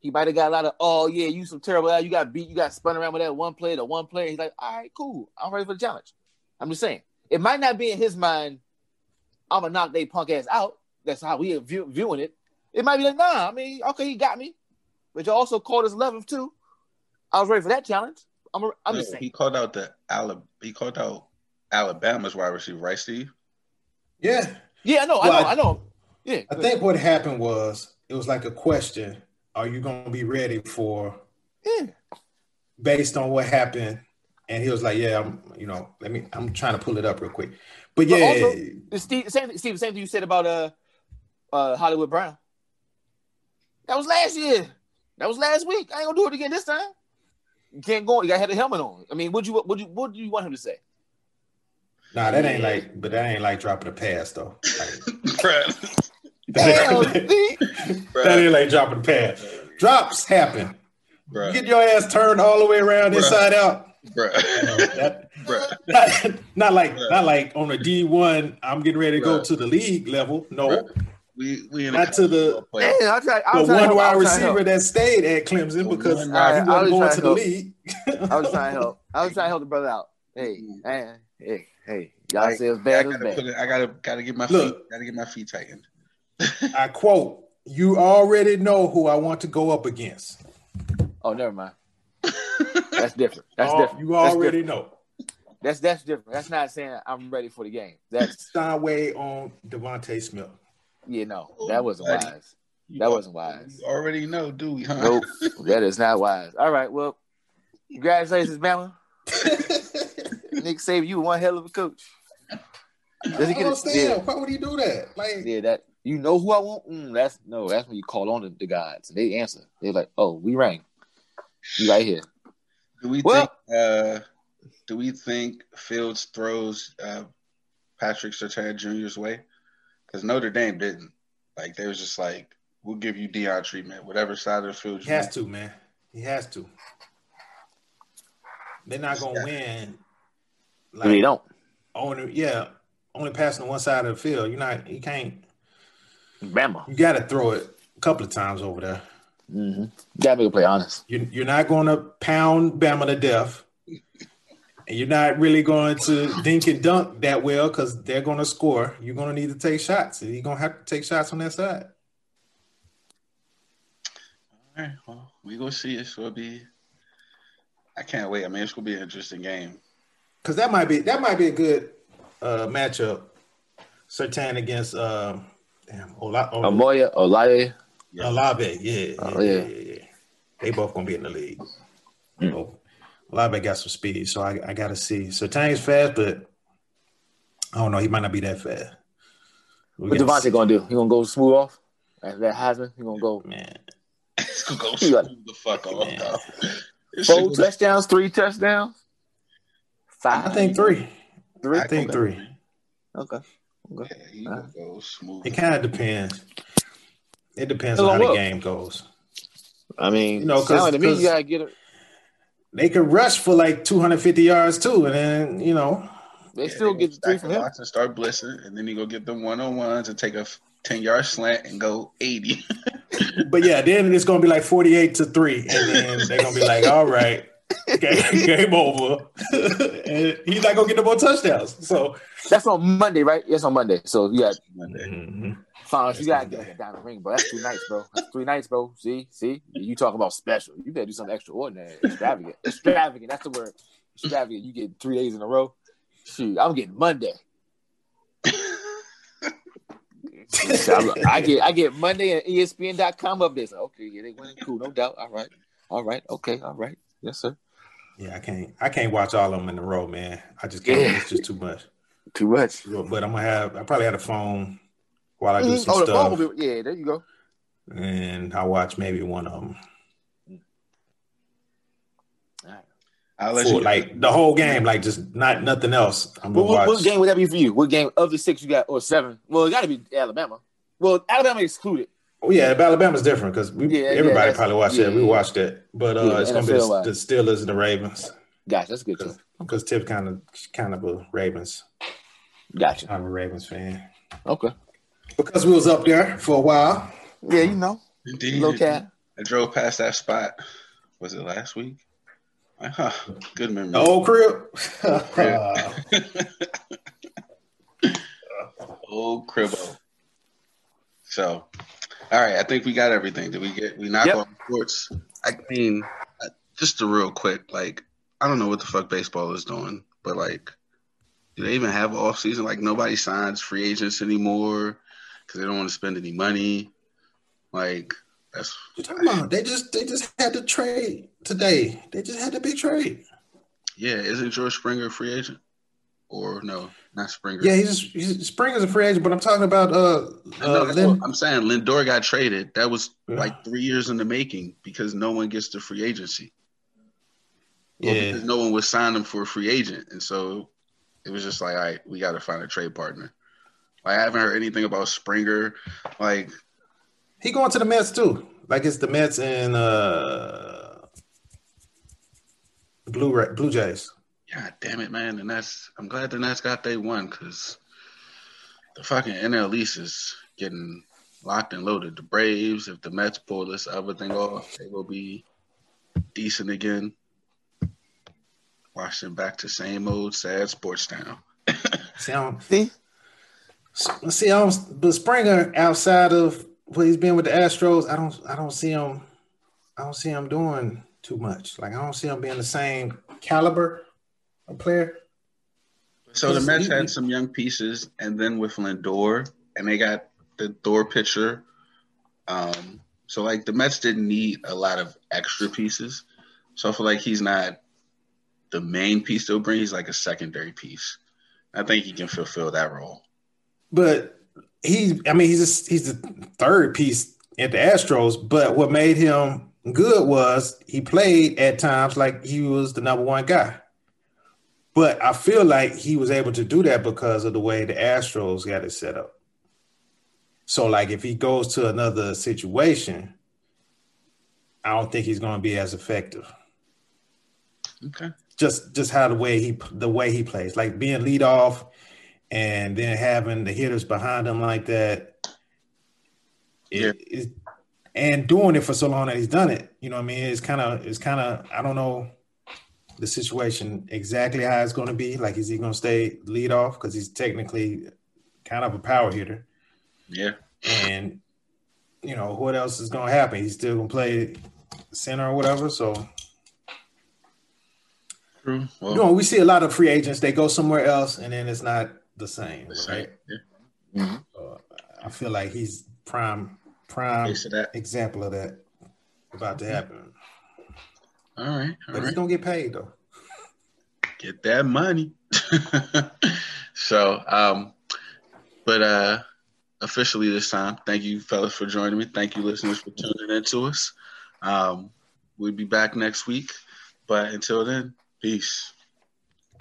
he might have got a lot of, "Oh yeah, you some terrible. You got beat. You got spun around with that one play, the one player." He's like, "All right, cool. I'm ready for the challenge." I'm just saying, it might not be in his mind. I'm gonna knock they punk ass out. That's how we view, viewing it. It might be like, nah. I mean, okay, he got me, but you also called us 11 too. I was ready for that challenge. I'm, a, I'm no, just saying. He called out the Alabama. He called out Alabama's wide receiver, right, Steve? Yeah. Yeah, I know, well, I know, I, I know. Yeah. I think what happened was it was like a question: Are you going to be ready for? Yeah. Based on what happened, and he was like, "Yeah, I'm. You know, let me. I'm trying to pull it up real quick." But yeah, but also, Steve, same, Steve, same thing you said about uh, uh, Hollywood Brown. That was last year. That was last week. I ain't gonna do it again this time. You can't go. You gotta have the helmet on. I mean, what you what you what do you want him to say? Nah, that ain't like, but that ain't like dropping a pass though. Like, that, that ain't like dropping a pass. Drops happen. Bruh. Get your ass turned all the way around Bruh. inside out. Bruh. that, Bruh. Not, not like Bruh. not like on a D one. I'm getting ready to go to the league level. No. We we not to the Man, I'll try, I'll the one wide receiver that stayed at Clemson because uh, he wasn't going to the league. I was trying to help. I was trying to help the brother out. Hey, man, hey, hey, y'all say it's bad. I gotta, bad. It, I gotta gotta get my Look, feet gotta get my feet tightened. I quote: "You already know who I want to go up against." Oh, never mind. That's different. That's oh, different. You already know. That's that's different. That's not saying I'm ready for the game. That's Steinway on DeVonta Smith. Yeah, no, that wasn't wise. You that wasn't wise. already know, do we? Huh? Nope, that is not wise. All right, well, congratulations, Bama. Nick Saban, you one hell of a coach. Does he get understand. Yeah. Why would he do that? Like, yeah, that you know who I want. Mm, that's no, that's when you call on the, the gods. They answer. They're like, "Oh, we rang. You right here." Do we well, think? Uh, do we think Fields throws uh, Patrick Surtain Jr.'s way? Because Notre Dame didn't. Like they was just like, "We'll give you Deion treatment, whatever side of the field." He has want. to, man. He has to. They're not gonna win. Like, they don't. Only yeah, only passing on one side of the field. You're not. You can't. Bama. You got to throw it a couple of times over there. Mm-hmm. Gotta make a play honest. You're, you're not going to pound Bama to death. And you're not really going to dink and dunk that well because they're going to score. You're going to need to take shots. You're going to have to take shots on that side. All right. Well, we go see it. So it'll be. I can't wait. I mean, it's gonna be an interesting game. Because that might be that might be a good uh, matchup. Surtain against um, damn Ola, Ola, Amoya Olaye. Yeah. Olave, yeah, oh, yeah, yeah, yeah, yeah, They both gonna be in the league. Mm. So, Olave got some speed, so I, I gotta see. Surtain's fast, but I don't know. He might not be that fast. We what DeVonta gonna do? He gonna go smooth off? After that Heisman, he gonna go man. He's gonna go smooth the fuck off. Four touchdowns, three touchdowns, five. I think three. Three. I think three. Okay. Okay. Yeah, uh, go smooth. It kind of depends. It depends on how the game goes. I mean, you know, because to me, you gotta get it. They could rush for like 250 yards too, and then you know they yeah, still get the three from him. And start blitzing, and then you go get them one on ones and take a 10 yard slant and go 80. but yeah, then it's gonna be like 48 to three, and then they're gonna be like, all right. Game, game over. and he's not gonna get no more touchdowns. So that's on Monday, right? Yes, on Monday. So yeah, Monday. Mm-hmm. Fine, you gotta get down the ring, bro. That's two nights, bro. That's three nights, bro. See, see, you talk about special. You better do something extraordinary, extravagant, extravagant. That's the word. Extravagant. You get three days in a row. Shoot, I'm getting Monday. I get I get Monday and ESPN.com up there. Okay, yeah, they winning. Cool, no doubt. All right, all right, okay, all right. Yes, sir. Yeah, I can't I can't watch all of them in a row, man. I just can't. Yeah. It's just too much. Too much. But I'm gonna have. I probably had a phone while I do mm-hmm. some oh, stuff. The be, yeah, there you go. And I watch maybe one of them. I'll let for, you like the whole game, like just not nothing else. I'm gonna what, what, game would that be for you? What game of the six you got or seven? Well, it got to be Alabama. Well, Alabama excluded. Oh yeah, Alabama's different because we yeah, everybody yeah, probably watched yeah, it. We watched it, but uh, it's gonna be the, the Steelers and the Ravens. Gotcha, that's good too. Because Tip kind of kind of a Ravens. Gotcha. I'm a Ravens fan. Okay. Because we was up there for a while. Yeah, you know. Indeed. Low cat. I drove past that spot. Was it last week? Huh, good memory. The old crib. old cribbo. So, all right. I think we got everything. Did we get? We knock yep. on sports. I mean, uh, just a real quick. Like, I don't know what the fuck baseball is doing, but like, do they even have off season? Like, nobody signs free agents anymore because they don't want to spend any money. Like, that's you talking about. They just they just had to trade today. They just had a big trade. Yeah, isn't George Springer a free agent? Or no, not Springer. Yeah, he's, he's Springer's a free agent, but I'm talking about uh, uh Lin- I'm saying Lindor got traded. That was yeah. like three years in the making because no one gets the free agency. Well, yeah, because no one would sign him for a free agent, and so it was just like, all right, we got to find a trade partner. Like, I haven't heard anything about Springer. Like he going to the Mets too. Like it's the Mets and uh Blue Blue Jays. God damn it, man! And that's I'm glad the Nets got they one because the fucking NL East is getting locked and loaded. The Braves, if the Mets pull this other thing off, they will be decent again. Washington back to same old sad sports town. see, I see, see, I don't, but Springer outside of well, he's been with the Astros. I don't I don't see him I don't see him doing too much. Like I don't see him being the same caliber of player. So the Mets had some young pieces, and then with Lindor, and they got the Thor pitcher. Um, so like the Mets didn't need a lot of extra pieces. So I feel like he's not the main piece they'll bring. He's like a secondary piece. I think he can fulfill that role. But he, I mean, he's a, he's the third piece at the Astros. But what made him good was he played at times like he was the number one guy. But I feel like he was able to do that because of the way the Astros got it set up. So, like, if he goes to another situation, I don't think he's going to be as effective. Okay. Just, just how the way he, the way he plays, like being lead off and then having the hitters behind him like that, it, yeah. and doing it for so long that he's done it. You know, what I mean, it's kind of it's kind of I don't know the situation exactly how it's going to be. Like, is he going to stay lead off because he's technically kind of a power hitter? Yeah, and you know what else is going to happen? He's still going to play center or whatever. So. True. Well, you know, we see a lot of free agents. They go somewhere else, and then it's not the same, the right? Yeah. Mm-hmm. Uh, I feel like he's prime prime of example of that about to happen. All right, all but right. he's gonna get paid though. Get that money. so, um, but uh, officially this time, thank you, fellas, for joining me. Thank you, listeners, for tuning in to us. Um, we'll be back next week, but until then, peace.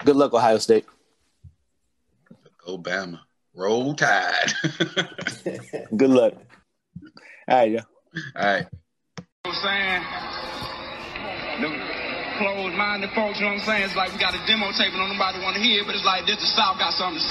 Good luck, Ohio State. Obama. Roll Tide. Good luck. All right, yeah. All right. You know what I'm saying? The closed minded folks, you know what I'm saying? It's like we got a demo tape and nobody want to hear, but it's like this the South got something to say.